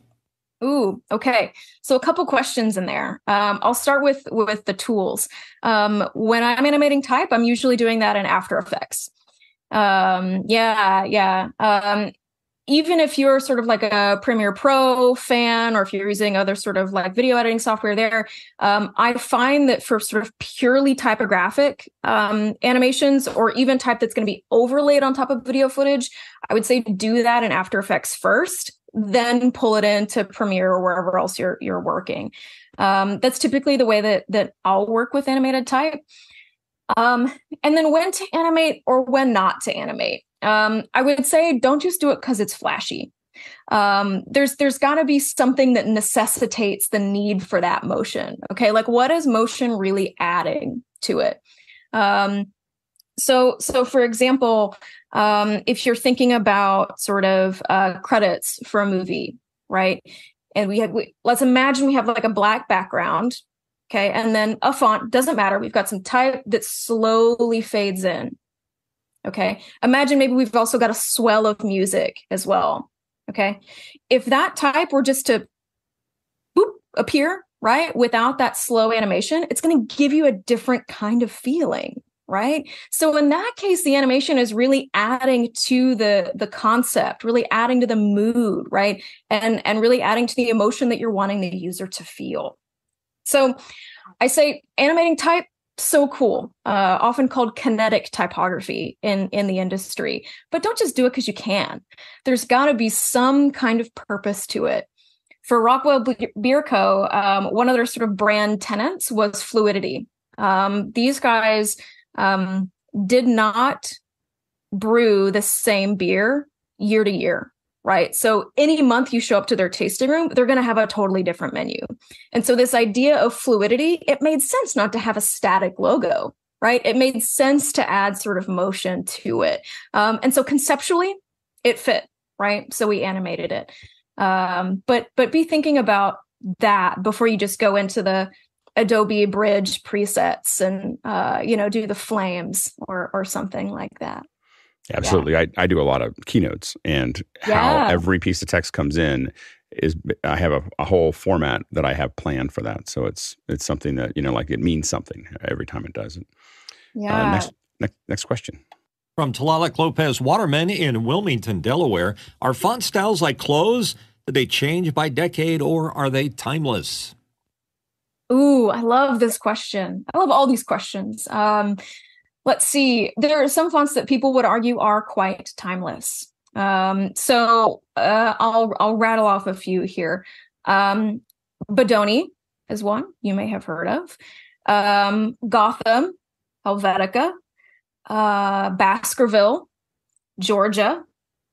Ooh, okay. So a couple questions in there. Um, I'll start with with the tools. Um, when I'm animating type, I'm usually doing that in After Effects. Um, yeah, yeah. Um, even if you're sort of like a Premiere Pro fan, or if you're using other sort of like video editing software there, um, I find that for sort of purely typographic um, animations, or even type that's going to be overlaid on top of video footage, I would say do that in After Effects first, then pull it into Premiere or wherever else you're you're working. Um, that's typically the way that that I'll work with animated type. Um, and then when to animate or when not to animate. Um, I would say don't just do it because it's flashy. Um, there's there's got to be something that necessitates the need for that motion. Okay, like what is motion really adding to it? Um, so so for example, um, if you're thinking about sort of uh, credits for a movie, right? And we have we, let's imagine we have like a black background, okay, and then a font doesn't matter. We've got some type that slowly fades in Okay. Imagine maybe we've also got a swell of music as well. Okay. If that type were just to boop appear, right, without that slow animation, it's going to give you a different kind of feeling right so in that case the animation is really adding to the the concept really adding to the mood right and and really adding to the emotion that you're wanting the user to feel so i say animating type so cool uh, often called kinetic typography in in the industry. But don't just do it because you can. There's got to be some kind of purpose to it. For rockwell beer co um, one of their sort of brand tenants was fluidity. Um, these guys um, did not brew the same beer year to year right? So any month you show up to their tasting room, they're going to have a totally different menu. And so this idea of fluidity, it made sense not to have a static logo, right? It made sense to add sort of motion to it. Um, and so conceptually, it fit, right? So we animated it. Um, but but be thinking about that before you just go into the Adobe Bridge presets and uh, you know do the flames or or something like that.
Absolutely, yeah. I, I do a lot of keynotes and yeah. how every piece of text comes in is I have a, a, whole format that I have planned for that. So it's it's something that you know like it means something every time it does it.
Uh, yeah. Uh,
next, next next question.
From Talalik Lopez Waterman in Wilmington, Delaware, are font styles like clothes? Did they change by decade or are they timeless?
Ooh, I love this question. I love all these questions. Um, let's see. There are some fonts that people would argue are quite timeless. Um, so uh, I'll I'll rattle off a few here. Um, Bodoni is one you may have heard of. Um, Gotham, Helvetica, uh, Baskerville, Georgia.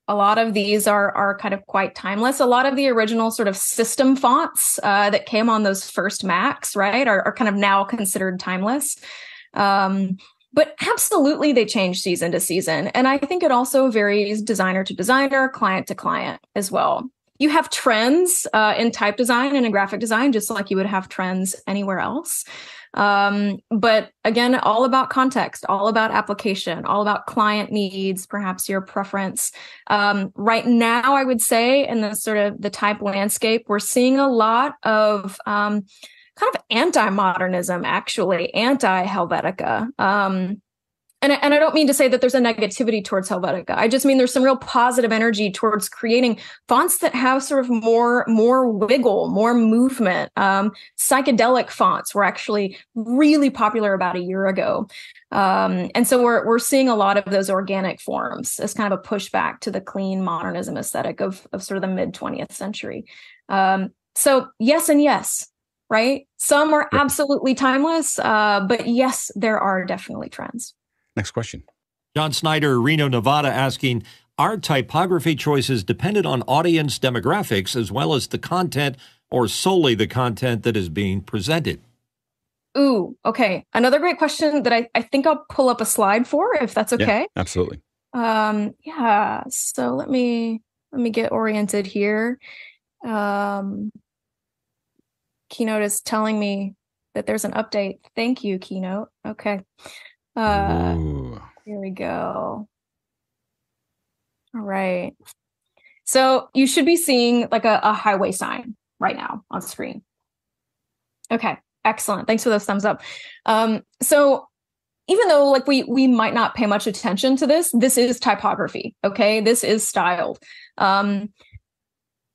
A lot of these are are kind of quite timeless. A lot of the original sort of system fonts uh, that came on those first Macs, right, are, are kind of now considered timeless. Um, but absolutely, they change season to season, and I think it also varies designer to designer, client to client as well. You have trends uh, in type design and in graphic design, just like you would have trends anywhere else. Um, but again, all about context, all about application, all about client needs, perhaps your preference. Um, right now, I would say in the sort of the type landscape, we're seeing a lot of um, kind of anti-modernism, actually, anti-Helvetica. Um, and, and I don't mean to say that there's a negativity towards Helvetica. I just mean there's some real positive energy towards creating fonts that have sort of more more wiggle, more movement. Um, psychedelic fonts were actually really popular about a year ago, um, and so we're we're seeing a lot of those organic forms as kind of a pushback to the clean modernism aesthetic of of sort of the mid 20th century. Um, so yes and yes, right? Some are absolutely timeless, uh, but yes, there are definitely trends.
Next question.
John Snyder, Reno, Nevada, asking Are typography choices dependent on audience demographics as well as the content or solely the content that is being presented?
Ooh, okay. Another great question that I, I think I'll pull up a slide for if that's okay.
Yeah, absolutely.
Um, yeah. So let me let me get oriented here. Um, Keynote is telling me that there's an update. Thank you, Keynote. Okay. Uh, here we go. All right. So you should be seeing like a, a highway sign right now on screen. Okay, excellent. Thanks for those thumbs up. Um, so even though like we we might not pay much attention to this, this is typography. Okay, this is styled. Um,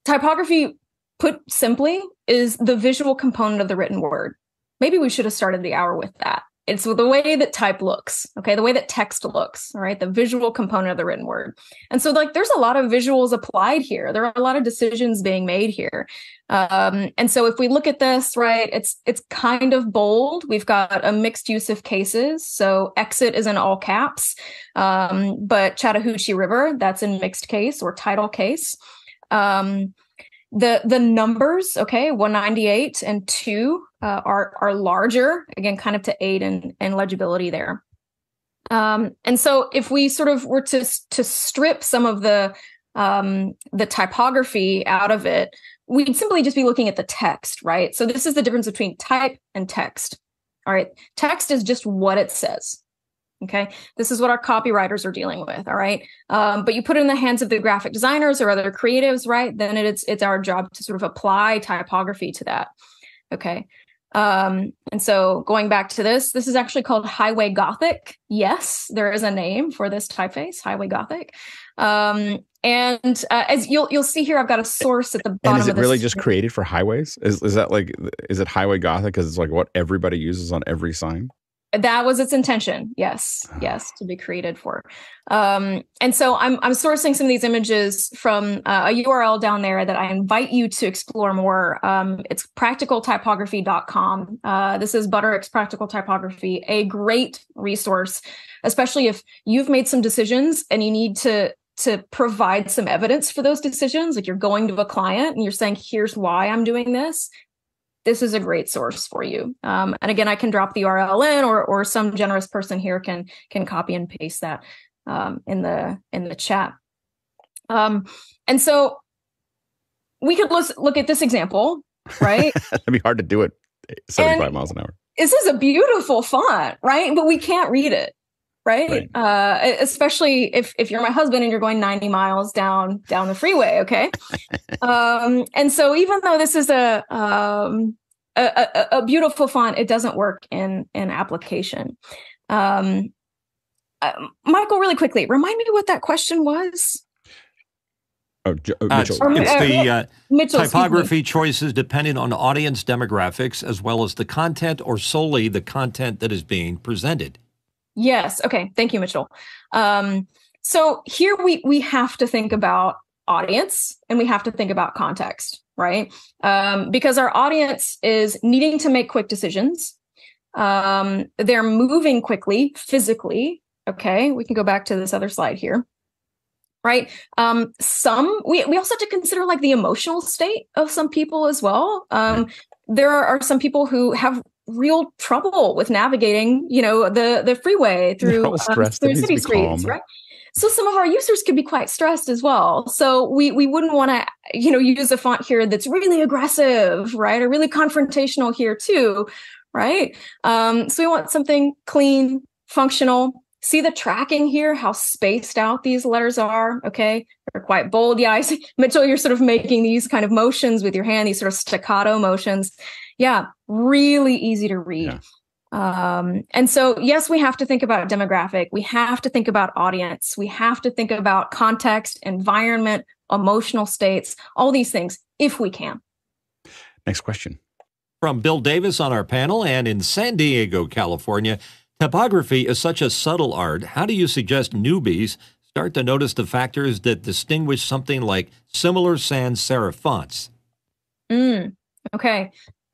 typography, put simply, is the visual component of the written word. Maybe we should have started the hour with that. It's the way that type looks, okay, the way that text looks, right, the visual component of the written word. And so, like, there's a lot of visuals applied here. There are a lot of decisions being made here. Um, and so, if we look at this, right, it's it's kind of bold. We've got a mixed use of cases. So, exit is in all caps, um, but Chattahoochee River, that's in mixed case or title case. Um, the the numbers okay 198 and 2 uh, are are larger again kind of to aid in, in legibility there. Um, and so if we sort of were to to strip some of the um, the typography out of it we'd simply just be looking at the text right? So this is the difference between type and text all right? Text is just what it says Okay. This is what our copywriters are dealing with. All right. Um, but you put it in the hands of the graphic designers or other creatives, right? Then it's it's our job to sort of apply typography to that. Okay. Um, and so going back to this, this is actually called Highway Gothic. Yes, there is a name for this typeface, Highway Gothic. Um, and uh, as you'll you'll see here, I've got a source at the bottom.
And is it really just created for highways? Is is that like is it Highway Gothic because it's like what everybody uses on every sign?
That was its intention. Yes. Ah. yes to be created for. Um, and so i'm i'm sourcing some of these images from uh, a url down there that i invite you to explore more. Um, it's practicaltypography.com uh, this is butterick's practical typography a great resource especially if you've made some decisions and you need to to provide some evidence for those decisions. Like you're going to a client and you're saying here's why i'm doing this this is a great source for you. Um, and again, I can drop the URL in, or or some generous person here can can copy and paste that um, in the in the chat. Um, and so we could look look at this example. right?
It'd be hard to do it 75
And-
miles an hour.
this is a beautiful font, right? But we can't read it, right?
Right.
Uh, especially if if you're my husband and you're going 90 miles down down the freeway, okay? um, and so even though this is a um, a, a, a beautiful font, it doesn't work in in application. Um, uh, Michael, really quickly, remind me what that question was.
Oh, oh,
Uh,
Mitchell.
it's it's the uh,
Mitchell,
typography choices depending on audience demographics as well as the content or solely the content that is being presented.
Yes. Okay. Thank you, Mitchell. Um, so here we we have to think about audience and we have to think about context, right? Um, because our audience is needing to make quick decisions. Um, they're moving quickly physically. Okay, we can go back to this other slide here. Right. Um, some we we also have to consider like the emotional state of some people as well. Um, there are some people who have real trouble with navigating, you know, the the freeway through, um, through
It needs to
city streets, right? So some of our users could be quite stressed as well. So we we wouldn't want to, you know, use a font here that's really aggressive, right, or really confrontational here too, right? Um, so we want something clean, functional. See the tracking here, how spaced out these letters are. Okay, they're quite bold. Yeah, I see, Mitchell, you're sort of making these kind of motions with your hand, these sort of staccato motions. Yeah, really easy to read. Um, and so, yes, we have to think about demographic. We have to think about audience. We have to think about context, environment, emotional states, all these things, if we can.
Next question.
From Bill Davis on our panel and in San Diego, California, typography is such a subtle art. How do you suggest newbies start to notice the factors that distinguish something like similar sans serif fonts?
Mm, okay.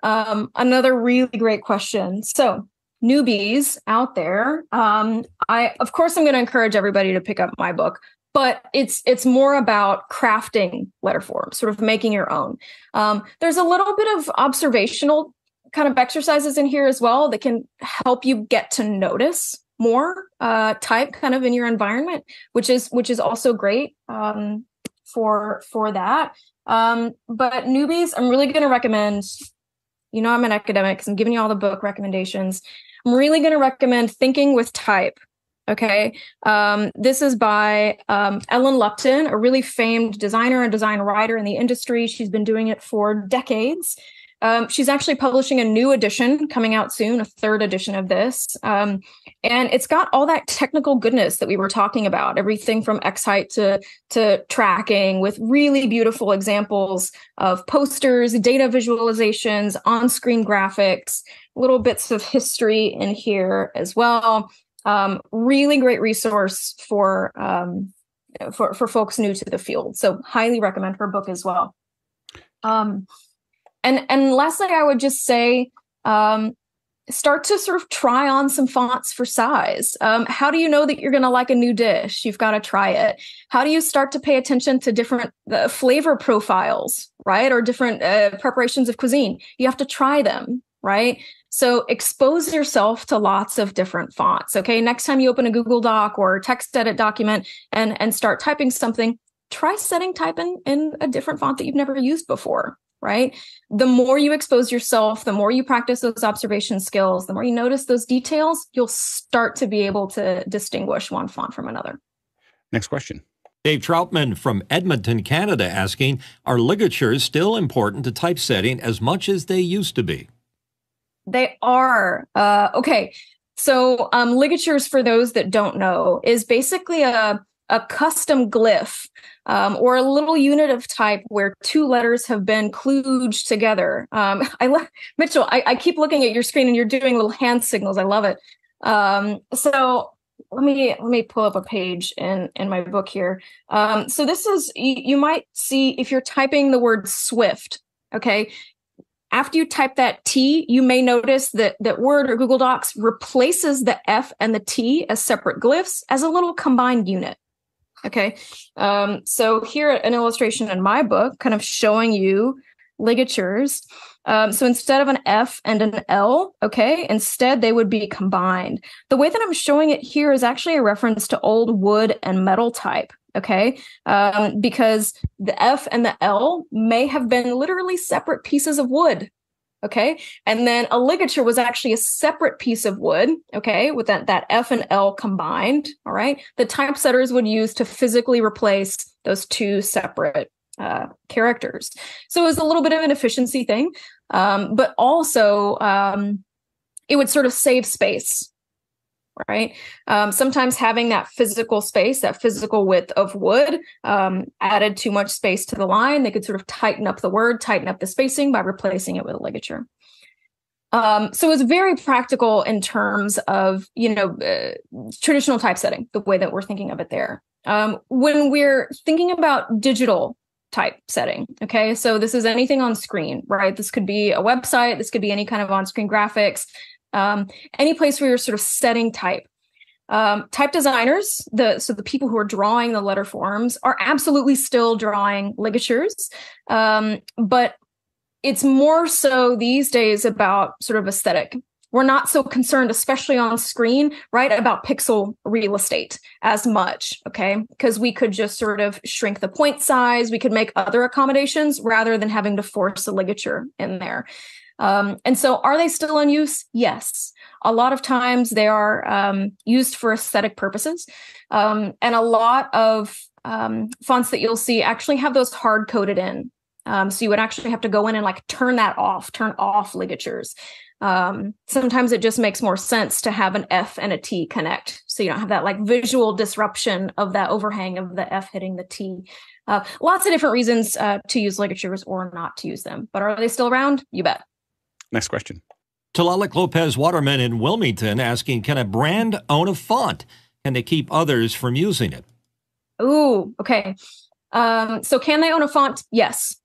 Um, another really great question. So, newbies out there, um, I of course I'm going to encourage everybody to pick up my book, but it's it's more about crafting letter forms, sort of making your own. Um, there's a little bit of observational kind of exercises in here as well that can help you get to notice more uh, type kind of in your environment, which is which is also great um, for for that. Um, but newbies, I'm really going to recommend. You know, I'm an academic, so I'm giving you all the book recommendations. I'm really going to recommend Thinking with Type. Okay. Um, this is by um, Ellen Lupton, a really famed designer and design writer in the industry. She's been doing it for decades. Um, she's actually publishing a new edition coming out soon, a third edition of this. Um, and it's got all that technical goodness that we were talking about, everything from X height to, to tracking with really beautiful examples of posters, data visualizations, on screen graphics, little bits of history in here as well. Um, really great resource for, um, for, for folks new to the field. So, highly recommend her book as well. Um, and and lastly, I would just say um, start to sort of try on some fonts for size. Um, how do you know that you're going to like a new dish? You've got to try it. How do you start to pay attention to different uh, flavor profiles, right, or different uh, preparations of cuisine? You have to try them, right? So expose yourself to lots of different fonts. Okay, next time you open a Google Doc or text edit document and and start typing something, try setting type in in a different font that you've never used before right? The more you expose yourself, the more you practice those observation skills, the more you notice those details, you'll start to be able to distinguish one font from another.
Next question.
Dave Troutman from Edmonton, Canada, asking Are ligatures still important to typesetting as much as they used to be?
They are. Uh, okay. So, um, ligatures, for those that don't know, is basically a, a custom glyph um, or a little unit of type where two letters have been kludged together. Um, I love Mitchell. I, I, keep looking at your screen and you're doing little hand signals. I love it. Um, so let me let me pull up a page in in my book here. Um, so this is you, you might see if you're typing the word Swift. Okay. After you type that T, you may notice that that Word or Google Docs replaces the F and the T as separate glyphs as a little combined unit. Okay. Um, so here an illustration in my book, kind of showing you ligatures. Um, so instead of an F and an L, okay, instead they would be combined. The way that I'm showing it here is actually a reference to old wood and metal type. Okay. Um, because the F and the L may have been literally separate pieces of wood. Okay. And then a ligature was actually a separate piece of wood. Okay. With that, that F and L combined. All right. The typesetters would use to physically replace those two separate uh, characters. So it was a little bit of an efficiency thing. Um, but also, um, it would sort of save space right? Um, sometimes having that physical space, that physical width of wood, um, added too much space to the line. They could sort of tighten up the word, tighten up the spacing by replacing it with a ligature. Um, so it's very practical in terms of you know uh, traditional typesetting, the way that we're thinking of it there. Um, when we're thinking about digital typesetting, okay, so this is anything on screen, right? This could be a website, this could be any kind of on-screen graphics, um, any place where you're sort of setting type. Um, type designers, the so the people who are drawing the letter forms are absolutely still drawing ligatures, um, but it's more so these days about sort of aesthetic. We're not so concerned, especially on screen, right, about pixel real estate as much, okay? Because we could just sort of shrink the point size, we could make other accommodations rather than having to force a ligature in there. Um, and so, are they still in use? Yes. A lot of times they are um, used for aesthetic purposes. Um, and a lot of um, fonts that you'll see actually have those hard coded in. Um, so, you would actually have to go in and like turn that off, turn off ligatures. Um, sometimes it just makes more sense to have an F and a T connect. So, you don't have that like visual disruption of that overhang of the F hitting the T. Uh, lots of different reasons uh, to use ligatures or not to use them. But are they still around? You bet.
Next question.
Talalik Lopez Waterman in Wilmington asking Can a brand own a font? Can they keep others from using it?
Ooh, okay. Um, so can they own a font? Yes.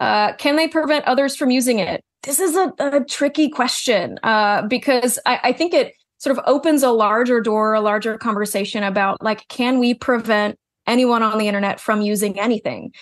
Uh, can they prevent others from using it? This is a, a tricky question uh, because I, I think it sort of opens a larger door, a larger conversation about like, can we prevent anyone on the internet from using anything?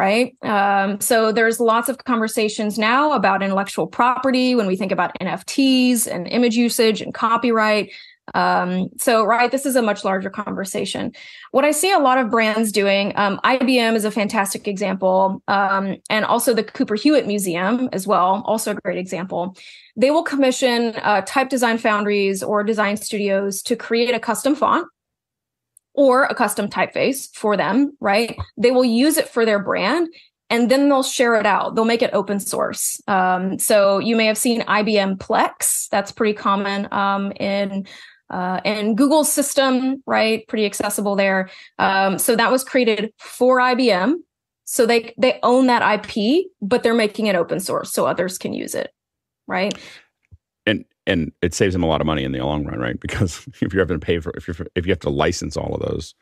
Right? Um, so there's lots of conversations now about intellectual property when we think about NFTs and image usage and copyright. Um, so, right, this is a much larger conversation. What I see a lot of brands doing, um, IBM is a fantastic example, um, and also the Cooper Hewitt Museum as well, also a great example. They will commission uh, type design foundries or design studios to create a custom font or a custom typeface for them, right? They will use it for their brand and then they'll share it out. They'll make it open source. Um, so you may have seen IBM Plex. That's pretty common um, in uh, in Google's system, right? Pretty accessible there. Um, so that was created for IBM. So they they own that IP, but they're making it open source so others can use it, right?
And and it saves them a lot of money in the long run, right? Because if you're having to pay for if you if you have to license all of those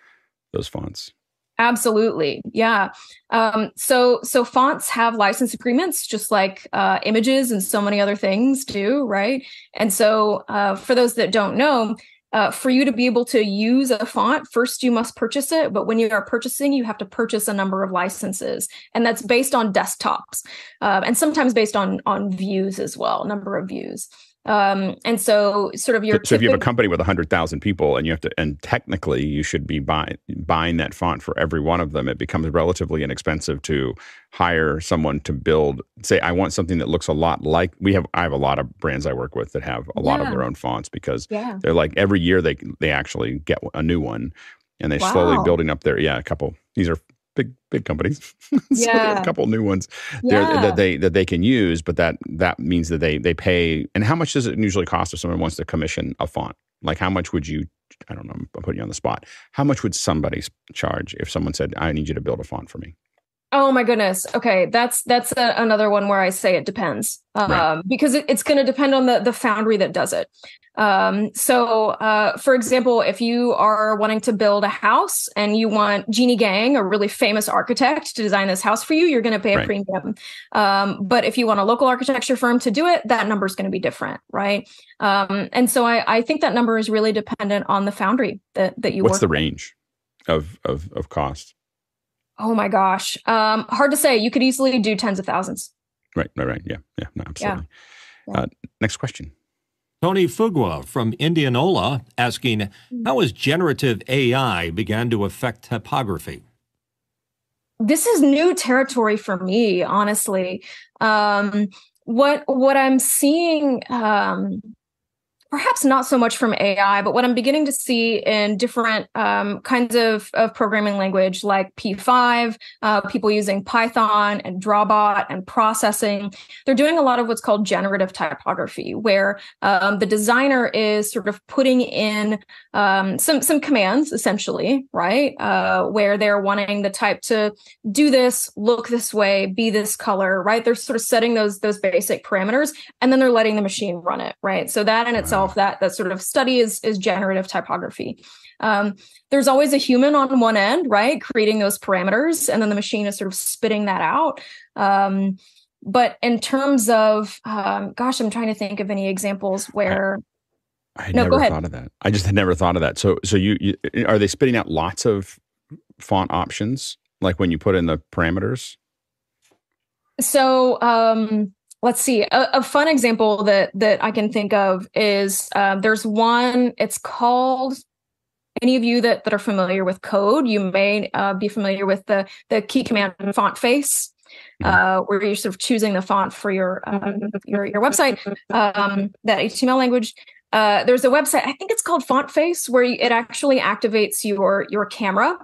those fonts.
Absolutely, yeah. Um, so so fonts have license agreements, just like uh, images and so many other things do, right? And so uh, for those that don't know. Uh, for you to be able to use a font, first you must purchase it. But when you are purchasing, you have to purchase a number of licenses, and that's based on desktops, uh, and sometimes based on on views as well, number of views. Um, and so, sort of your
so, if you have a company with hundred thousand people, and you have to, and technically you should be buying buying that font for every one of them, it becomes relatively inexpensive to hire someone to build. Say, I want something that looks a lot like we have. I have a lot of brands I work with that have a yeah. lot of their own fonts because yeah. they're like every year they they actually get a new one, and they wow. slowly building up their yeah a couple. These are big big companies. so yeah. a couple new ones yeah. that they that they can use, but that that means that they they pay. And how much does it usually cost if someone wants to commission a font? Like how much would you? I don't know. I'm putting you on the spot. How much would somebody charge if someone said, "I need you to build a font for me"?
Oh my goodness. Okay, that's that's a, another one where I say it depends, um, right. because it, it's going to depend on the the foundry that does it. Um, so, uh, for example, if you are wanting to build a house and you want Jeanne Gang, a really famous architect, to design this house for you, you're going to pay a right. premium. Um, but if you want a local architecture firm to do it, that number is going to be different, right? Um, and so, I, I, think that number is really dependent on the foundry that that you.
What's the range of of of cost?
Oh my gosh. Um, hard to say. You could easily do tens of thousands.
Right, right, right. Yeah, yeah, no, absolutely. Yeah. Uh, next question.
Tony Fugua from Indianola asking, how has generative AI began to affect typography?
This is new territory for me, honestly. Um, what what I'm seeing um, perhaps not so much from AI, but what I'm beginning to see in different um, kinds of, of programming language like P5, uh, people using Python and Drawbot and processing, they're doing a lot of what's called generative typography, where um, the designer is sort of putting in um, some some commands, essentially, right, uh, where they're wanting the type to do this, look this way, be this color, right? They're sort of setting those those basic parameters, and then they're letting the machine run it, right? So that in itself itself that that sort of study is is generative typography. Um, there's always a human on one end, right, creating those parameters, and then the machine is sort of spitting that out. Um, but in terms of, um, gosh, I'm trying to think of any examples where.
I no, never thought of that. I just had never thought of that. So, so you, you are they spitting out lots of font options, like when you put in the parameters?
So, um, let's see. A, a, fun example that that i can think of is um, there's one it's called any of you that, that are familiar with code you may uh, be familiar with the the key command font face mm-hmm. uh, where you're sort of choosing the font for your um, your, your website um, that html language. Uh, there's a website i think it's called font face where it actually activates your your camera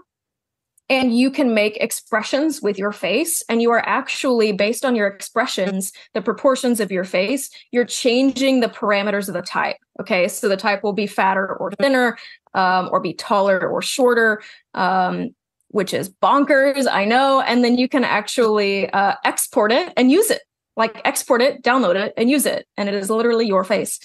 and you can make expressions with your face and you are actually based on your expressions the proportions of your face you're changing the parameters of the type okay? So the type will be fatter or thinner um, or be taller or shorter um, which is bonkers i know and then you can actually uh, export it and use it. Like export it download it and use it and it is literally your face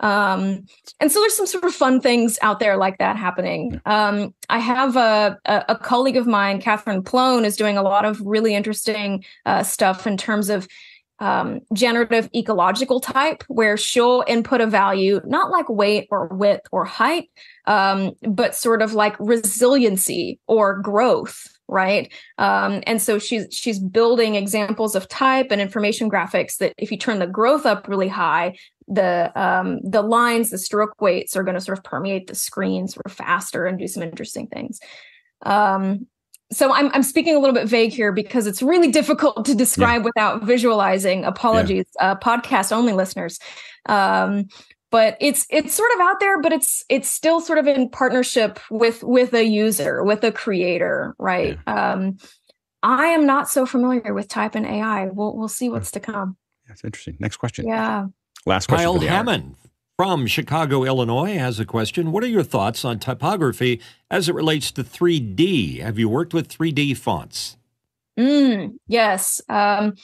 um, and so there's some sort of fun things out there like that happening. Um, I have a, a, a, colleague of mine, Catherine Plone, is doing a lot of really interesting uh, stuff in terms of um, generative ecological type, where she'll input a value, not like weight or width or height, um, but sort of like resiliency or growth right um, and so she's she's building examples of type and information graphics that if you turn the growth up really high the um, the lines, the stroke weights are going to sort of permeate the screen sort of faster and do some interesting things. Um, so I'm I'm speaking a little bit vague here because it's really difficult to describe yeah. without visualizing. Apologies, yeah. uh, podcast only listeners. Um, but it's it's sort of out there, but it's it's still sort of in partnership with with a user, with a creator, right? Yeah. Um, I am not so familiar with type and AI. We'll we'll see what's to come.
That's interesting. Next question.
Yeah.
Last question.
Kyle Hammond from Chicago, Illinois has a question. What are your thoughts on typography as it relates to 3D? Have you worked with 3D fonts?
Mm, yes. Um,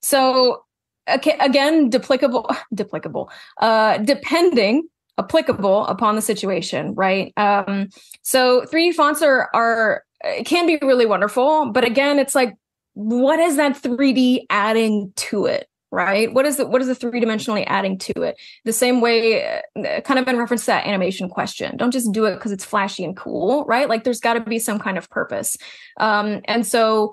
so okay, again, duplicable, duplicable, uh, depending applicable upon the situation, right? Um, so 3D fonts are are can be really wonderful, but again, it's like, what is that 3D adding to it? right what is the what is the three dimensionally adding to it the same way uh, kind of in reference to that animation question don't just do it because it's flashy and cool right like there's got to be some kind of purpose um, and so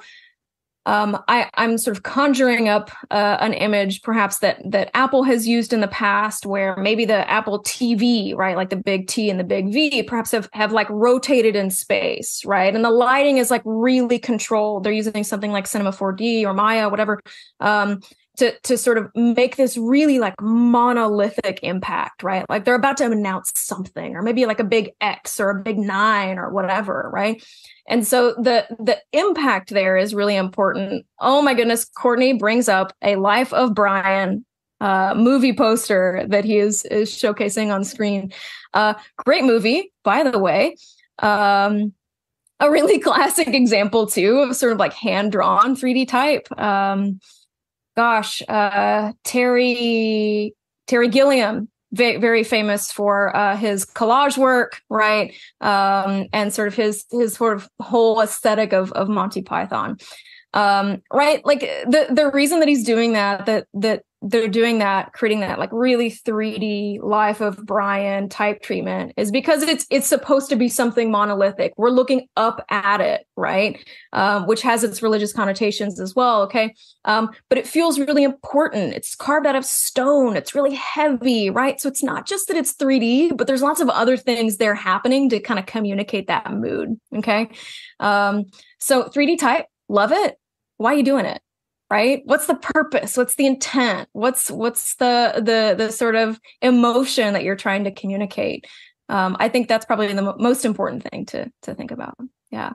um, I, I'm sort of conjuring up uh, an image, perhaps that that Apple has used in the past, where maybe the Apple TV, right, like the big T and the big V, perhaps have have like rotated in space, right, and the lighting is like really controlled. They're using something like Cinema 4D or Maya, whatever, um, to to sort of make this really like monolithic impact, right? Like they're about to announce something, or maybe like a big X or a big nine or whatever, right? And so the the impact there is really important. Oh my goodness, Courtney brings up a Life of Brian uh, movie poster that he is is showcasing on screen. Uh, great movie, by the way. Um, a really classic example too of sort of like hand drawn 3D type. Um, gosh, uh, Terry Terry Gilliam, very, very famous for uh, his collage work, right? Um, and sort of his his sort of whole aesthetic of of Monty Python. um, right? Like the the reason that he's doing that that that they're doing that creating that like really 3d life of brian type treatment is because it's it's supposed to be something monolithic. We're looking up at it right? Um, which has its religious connotations as well okay? Um, but it feels really important. It's carved out of stone. It's really heavy right? So it's not just that it's 3d but there's lots of other things there happening to kind of communicate that mood okay? Um, so 3d type love it. Why are you doing it right? What's the purpose? What's the intent? What's what's the the the sort of emotion that you're trying to communicate? Um, i think that's probably the mo- most important thing to to think about. Yeah.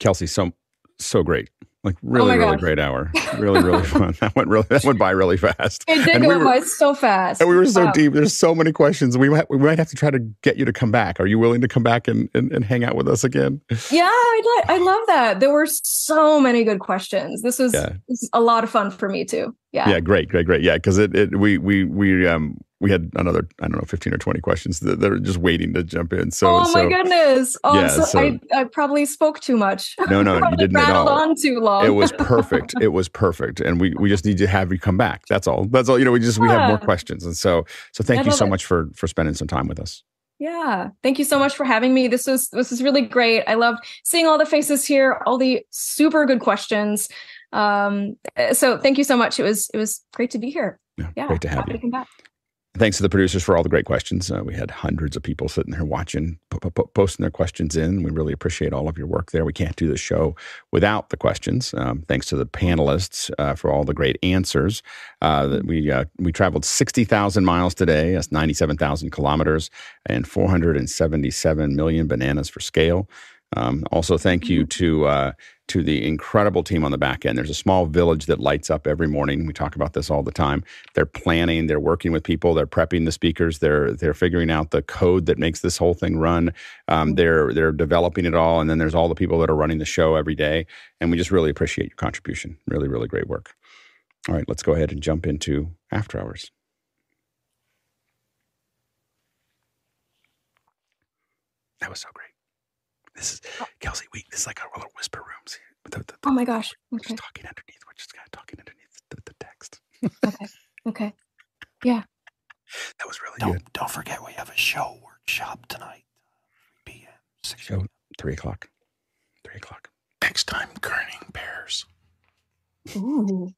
Kelcey, so so great. Like really, really
gosh.
great hour. Really, really fun. That went really that went by really fast.
it did
And
go
we were-
by so fast
And we were so
Wow.
deep. There's so many questions. We might, we might have to try to get you to come back. Are you willing to come back and, and, and hang out with us again?
yeah I, I love that there were so many good questions this was,
Yeah.
this is a lot of fun for me too yeah
Yeah, great, great, great. Yeah, because it, it we we we um we had another I don't know 15 or 20 questions that they're just waiting to jump in. So
oh my
so
goodness oh
Yeah,
so,
so-
I, I probably spoke too much
no no you didn't at all.
on too long
It was perfect. It was perfect, and we we just need to have you come back. That's all. That's all. You know, we just we have more questions, and so so thank
I
you so
it.
much for for spending some time with us.
Yeah, thank you so much for having me. This was this was really great. I loved seeing all the faces here, all the super good questions. Um, uh, so thank you so much. It was it was great to be here.
Yeah,
Yeah,
great to have you.
come back.
Thanks to the producers for all the great questions. Uh, we had hundreds of people sitting there watching, po- po- posting their questions in. We really appreciate all of your work there. We can't do the show without the questions. Um, thanks to the panelists uh, for all the great answers. Uh, that we uh, we traveled sixty thousand miles today. That's ninety seven thousand kilometers and four hundred and seventy seven million bananas for scale. Um, also, thank you to uh, to the incredible team on the back end. There's a small village that lights up every morning. We talk about this all the time. They're planning, they're working with people, they're prepping the speakers, they're they're figuring out the code that makes this whole thing run. Um, they're they're developing it all, and then there's all the people that are running the show every day. And we just really appreciate your contribution. Really, really great work. All right, let's go ahead and jump into after hours. That was so great. This is oh. Kelcey. We this is like our little whisper rooms. The, the, the,
Oh my gosh.
we're
Okay.
just talking underneath. We're just kind of talking underneath the, the text.
Okay. Okay. Yeah.
That was really
Don't
good.
don't forget we have a show workshop tonight. 3 p.m. 6
Show three o'clock. Three o'clock.
Next time, kerning pairs.
Ooh.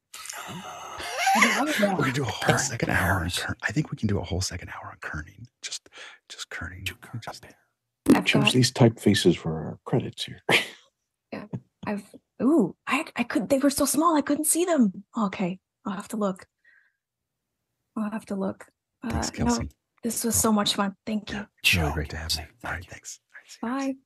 I love
We're gonna do a whole
Kerning
second hour on
pairs.
Kern. I think we can do a whole second hour on kerning. Just, just kerning.
Two kerning
Just-
pairs.
I've
Change
got,
these typefaces for our credits here.
Yeah, I've ooh, I I could they were so small I couldn't see them. Okay. I'll have to look. I'll have to look.
Thanks,
Uh, no,
Kelcey.
this was so much fun. Thank you.
Really
Joe,
great to have you. All right, thanks. All right, see you.
Bye.